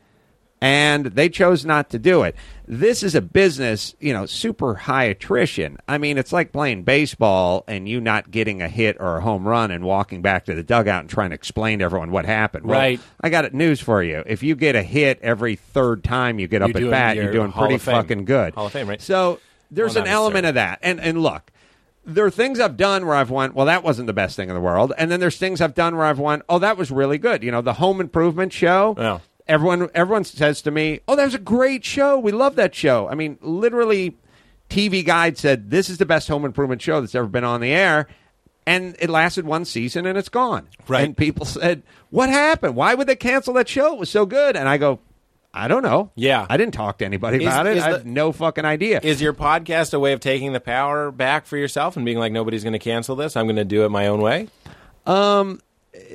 And they chose not to do it. This is a business, you know, super high attrition. I mean, it's like playing baseball and you not getting a hit or a home run and walking back to the dugout and trying to explain to everyone what happened. Well, Right. I got it news for you. If you get a hit every third time you get up at doing bat, your you're doing Hall pretty of Fame. fucking good. Hall of Fame, right? So there's Well, an element of that. And and look, there are things I've done where I've went, well, that wasn't the best thing in the world. And then there's things I've done where I've went, oh, that was really good. You know, the home improvement show. Yeah. Everyone everyone says to me, "Oh, that was a great show. We love that show." I mean, literally TV Guide said this is the best home improvement show that's ever been on the air. And it lasted one season and it's gone. Right. And people said, What happened? Why would they cancel that show? It was so good. And I go, I don't know. Yeah. I didn't talk to anybody Is- about it. is I the- have no fucking idea. Is your podcast a way of taking the power back for yourself and being like, nobody's going to cancel this? I'm going to do it my own way. Um,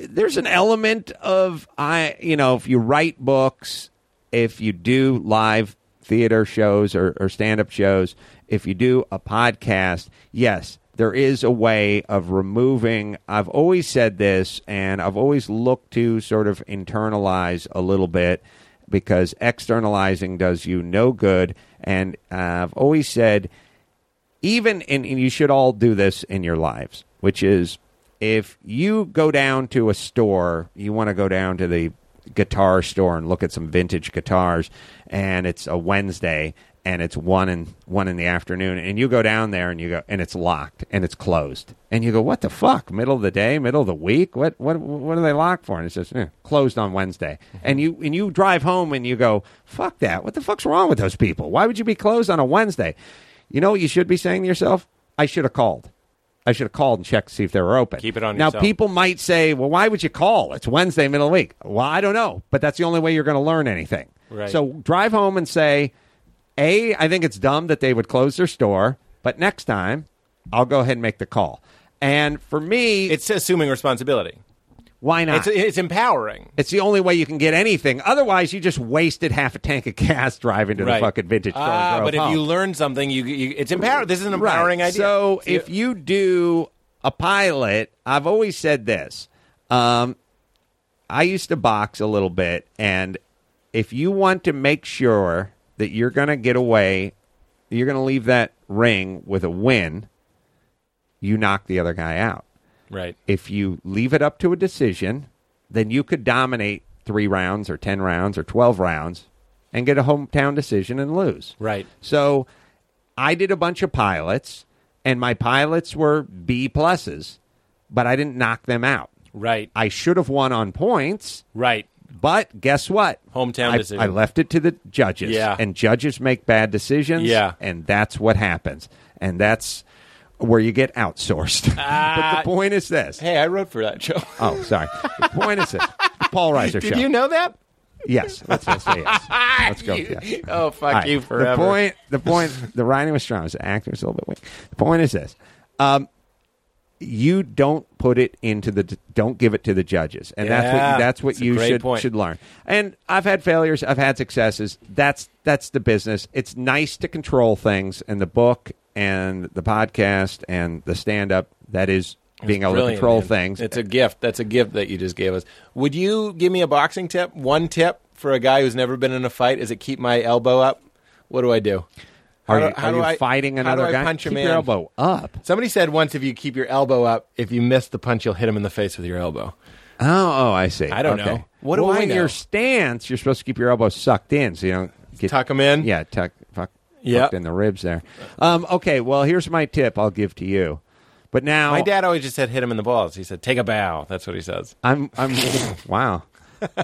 there's an element of I you know if you write books, if you do live theater shows or, or stand up shows, if you do a podcast, yes, there is a way of removing. I've always said this, and I've always looked to sort of internalize a little bit because externalizing does you no good. And uh, I've always said even and, and you should all do this in your lives, which is if you go down to a store, you want to go down to the guitar store and look at some vintage guitars, and it's a Wednesday and it's one in one in the afternoon, and you go down there and you go and it's locked and it's closed, and you go, what the fuck? Middle of the day, middle of the week? What what what are they locked for? And it says eh, closed on Wednesday, and you and you drive home and you go, fuck that. What the fuck's wrong with those people? Why would you be closed on a Wednesday? You know what you should be saying to yourself? I should have called. I should have called and checked to see if they were open. Keep it on Now, yourself. people might say, well, why would you call? It's Wednesday, middle of the week. Well, I don't know, but that's the only way you're going to learn anything. Right. So drive home and say, A, I think it's dumb that they would close their store, but next time I'll go ahead and make the call. And for me, It's assuming responsibility. why not? It's it's empowering. It's the only way you can get anything. Otherwise, you just wasted half a tank of gas driving to Right. the fucking vintage store. Ah, but if you learn something, you, you it's empowering. This is an empowering right. idea. So See, if you do a pilot, I've always said this. Um, I used to box a little bit, and if you want to make sure that you're going to get away, you're going to leave that ring with a win. You knock the other guy out. right, If you leave it up to a decision, then you could dominate three rounds or 10 rounds or 12 rounds and get a hometown decision and lose. right, So I did a bunch of pilots, and my pilots were B pluses, but I didn't knock them out. right, I should have won on points, right. But guess what? Hometown I, decision. I left it to the judges. Yeah. And judges make bad decisions. Yeah. And that's what happens. And that's where you get outsourced. but the point is this. Hey, I wrote for that show. Oh, sorry. The point is this. The Paul Reiser Did show. you know that? Yes. Let's, let's say yes. Let's go. You- yes. Oh, fuck right. you forever. The point, the point, the writing was strong. The acting was a little bit weak. The point is this: um, you don't put it into the, don't give it to the judges, and that's Yeah, what that's what that's a you should point. should learn. And I've had failures, I've had successes. That's that's the business. It's nice to control things, and the book and the podcast and the stand up. That is being able to control man. things. It's a gift. That's a gift that you just gave us. Would you give me a boxing tip? One tip for a guy who's never been in a fight is it keep my elbow up? What do I do? Are How you, do- how are you I- fighting how do another I guy? punch a Keep man? your elbow up. Somebody said once if you keep your elbow up, if you miss the punch, you'll hit him in the face with your elbow. Oh, oh, I see. I don't Okay. know. What do well, I in know? your stance, you're supposed to keep your elbow sucked in so you don't get tuck them in? Yeah, tuck, fuck, Yep. tucked in the ribs there. Um, okay, well, here's my tip I'll give to you. But now My dad always just said hit him in the balls. He said take a bow. That's what he says. I'm, I'm, wow.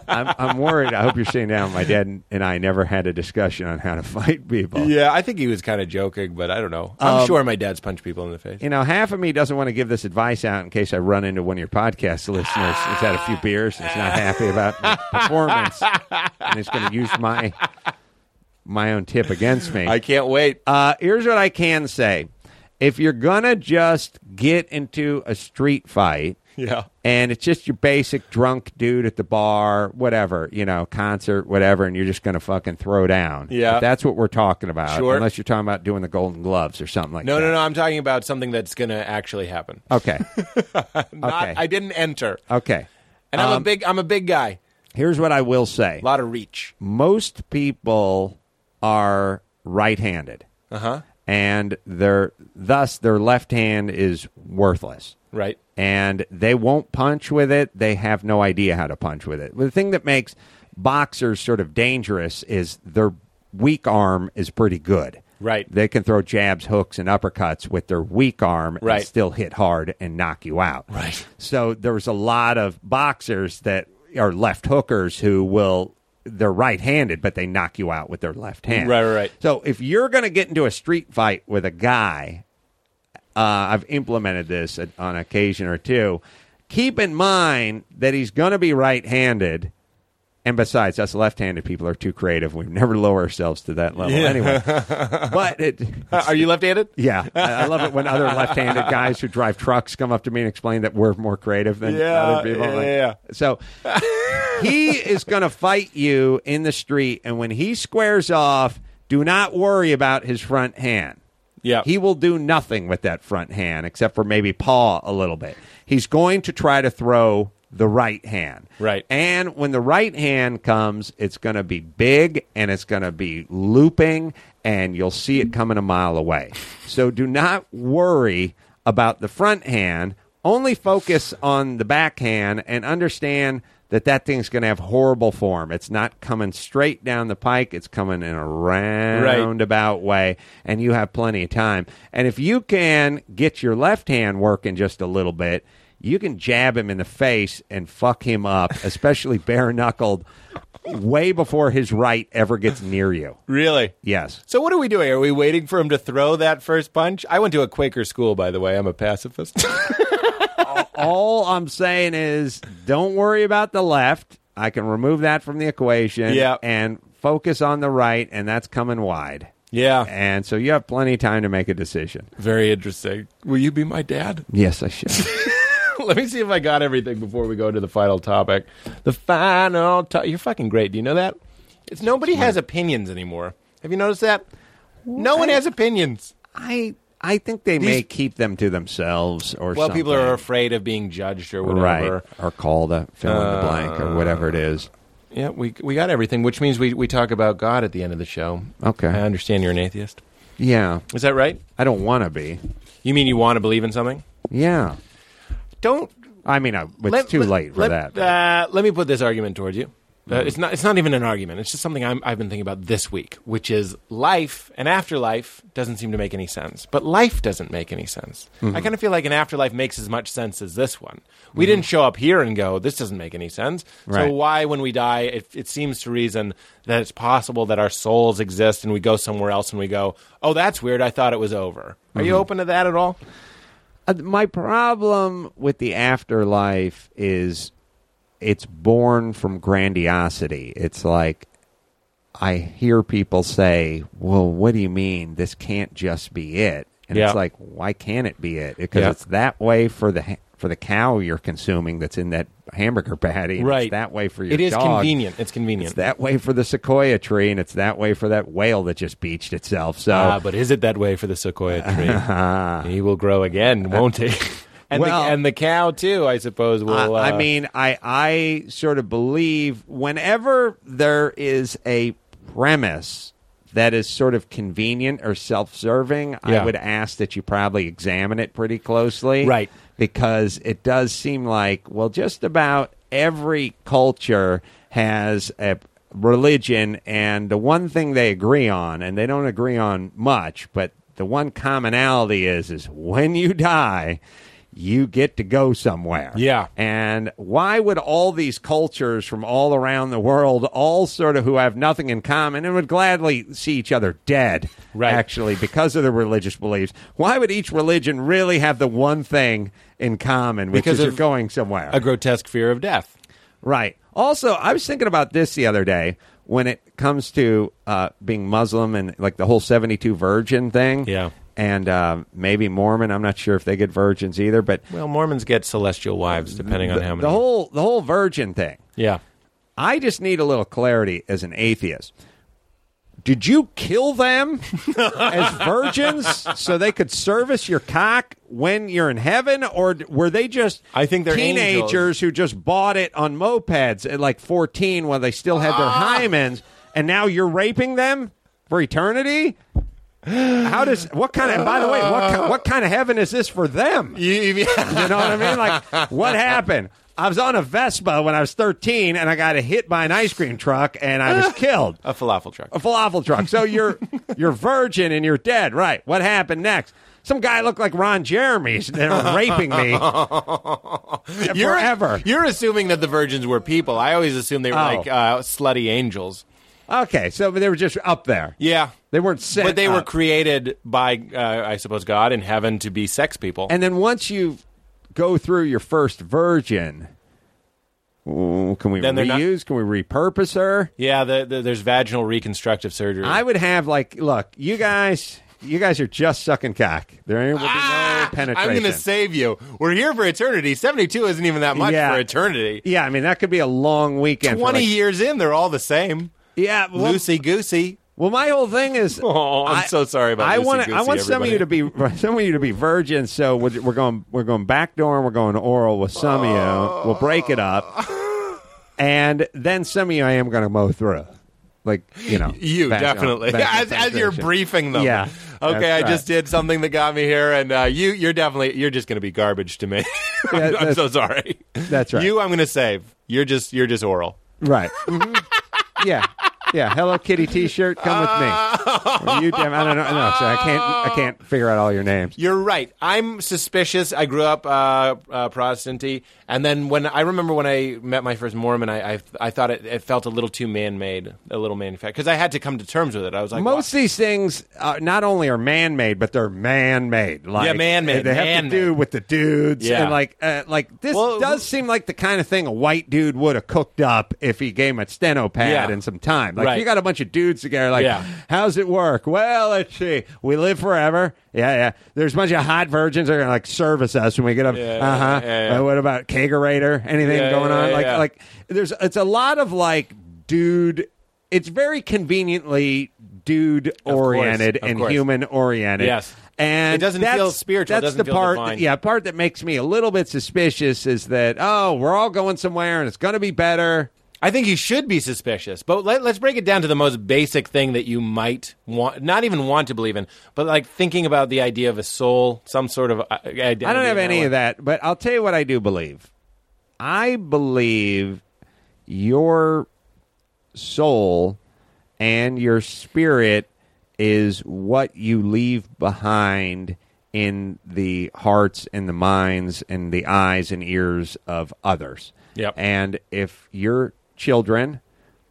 I'm, I'm worried. I hope you're sitting down. My dad and I never had a discussion on how to fight people. Yeah, I think he was kind of joking, but I don't know. I'm Um, sure my dad's punched people in the face. You know, half of me doesn't want to give this advice out in case I run into one of your podcast listeners who's had a few beers and is not happy about my performance and is going to use my my own tip against me. I can't wait. Uh, here's what I can say: if you're gonna just get into a street fight, Yeah. and it's just your basic drunk dude at the bar, whatever, you know, concert, whatever, and you're just gonna fucking throw down. Yeah. If that's what we're talking about. Sure. Unless you're talking about doing the Golden Gloves or something like No, that. no, no. No. I'm talking about something that's going to actually happen. Okay. Not, Okay. I didn't enter, Okay. and I'm a Um, big. I'm a big guy. Here's what I will say: A lot of reach. most people are right-handed, Uh huh. and their thus their left hand is worthless. Right. and they won't punch with it. They have no idea how to punch with it. The thing that makes boxers sort of dangerous is their weak arm is pretty good. Right. They can throw jabs, hooks, and uppercuts with their weak arm Right. and still hit hard and knock you out. Right. So there's a lot of boxers that are left hookers who will they're right-handed, but they knock you out with their left hand. Right, right, right. So if you're going to get into a street fight with a guy uh, I've implemented this at, on occasion or two. Keep in mind that he's going to be right-handed, and besides, us left-handed people are too creative. We never lower ourselves to that level anyway. but it, Are you left-handed? yeah, I, I love it when other left-handed guys who drive trucks come up to me and explain that we're more creative than Yeah, other people. yeah, Like, yeah. So he is going to fight you in the street, and when he squares off, do not worry about his front hand. Yeah. He will do nothing with that front hand except for maybe paw a little bit. He's going to try to throw the right hand. Right. And when the right hand comes, it's going to be big and it's going to be looping and you'll see it coming a mile away. So do not worry about the front hand. Only focus on the backhand and understand that that thing's going to have horrible form. It's not coming straight down the pike. It's coming in a roundabout way, and you have plenty of time. And if you can get your left hand working just a little bit, you can jab him in the face and fuck him up, especially bare knuckled, way before his right ever gets near you. Really? Yes. So what are we doing? Are we waiting for him to throw that first punch? I went to a Quaker school, by the way. I'm a pacifist. All I'm saying is don't worry about the left. I can remove that from the equation Yeah. and focus on the right, and that's coming wide. Yeah. and so you have plenty of time to make a decision. Very interesting. Will you be my dad? Yes, I should. Let me see if I got everything before we go to the final topic. The final to- You're fucking great. Do you know that? It's nobody has opinions anymore. Have you noticed that? No one has opinions. I I think they may keep them to themselves, or Well, people are afraid of being judged or whatever. right, or called a fill in the blank or whatever it is. Yeah, we we got everything, which means we we talk about God at the end of the show. Okay. I understand you're an atheist. Yeah, Is that right? I don't want to be. You mean you want to believe in something? Yeah, Don't. I mean, uh, it's let- too let- late for let, that. Uh, let me put this argument towards you. Uh, it's not. It's not even an argument. It's just something I'm, I've been thinking about this week, which is life and afterlife doesn't seem to make any sense. But life doesn't make any sense. Mm-hmm. I kind of feel like an afterlife makes as much sense as this one. We didn't show up here and go, "This doesn't make any sense." So why, when we die, it, it seems to reason that it's possible that our souls exist and we go somewhere else and we go, "Oh, that's weird. I thought it was over." Are Mm-hmm. you open to that at all? Uh, my problem with the afterlife is it's born from grandiosity. It's like I hear people say, "Well, what do you mean this can't just be it?" And Yeah. it's like, why can't it be it? Because Yeah. it's that way for the ha- for the cow you're consuming that's in that hamburger patty. Right. It's that way for your It is dog. convenient. It's convenient. It's that way for the sequoia tree, and it's that way for that whale that just beached itself. So Ah, but is it that way for the sequoia tree? he will grow again, won't he? And, Well- the, and the cow too, I suppose. Will. I, I uh, mean, I I sort of believe whenever there is a premise that is sort of convenient or self-serving, Yeah. I would ask that you probably examine it pretty closely, Right. Because it does seem like well, just about every culture has a religion, and the one thing they agree on, and they don't agree on much, but the one commonality is is when you die. You get to go somewhere. Yeah. And why would all these cultures from all around the world, all sort of who have nothing in common and would gladly see each other dead, Right. actually, because of their religious beliefs, why would each religion really have the one thing in common, which Because is you're going somewhere? a grotesque fear of death. Right. Also, I was thinking about this the other day when it comes to uh, being Muslim and like the whole 72 virgin thing. Yeah. And uh, maybe Mormon. I'm not sure if they get virgins either, but Well, Mormons get celestial wives, depending on how many. the whole the whole virgin thing. yeah. I just need a little clarity as an atheist. Did you kill them as virgins so they could service your cock when you're in heaven, or were they just I think they're teenagers angels. who just bought it on mopeds at like 14 while they still had their Ah. hymens, and now you're raping them for eternity? How does what kind of? By the way, what what kind of heaven is this for them? You, you- know what I mean? Like, what happened? I was on a Vespa when I was 13, and I got hit by an ice cream truck, and I was killed. a falafel truck. A falafel truck. So you're you're virgin and you're dead, right? What happened next? Some guy looked like Ron Jeremy's. They're raping me You're, forever. You're assuming that the virgins were people. I always assumed they were Oh. like uh, slutty angels. Okay, so they were just up there. Yeah. They weren't sent But they were created by, uh, I suppose, God in heaven to be sex people. And then once you go through your first virgin, ooh, can we Then they're not- reuse? Can we repurpose her? yeah, the, the, there's vaginal reconstructive surgery. I would have like, look, you guys, you guys are just sucking cock. There will be Ah, no penetration. I'm going to save you. We're here for eternity. 72 isn't even that much Yeah. for eternity. yeah, I mean that could be a long weekend. for, 20 like- years in, they're all the same. Yeah, well, Loosey goosey. Well, my whole thing is. Oh, I'm I- so sorry about I want. I want some of you to be some of you to be virgins. So we're, we're going. We're going backdoor and we're going oral with some of you. We'll break it up, and then some of you I am going to mow through, like you know. You definitely, vaginal as, as you're briefing them. Yeah, Okay, I just did something that got me here, and uh, you, you're definitely, you're just going to be garbage to me. I'm, Yeah, I'm so sorry. That's right. You, I'm going to save. You're just, you're just oral. Right. Mhm. Yeah. Yeah. Hello Kitty T-shirt. Come with me. Or you damn. I don't know. No, I can't. I can't figure out all your names. You're right. I'm suspicious. I grew up uh, uh, Protestanty, and then when I remember when I met my first Mormon, I I, I thought it, it felt a little too man-made, a little manufactured, because I had to come to terms with it. I was like, Most of these things uh, not only are man-made, but they're man-made. Like, Yeah, man-made, They have man-made. to do with the dudes, Yeah. and like, uh, like this Well, does seem like the kind of thing a white dude would have cooked up if he gave him a steno pad Yeah. and some time. Like Right. you got a bunch of dudes together. Like, Yeah. how's it work? Well, let's see. We live forever. Yeah, yeah. There's a bunch of hot virgins that are gonna like service us when we get up. Yeah, uh huh. yeah, yeah. what about kegerator? Anything going on? like, like there's it's a lot of like dude. It's very conveniently dude oriented and human oriented. Yes. And It doesn't feel spiritual, That's the part. divine. yeah, part that makes me a little bit suspicious is that oh, we're all going somewhere and it's going to be better. I think you should be suspicious, but let, us break it down to the most basic thing that you might want, not even want to believe in, but like thinking about the idea of a soul, some sort of uh, identity. I don't have any of that, but I'll tell you what I do believe. I believe your soul and your spirit is what you leave behind in the hearts and the minds and the eyes and ears of others. Yep. And if your children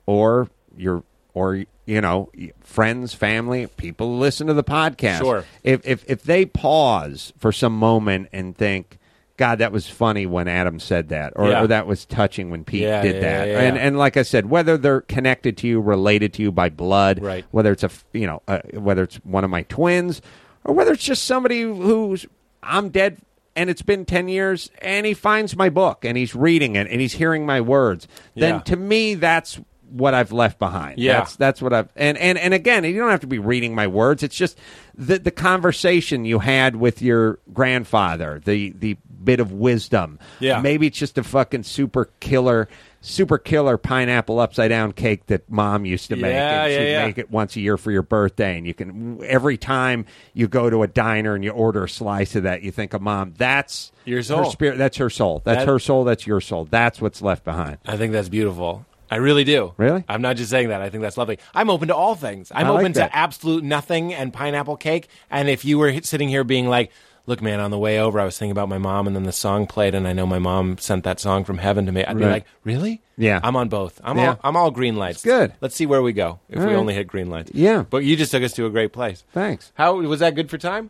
or your or you know friends, family, people who listen to the podcast, Sure. if if if they pause for some moment and think, God, that was funny when Adam said that, or, Yeah. or that was touching when Pete Yeah, did yeah, that, and and like I said, whether they're connected to you, related to you by blood, Right. Whether it's a you know uh, whether it's one of my twins, or whether it's just somebody who's I'm dead. And it's been 10 years, and he finds my book, and he's reading it, and he's hearing my words. Then Yeah. to me, that's what I've left behind. Yeah. That's that's what I've and and and again, you don't have to be reading my words. It's just the the conversation you had with your grandfather, the the bit of wisdom. Yeah. Maybe it's just a fucking super killer super killer pineapple upside down cake that mom used to make. Yeah, and yeah, she'd yeah. make it once a year for your birthday and you can every time you go to a diner and you order a slice of that, you think of mom. That's Your her soul. spirit that's her soul. That's That- her soul, that's your soul. That's what's left behind. I think that's beautiful. I really do. Really? I'm not just saying that. I think that's lovely. I'm open to all things. I'm like open that. to absolute nothing and pineapple cake. And if you were sitting here being like, look, man, on the way over, I was thinking about my mom, and then the song played, and I know my mom sent that song from heaven to me, I'd be Right. like, really? Yeah. I'm on both. I'm, Yeah. all, I'm all green lights. good. Let's see where we go if All we right. only hit green lights. Yeah. But you just took us to a great place. Thanks. How was that good for time?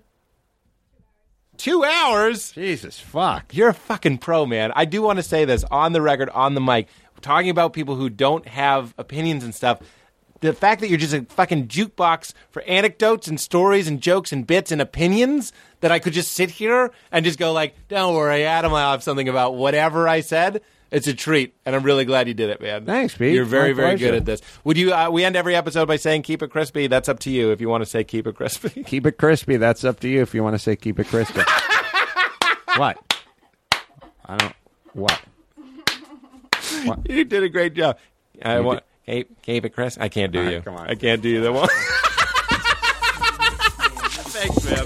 Two hours? Jesus fuck. You're a fucking pro, man. I do want to say this on the record, on the mic, talking about people who don't have opinions and stuff. The fact that you're just a fucking jukebox for anecdotes and stories and jokes and bits and opinions that I could just sit here and just go like, "Don't worry, Adam, I'll have something about whatever I said." It's a treat, and I'm really glad you did it, man. Thanks, Pete. You're very, My very pleasure. good at this. Would you? Uh, we end every episode by saying "Keep it crispy." That's up to you if you want to say "Keep it crispy." Keep it crispy. That's up to you if you want to say keep it crispy. what? I don't. What? You did a great job. I want keep, keep it crispy. I can't do right, you. come on. I can't do you that one. Thanks, man.